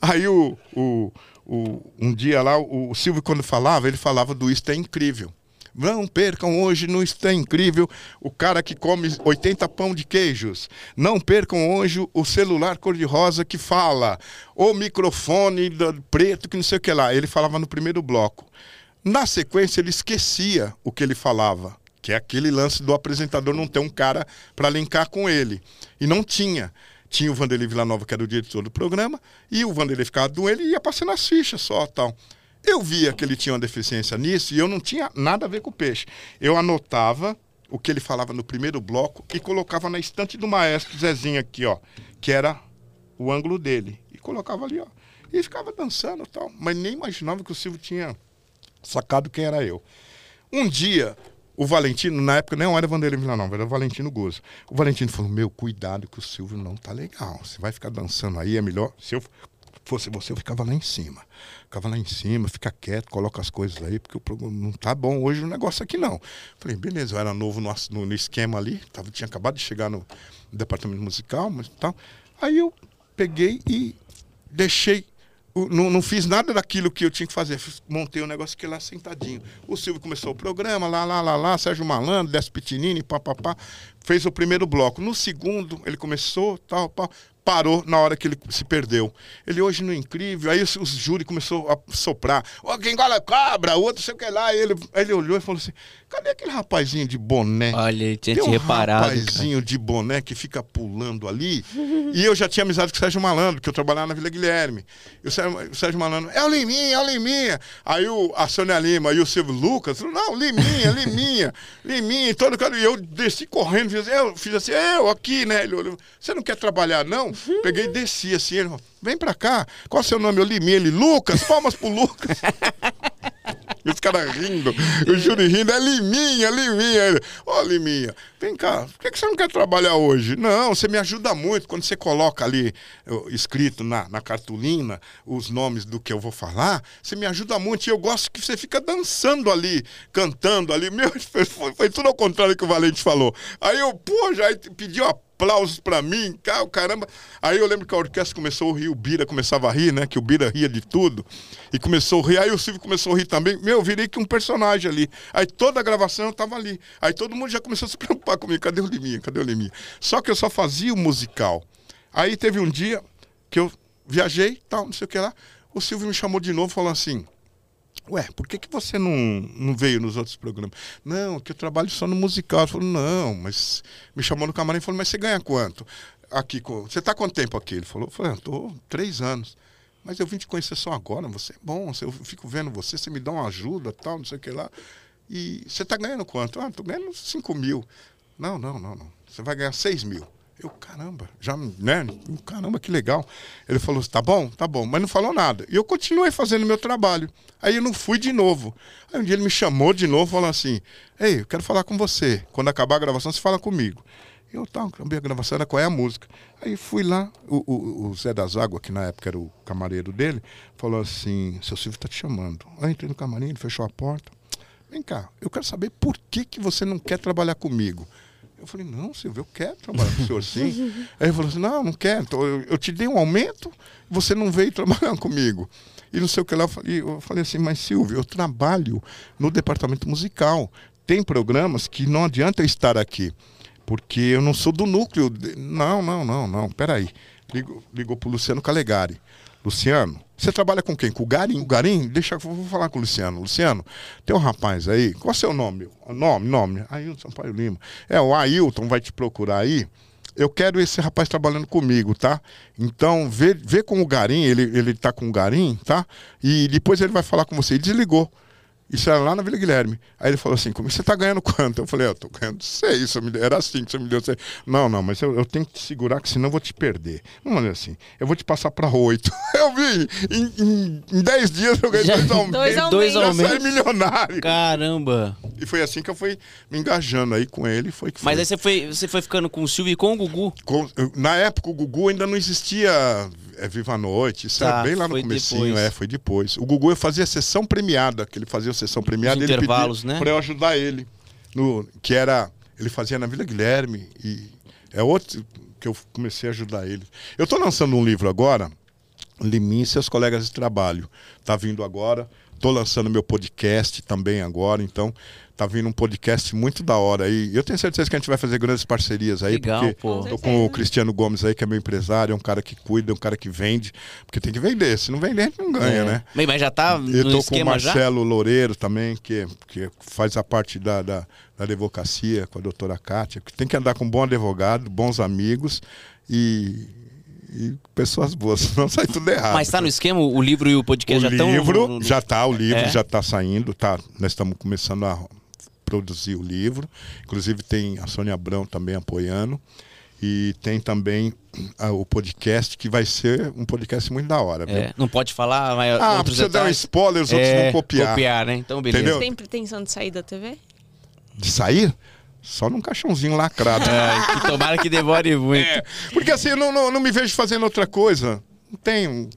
aí o, o, o, um dia lá, o, o Silvio, quando falava, ele falava do Isto é Incrível. Não percam hoje no Está Incrível o cara que come 80 pão de queijos. Não percam hoje o celular cor-de-rosa que fala. O microfone preto que não sei o que lá. Ele falava no primeiro bloco. Na sequência, ele esquecia o que ele falava, que é aquele lance do apresentador não ter um cara para linkar com ele. E não tinha. Tinha o Vanderlei Villanova, que era o diretor do programa, e o Vanderlei ficava do ele e ia passando as fichas só tal. Eu via que ele tinha uma deficiência nisso e eu não tinha nada a ver com o peixe. Eu anotava o que ele falava no primeiro bloco e colocava na estante do maestro Zezinho aqui, ó, que era o ângulo dele. E colocava ali, ó. E ficava dançando tal. Mas nem imaginava que o Silvio tinha sacado quem era eu. Um dia, o Valentino, na época não era Vanderlei Villanova, era o Valentino Gozo. O Valentino falou: Meu, cuidado que o Silvio não tá legal. Você vai ficar dançando aí, é melhor. Se eu fosse você, eu ficava lá em cima. Ficava lá em cima, fica quieto, coloca as coisas aí, porque o programa não tá bom hoje o negócio aqui não. Falei, beleza, eu era novo no, no, no esquema ali, tava, tinha acabado de chegar no, departamento musical, mas tal. Aí eu peguei e deixei não, não, fiz nada daquilo que eu tinha que fazer. Montei o um negócio aqui lá sentadinho. O Silvio começou o programa, lá, lá, lá, lá, Sérgio Malandro, Décio Pitinini, papapá. Fez o primeiro bloco. No segundo, ele começou, tal, tal parou na hora que ele se perdeu. Ele hoje no incrível, aí os, os júri começou a soprar. Ó, oh, quem gola cobra, o outro sei o que lá. Ele, aí ele olhou e falou assim: cadê aquele rapazinho de boné? Olha, ele tinha Tem um reparado. rapazinho cara. de boné que fica pulando ali. e eu já tinha amizade com o Sérgio Malandro, que eu trabalhava na Vila Guilherme. E o Sérgio, o Sérgio Malandro, é o Liminha, é o Liminha. Aí o, a Sônia Lima e o Silvio Lucas, não, Liminha, Liminha, Liminha. Todo cara, e eu desci correndo, fiz, eu fiz assim, eu aqui, né? Ele olhou, você não quer trabalhar, não? [LAUGHS] Peguei e desci assim, ele falou, vem pra cá. Qual é o seu nome? Eu li ele, Lucas, palmas pro Lucas. [LAUGHS] Os caras rindo, o júri rindo, é Liminha, Liminha. Ô, oh, Liminha, vem cá, por que, você não quer trabalhar hoje? Não, você me ajuda muito. Quando você coloca ali escrito na, na cartolina os nomes do que eu vou falar, você me ajuda muito. E eu gosto que você fica dançando ali, cantando ali. [LAUGHS] Meu, foi, foi tudo ao contrário que o Valente falou. Aí eu, pô, já pedi uma aplausos pra mim, cara, caramba. Aí eu lembro que a orquestra começou a rir, o Bira começava a rir, né? Que o Bira ria de tudo. E começou a rir, aí o Silvio começou a rir também. Meu, eu virei que um personagem ali. Aí toda a gravação eu tava ali. Aí todo mundo já começou a se preocupar comigo. Cadê o Liminha? Cadê o Liminha? Só que eu só fazia o musical. Aí teve um dia que eu viajei, tal, não sei o que lá. O Silvio me chamou de novo falou assim: Ué, por que, que você não, não veio nos outros programas? Não, que eu trabalho só no musical. Eu falei, não, mas me chamou no camarim e falou, mas você ganha quanto? Aqui, você está quanto tempo aqui? Ele falou, falei, estou ah, três anos. Mas eu vim te conhecer só agora, você é bom, eu fico vendo você, você me dá uma ajuda, tal, não sei o que lá. E você está ganhando quanto? Ah, estou ganhando cinco mil. Não, não, não, não. Você vai ganhar seis mil. Eu, caramba, já, né? Caramba, que legal. Ele falou, tá bom, tá bom, mas não falou nada. E eu continuei fazendo meu trabalho. Aí eu não fui de novo. Aí um dia ele me chamou de novo, falou assim: Ei, eu quero falar com você. Quando acabar a gravação, você fala comigo. Eu, tá, a gravação, era qual é a música. Aí fui lá, o, o, o, Zé das Águas, que na época era o camareiro dele, falou assim: Seu Silvio tá te chamando. Aí entrei no camarim, ele fechou a porta. Vem cá, eu quero saber por que, que você não quer trabalhar comigo. Eu falei, não, Silvio, eu quero trabalhar com o senhor sim. [LAUGHS] Aí ele falou assim, não, não quero. Eu, eu, te dei um aumento, você não veio trabalhar comigo. E não sei o que lá, eu falei, eu falei assim, mas Silvio, eu trabalho no departamento musical. Tem programas que não adianta eu estar aqui, porque eu não sou do núcleo. De... Não, não, não, não, peraí. Ligou, ligou para o Luciano Calegari. Luciano, você trabalha com quem? Com o Garim? O Garim? Deixa eu vou falar com o Luciano. Luciano, tem um rapaz aí, qual é o seu nome? Nome, nome. Ailton Sampaio Lima. É, o Ailton vai te procurar aí. Eu quero esse rapaz trabalhando comigo, tá? Então, vê, vê com o Garim, ele, ele tá com o Garim, tá? E depois ele vai falar com você. Desligou. Isso era lá na Vila Guilherme. Aí ele falou assim: como você está ganhando quanto? Eu falei: eu estou ganhando seis. Era assim que você me deu seis. Não, não, mas eu, eu tenho que te segurar, que senão eu vou te perder. Não é assim. Eu vou te passar para oito. [LAUGHS] Eu vi, em, em, em, dez dias eu ganhei dois aumentos. Dois aumentos. Eu saí milionário. Caramba. E foi assim que eu fui me engajando aí com ele. Foi que foi. Mas aí você foi, você foi ficando com o Silvio e com o Gugu? Com, na época o Gugu ainda não existia é Viva a Noite, isso tá, era bem lá no comecinho, depois. é, foi depois. O Gugu eu fazia sessão premiada, que ele fazia sessão premiada, Os ele intervalos, né? para eu ajudar ele, no que era, ele fazia na Vila Guilherme e é outro que eu comecei a ajudar ele. Eu estou lançando um livro agora, Limin e seus colegas de trabalho. Tá vindo agora. Tô lançando meu podcast também agora, então tá vindo um podcast muito da hora aí. Eu tenho certeza que a gente vai fazer grandes parcerias aí, Legal, porque pô. tô com o Cristiano Gomes aí, que é meu empresário, é um cara que cuida, é um cara que vende, porque tem que vender. Se não vender, a gente não ganha, é. né? Bem, mas já tá no Eu tô com o Marcelo já? Loureiro também, que, que faz a parte da, da, da advocacia com a doutora Kátia, que tem que andar com um bom advogado, bons amigos e e pessoas boas, [LAUGHS] senão sai tudo errado. Mas está no esquema, o livro e o podcast o já estão. O livro já está, o livro é. já está saindo, tá? Nós estamos começando a produzir o livro. Inclusive tem a Sônia Abrão também apoiando. E tem também ah, o podcast, que vai ser um podcast muito da hora. É, não pode falar, mas. Ah, outros precisa dar um spoiler, os outros é, vão copiar. Copiar, né? Então, beleza. Entendeu? Você tem pretensão de sair da TV? De sair? Só num caixãozinho lacrado. [LAUGHS] É, que tomara que demore [LAUGHS] muito. É, porque assim, eu não, não, não, me vejo fazendo outra coisa. Não tenho.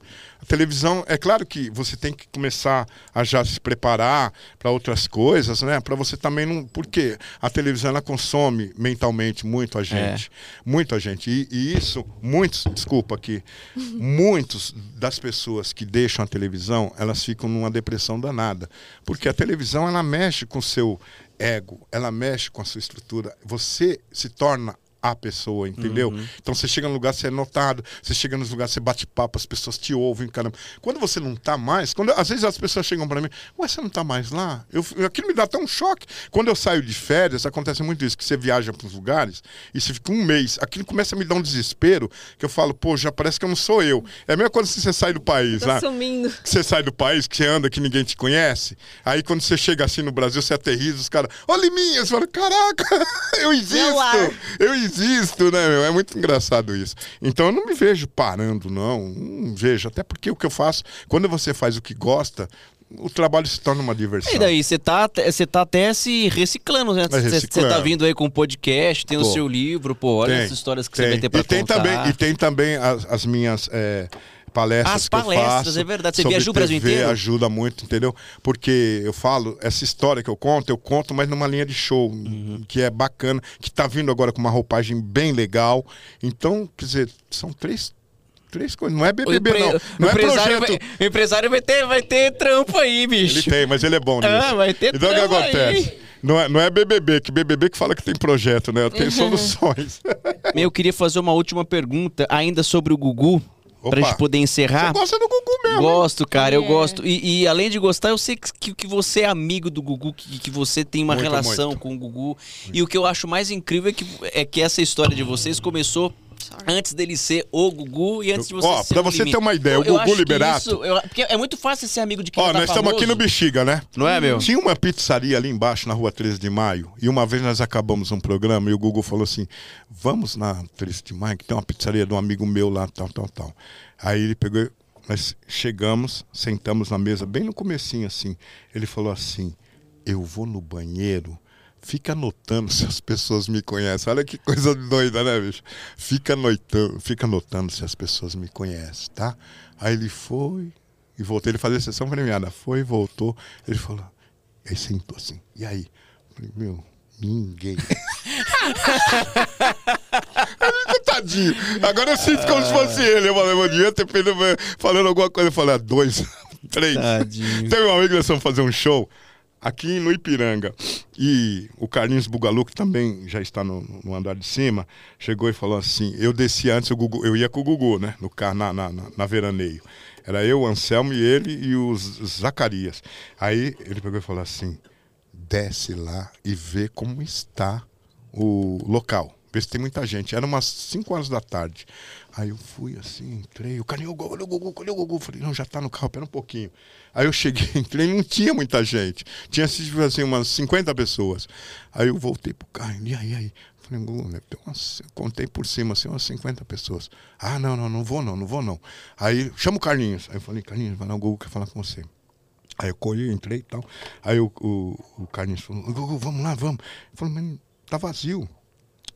Televisão, é claro que você tem que começar a já se preparar para outras coisas, né? Para você também não. Porque a televisão ela consome mentalmente muito a gente. É. Muito a gente. E, e, isso, muitos, desculpa aqui, muitos das pessoas que deixam a televisão, elas ficam numa depressão danada. Porque a televisão, ela mexe com o seu ego, ela mexe com a sua estrutura. Você se torna a pessoa, entendeu? Uhum. Então você chega no lugar, você é notado, você chega nos lugares, você bate papo, as pessoas te ouvem, caramba. Quando você não tá mais, quando às vezes as pessoas chegam para mim, ué, você não tá mais lá? Eu, aquilo me dá tão choque. Quando eu saio de férias, acontece muito isso, que você viaja para os lugares e você fica um mês, aquilo começa a me dar um desespero, que eu falo, pô, já parece que eu não sou eu. É a mesma coisa se você sai do país, lá. sumindo. Que você sai do país, que você anda, que ninguém te conhece. Aí quando você chega assim no Brasil, você aterriza, os caras, ô Liminha, você fala, caraca, [LAUGHS] eu existo, eu existo existo, né, meu? É muito engraçado isso. Então eu não me vejo parando, não. Não vejo. Até porque o que eu faço, quando você faz o que gosta, o trabalho se torna uma diversão. E daí, você tá, você tá até se reciclando, né? Você tá vindo aí com um podcast, tem pô, o seu livro, pô, olha tem, as histórias que você vai ter pra e tem contar. Também, e tem também as, as minhas. É, palestras As palestras, faço é verdade. Você viaja o Brasil TV, inteiro? ajuda muito, entendeu? Porque eu falo, essa história que eu conto, eu conto, mas numa linha de show, Uhum. que é bacana, que tá vindo agora com uma roupagem bem legal. Então, quer dizer, são três, três coisas. Não é O BBB, empre- não. o Não é empresário projeto. vai, o empresário vai ter, vai ter trampo aí, Ele bicho. tem, mas ele é bom nisso. Ah, vai ter Então o que trampo aí. acontece? Não é, não é BBB, que BBB que fala que tem projeto, né? Eu Uhum. tenho [LAUGHS] soluções. Eu queria fazer uma última pergunta, ainda sobre o Gugu, Opa. pra gente poder encerrar. Você gosta do Gugu mesmo, hein? Gosto, cara, eu É. gosto. E, e além de gostar, eu sei que, que você é amigo do Gugu, que, que você tem uma Muito, relação muito. com o Gugu. E o que eu acho mais incrível é que, é que essa história de vocês começou antes dele ser o Gugu e antes de você Ó, ser pra o você ter uma ideia, o Eu- eu Gugu acho que Liberato- isso- eu- porque é muito fácil ser amigo de quem Ó, tá nós estamos aqui no Bexiga, né? Não é, meu? Tinha uma pizzaria ali embaixo, na rua 13 de maio, e uma vez nós acabamos um programa e o Google falou assim: vamos na 13 de maio, que tem uma pizzaria de um amigo meu lá, tal, tal, tal. Aí ele pegou, nós chegamos, sentamos na mesa, bem no comecinho assim. Ele falou assim: eu vou no banheiro. Fica anotando se as pessoas me conhecem. Olha que coisa doida, né, bicho? Fica anotando, fica anotando se as pessoas me conhecem, tá? Aí ele foi e voltou. Ele fazia sessão premiada. Foi, voltou. Ele falou. Aí sentou assim. E aí? Eu Falei, meu, ninguém. [LAUGHS] Tadinho. Agora eu sinto como se fosse ele. Eu falei, eu devia ter feito, falando alguma coisa. Eu falei, ah, dois, [LAUGHS] três. Tadinho. Teve um amigo que nós fomos fazer um show aqui no Ipiranga. E o Carlinhos Bugalu, que também já está no, no andar de cima, chegou e falou assim: eu desci antes, Gugu, eu ia com o Gugu, né? No carro, na, na, na, veraneio. Era eu, Anselmo e ele e os Zacarias. Aí ele pegou e falou assim: desce lá e vê como está o local. Vê se tem muita gente. Era umas 5 horas da tarde. Aí eu fui assim, entrei. O cara, o Gugu, cadê o cadê o Gugu? Falei, não, já tá no carro, pera um pouquinho. Aí eu cheguei, [LAUGHS] entrei, não tinha muita gente. Tinha assim, umas 50 pessoas. Aí eu voltei pro carro, e aí, aí? Falei, Gugu, né, contei por cima, assim, umas 50 pessoas. Ah, não, não, não vou não, não vou não. Aí, chama o Carlinhos. Aí eu falei, Carlinhos, vai lá, o Gugu quer falar com você. Aí eu corri, entrei e tal. Aí o, o, o Carlinhos falou, Gugu, vamos lá, vamos. Eu falei, mas tá vazio.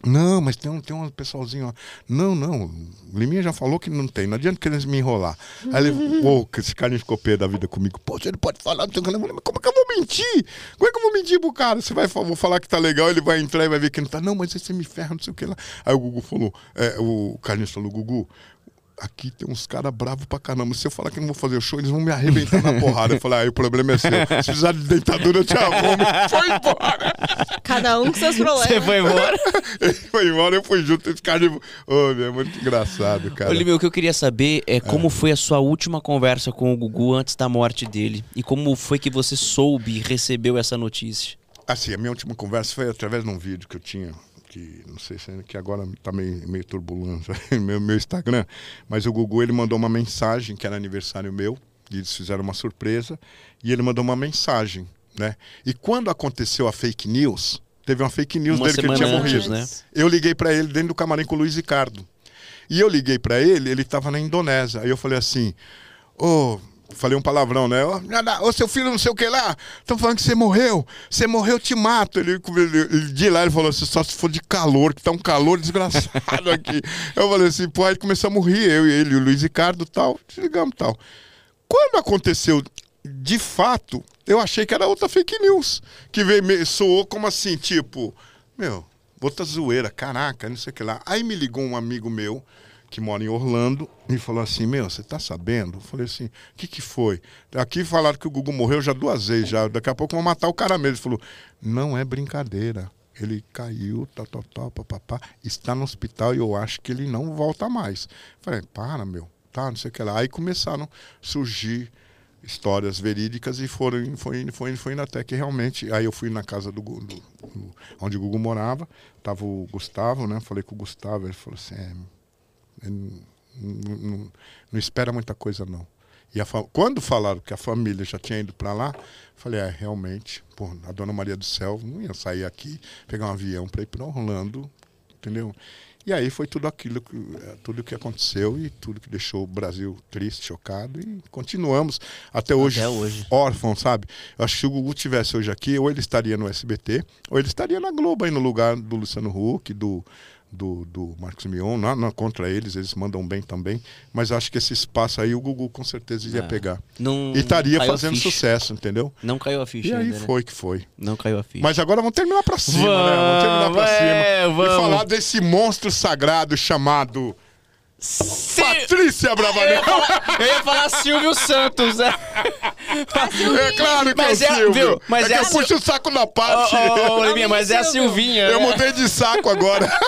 Não, mas tem um, tem um pessoalzinho lá. Não, não. O Liminha já falou que não tem. Não adianta querer me enrolar. Aí ele, [LAUGHS] pô, que esse cara ficou pé da vida comigo. Pô, você não pode falar, não tem o que. Eu falei, Mas como é que eu vou mentir? Como é que eu vou mentir pro cara? Você vai vou falar que tá legal, ele vai entrar e vai ver que não tá. Não, mas aí você me ferra, não sei o que lá. Aí o Gugu falou, é, o Carlinhos falou, Gugu, aqui tem uns caras bravos pra caramba. Se eu falar que não vou fazer o show, eles vão me arrebentar na porrada. Eu falei, aí o problema é seu. Se precisar de dentadura, eu te arrumo. [LAUGHS] Foi embora. Cada um com seus problemas. Você foi embora? [LAUGHS] Ele foi embora, eu fui junto. Esse cara, de... Ô, meu, é muito engraçado, cara. Olívio, o que eu queria saber é como foi a sua última conversa com o Gugu antes da morte dele. E como foi que você soube e recebeu essa notícia? Assim, a minha última conversa foi através de um vídeo que eu tinha, que não sei se que agora tá meio, meio turbulento, [LAUGHS] meu, meu Instagram, mas o Gugu ele mandou uma mensagem, que era aniversário meu, e eles fizeram uma surpresa, e ele mandou uma mensagem, né? E quando aconteceu a fake news, teve uma fake news Uma dele que ele tinha antes, morrido. né? Eu liguei pra ele dentro do camarim com o Luiz Ricardo. E eu liguei pra ele, ele tava na Indonésia. Aí eu falei assim: Ô, falei um palavrão, né? Ô, ô, seu filho não sei o que lá, estão falando que você morreu. Você morreu, eu te mato. Ele, ele, de lá ele falou assim: só se for de calor, que tá um calor desgraçado [LAUGHS] aqui. eu falei assim: pô, aí começamos a morrer, eu e ele, o Luiz Ricardo tal, desligamos tal. Quando aconteceu de fato, eu achei que era outra fake news. Que veio, soou como assim, tipo, meu, outra zoeira, caraca, não sei o que lá. Aí me ligou um amigo meu, que mora em Orlando, e falou assim, meu, você tá sabendo? Eu falei assim, o que que foi? Aqui falaram que o Gugu morreu já duas vezes, já. Daqui a pouco vão matar o cara mesmo. Ele falou, não é brincadeira. Ele caiu, tal, tal, tal, papapá, está no hospital e eu acho que ele não volta mais. Falei, para, meu, tá, não sei o que lá. Aí começaram a surgir histórias verídicas e foram foi indo, foi indo, foi indo até que realmente aí eu fui na casa do, do, do- onde o Gugu morava tava o Gustavo né falei com o Gustavo ele falou assim é, ele não, não- não espera muita coisa não e fa- quando falaram que a família já tinha ido para lá falei é realmente pô, a Dona Maria do Céu não ia sair aqui pegar um avião para ir para Orlando entendeu e aí foi tudo aquilo, eh, tudo que aconteceu e tudo que deixou o Brasil triste, chocado e continuamos até hoje, Até hoje. órfão, sabe? Eu acho que se o Gugu tivesse hoje aqui, ou ele estaria no SBT, ou ele estaria na Globo aí no lugar do Luciano Huck, do, do, do Marcos Mion, não, não contra eles, eles mandam bem também, mas acho que esse espaço aí o Gugu com certeza ia Ah, pegar. Não E estaria fazendo sucesso, entendeu? Não caiu a ficha E aí ainda, né? foi que foi. Não caiu a ficha. Mas agora vamos terminar pra cima, né? Vamos terminar pra Vamos, é, cima. vamos. E falar desse monstro sagrado chamado Se- Patrícia Eu ia Bravanel. falar, eu ia falar Silvio Santos, né? É claro que Mas é é- o Silvio. viu? Mas é que é a eu Sil- puxo o saco Ô, parte. ô, ô, Liminha, mas é a. Silvinha. Eu né? mudei de saco agora. [LAUGHS]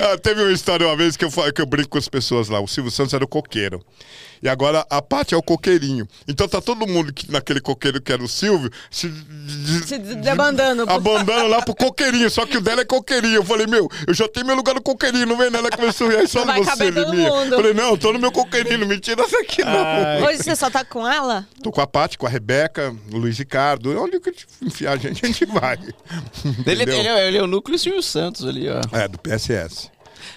Ah, teve uma história uma vez que eu, que eu brinco com as pessoas lá. O Silvio Santos era o coqueiro. E agora a Paty é o coqueirinho. Então tá todo mundo que, naquele coqueiro que era o Silvio se, de- Se debandando. abandando lá pro coqueirinho. Só que o dela é coqueirinho. Eu falei, meu, eu já tenho meu lugar no coqueirinho. Não vem nela começou a rir. Aí só Não vai você, Liminha. mundo. Falei, não, tô no meu coqueirinho. Não me tira daqui, não. Ai. Hoje você só tá com ela? Tô com a Paty, com a Rebeca, o Luiz Ricardo. Onde que enfiar a gente, a gente vai. Ele, ele é, ele é o núcleo Silvio Santos ali, ó. É, do PSS.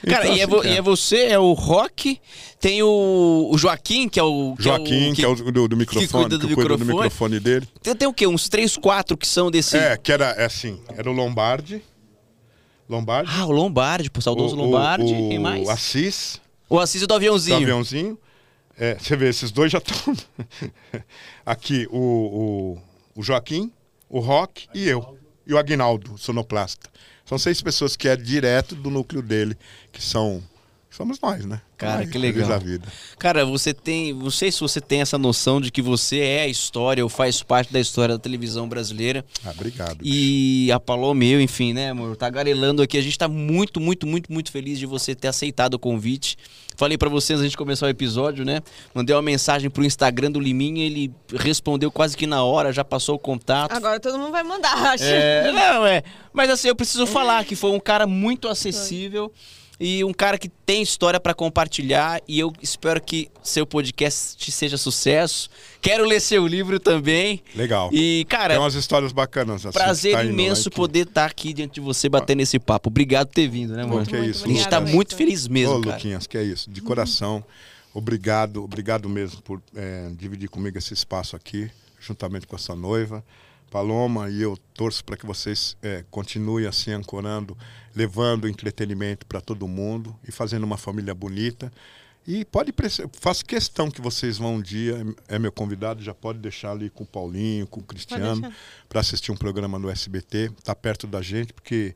Cara, Então, e, é assim, cara. e é você, é o Rock, tem o, o Joaquim, que é o. que é o- Joaquim, que, é o do, do microfone, que, cuida do cuida do microfone. microfone dele. Tem, tem o quê? Uns três, quatro que são desse. É, que era é assim, era o Lombardi. Lombardi. Ah, o Lombardi, pô, saudoso o, Lombardi. o, Quem mais? O Assis, O Assis do do aviãozinho. aviãozinho. É, você vê, esses dois já estão. [LAUGHS] Aqui, o, o, o Joaquim, o Rock e eu. E o Agnaldo, o sonoplasta. São seis pessoas que é direto do núcleo dele, que são. Somos nós, né? Cara, Ai, que legal. da vida. Cara, você tem. Não sei se você tem essa noção de que você é a história ou faz parte da história da televisão brasileira. Ah, obrigado. E a Paloma e eu, enfim, né, amor? Tá garelando aqui. A gente tá muito, muito, muito, muito feliz de você ter aceitado o convite. Falei pra vocês antes de começar o episódio, né? Mandei uma mensagem pro Instagram do Liminha, ele respondeu quase que na hora, já passou o contato. Agora todo mundo vai mandar, acho. É, não, é. Mas assim, eu preciso [LAUGHS] falar que foi um cara muito acessível e um cara que tem história pra compartilhar e eu espero que seu podcast seja sucesso. Quero ler seu livro também. Legal. E, cara, Tem umas histórias bacanas. Assim, prazer tá lá imenso poder estar aqui diante de você batendo esse papo. Obrigado por ter vindo, né, amor? Muito, que é isso. A gente tá obrigada, muito feliz mesmo, Ô, cara. Luquinhas, que é isso. De coração, obrigado, obrigado mesmo por é, dividir comigo esse espaço aqui, juntamente com a sua noiva. Paloma, e eu torço para que vocês é, continuem assim ancorando, levando entretenimento para todo mundo e fazendo uma família bonita. E pode faço questão que vocês vão um dia, é meu convidado, já pode deixar ali com o Paulinho, com o Cristiano, para assistir um programa no SBT, tá perto da gente, porque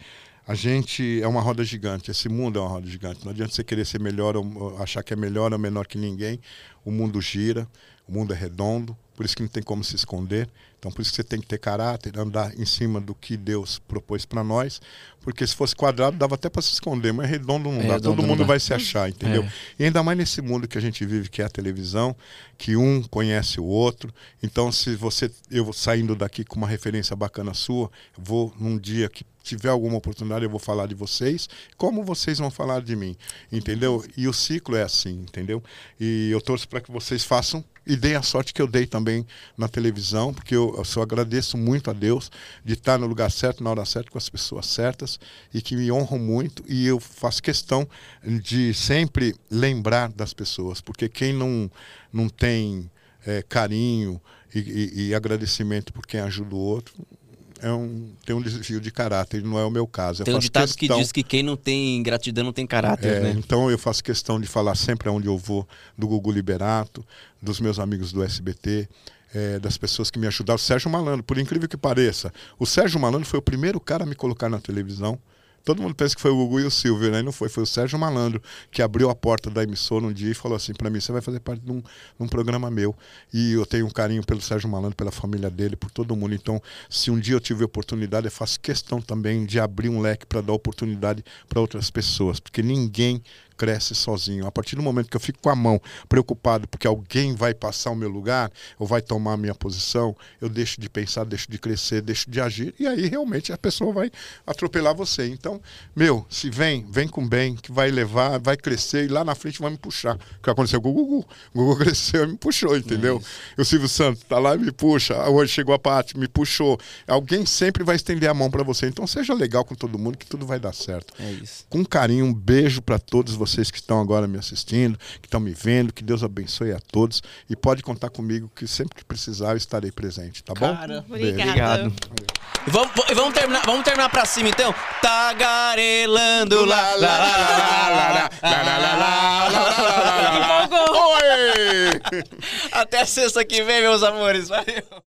a gente é uma roda gigante, esse mundo é uma roda gigante. Não adianta você querer ser melhor achar que é melhor ou menor que ninguém. O mundo gira, o mundo é redondo, por isso que não tem como se esconder. Então, por isso que você tem que ter caráter, andar em cima do que Deus propôs para nós, porque se fosse quadrado dava até para se esconder, mas redondo não É, dá. redondo Todo mundo dá. vai se achar, entendeu? É. E ainda mais nesse mundo que a gente vive, que é a televisão, que um conhece o outro. Então, se você, eu saindo daqui com uma referência bacana sua, vou num dia que tiver alguma oportunidade, eu vou falar de vocês, como vocês vão falar de mim, entendeu? E o ciclo é assim, entendeu? E eu torço para que vocês façam e deem a sorte que eu dei também na televisão, porque eu, eu só agradeço muito a Deus de estar no lugar certo, na hora certa, com as pessoas certas e que me honram muito. E eu faço questão de sempre lembrar das pessoas, porque quem não, não tem eh, carinho e, e- e agradecimento por quem ajuda o outro. É um, tem um desvio de caráter, não é o meu caso. Eu Tem um ditado que questão- diz que quem não tem gratidão não tem caráter, é, né? Então eu faço questão de falar sempre aonde eu vou do Gugu Liberato, dos meus amigos do SBT, é, das pessoas que me ajudaram. O Sérgio Malandro, por incrível que pareça, o Sérgio Malandro foi o primeiro cara a me colocar na televisão. Todo mundo pensa que foi o Gugu e o Silvio, né? E não foi, foi o Sérgio Malandro que abriu a porta da emissora um dia e falou assim para mim: você vai fazer parte de um, de um programa meu. E eu tenho um carinho pelo Sérgio Malandro, pela família dele, por todo mundo. Então, se um dia eu tiver oportunidade, eu faço questão também de abrir um leque para dar oportunidade para outras pessoas, porque ninguém cresce sozinho. A partir do momento que eu fico com a mão preocupado porque alguém vai passar o meu lugar ou vai tomar a minha posição, eu deixo de pensar, deixo de crescer, deixo de agir e aí realmente a pessoa vai atropelar você. Então, meu, se vem, vem com bem, que vai levar, vai crescer e lá na frente vai me puxar. O que aconteceu com o Gugu? O Gugu [LAUGHS] cresceu e me puxou, entendeu? E o Silvio Santos tá lá e me puxa. Hoje chegou a Paty, me puxou. Alguém sempre vai estender a mão para você. Então seja legal com todo mundo que tudo vai dar certo É isso. com carinho, um beijo para todos vocês vocês que estão agora me assistindo, que estão me vendo, que Deus abençoe a todos e pode contar comigo que sempre que precisar eu estarei presente, tá bom? Cara, obrigado. Vamos, vamos terminar, vamos terminar para cima então. Tagarelando lá lá lá lá lá lá lá lá Até sexta que vem, meus amores. Valeu.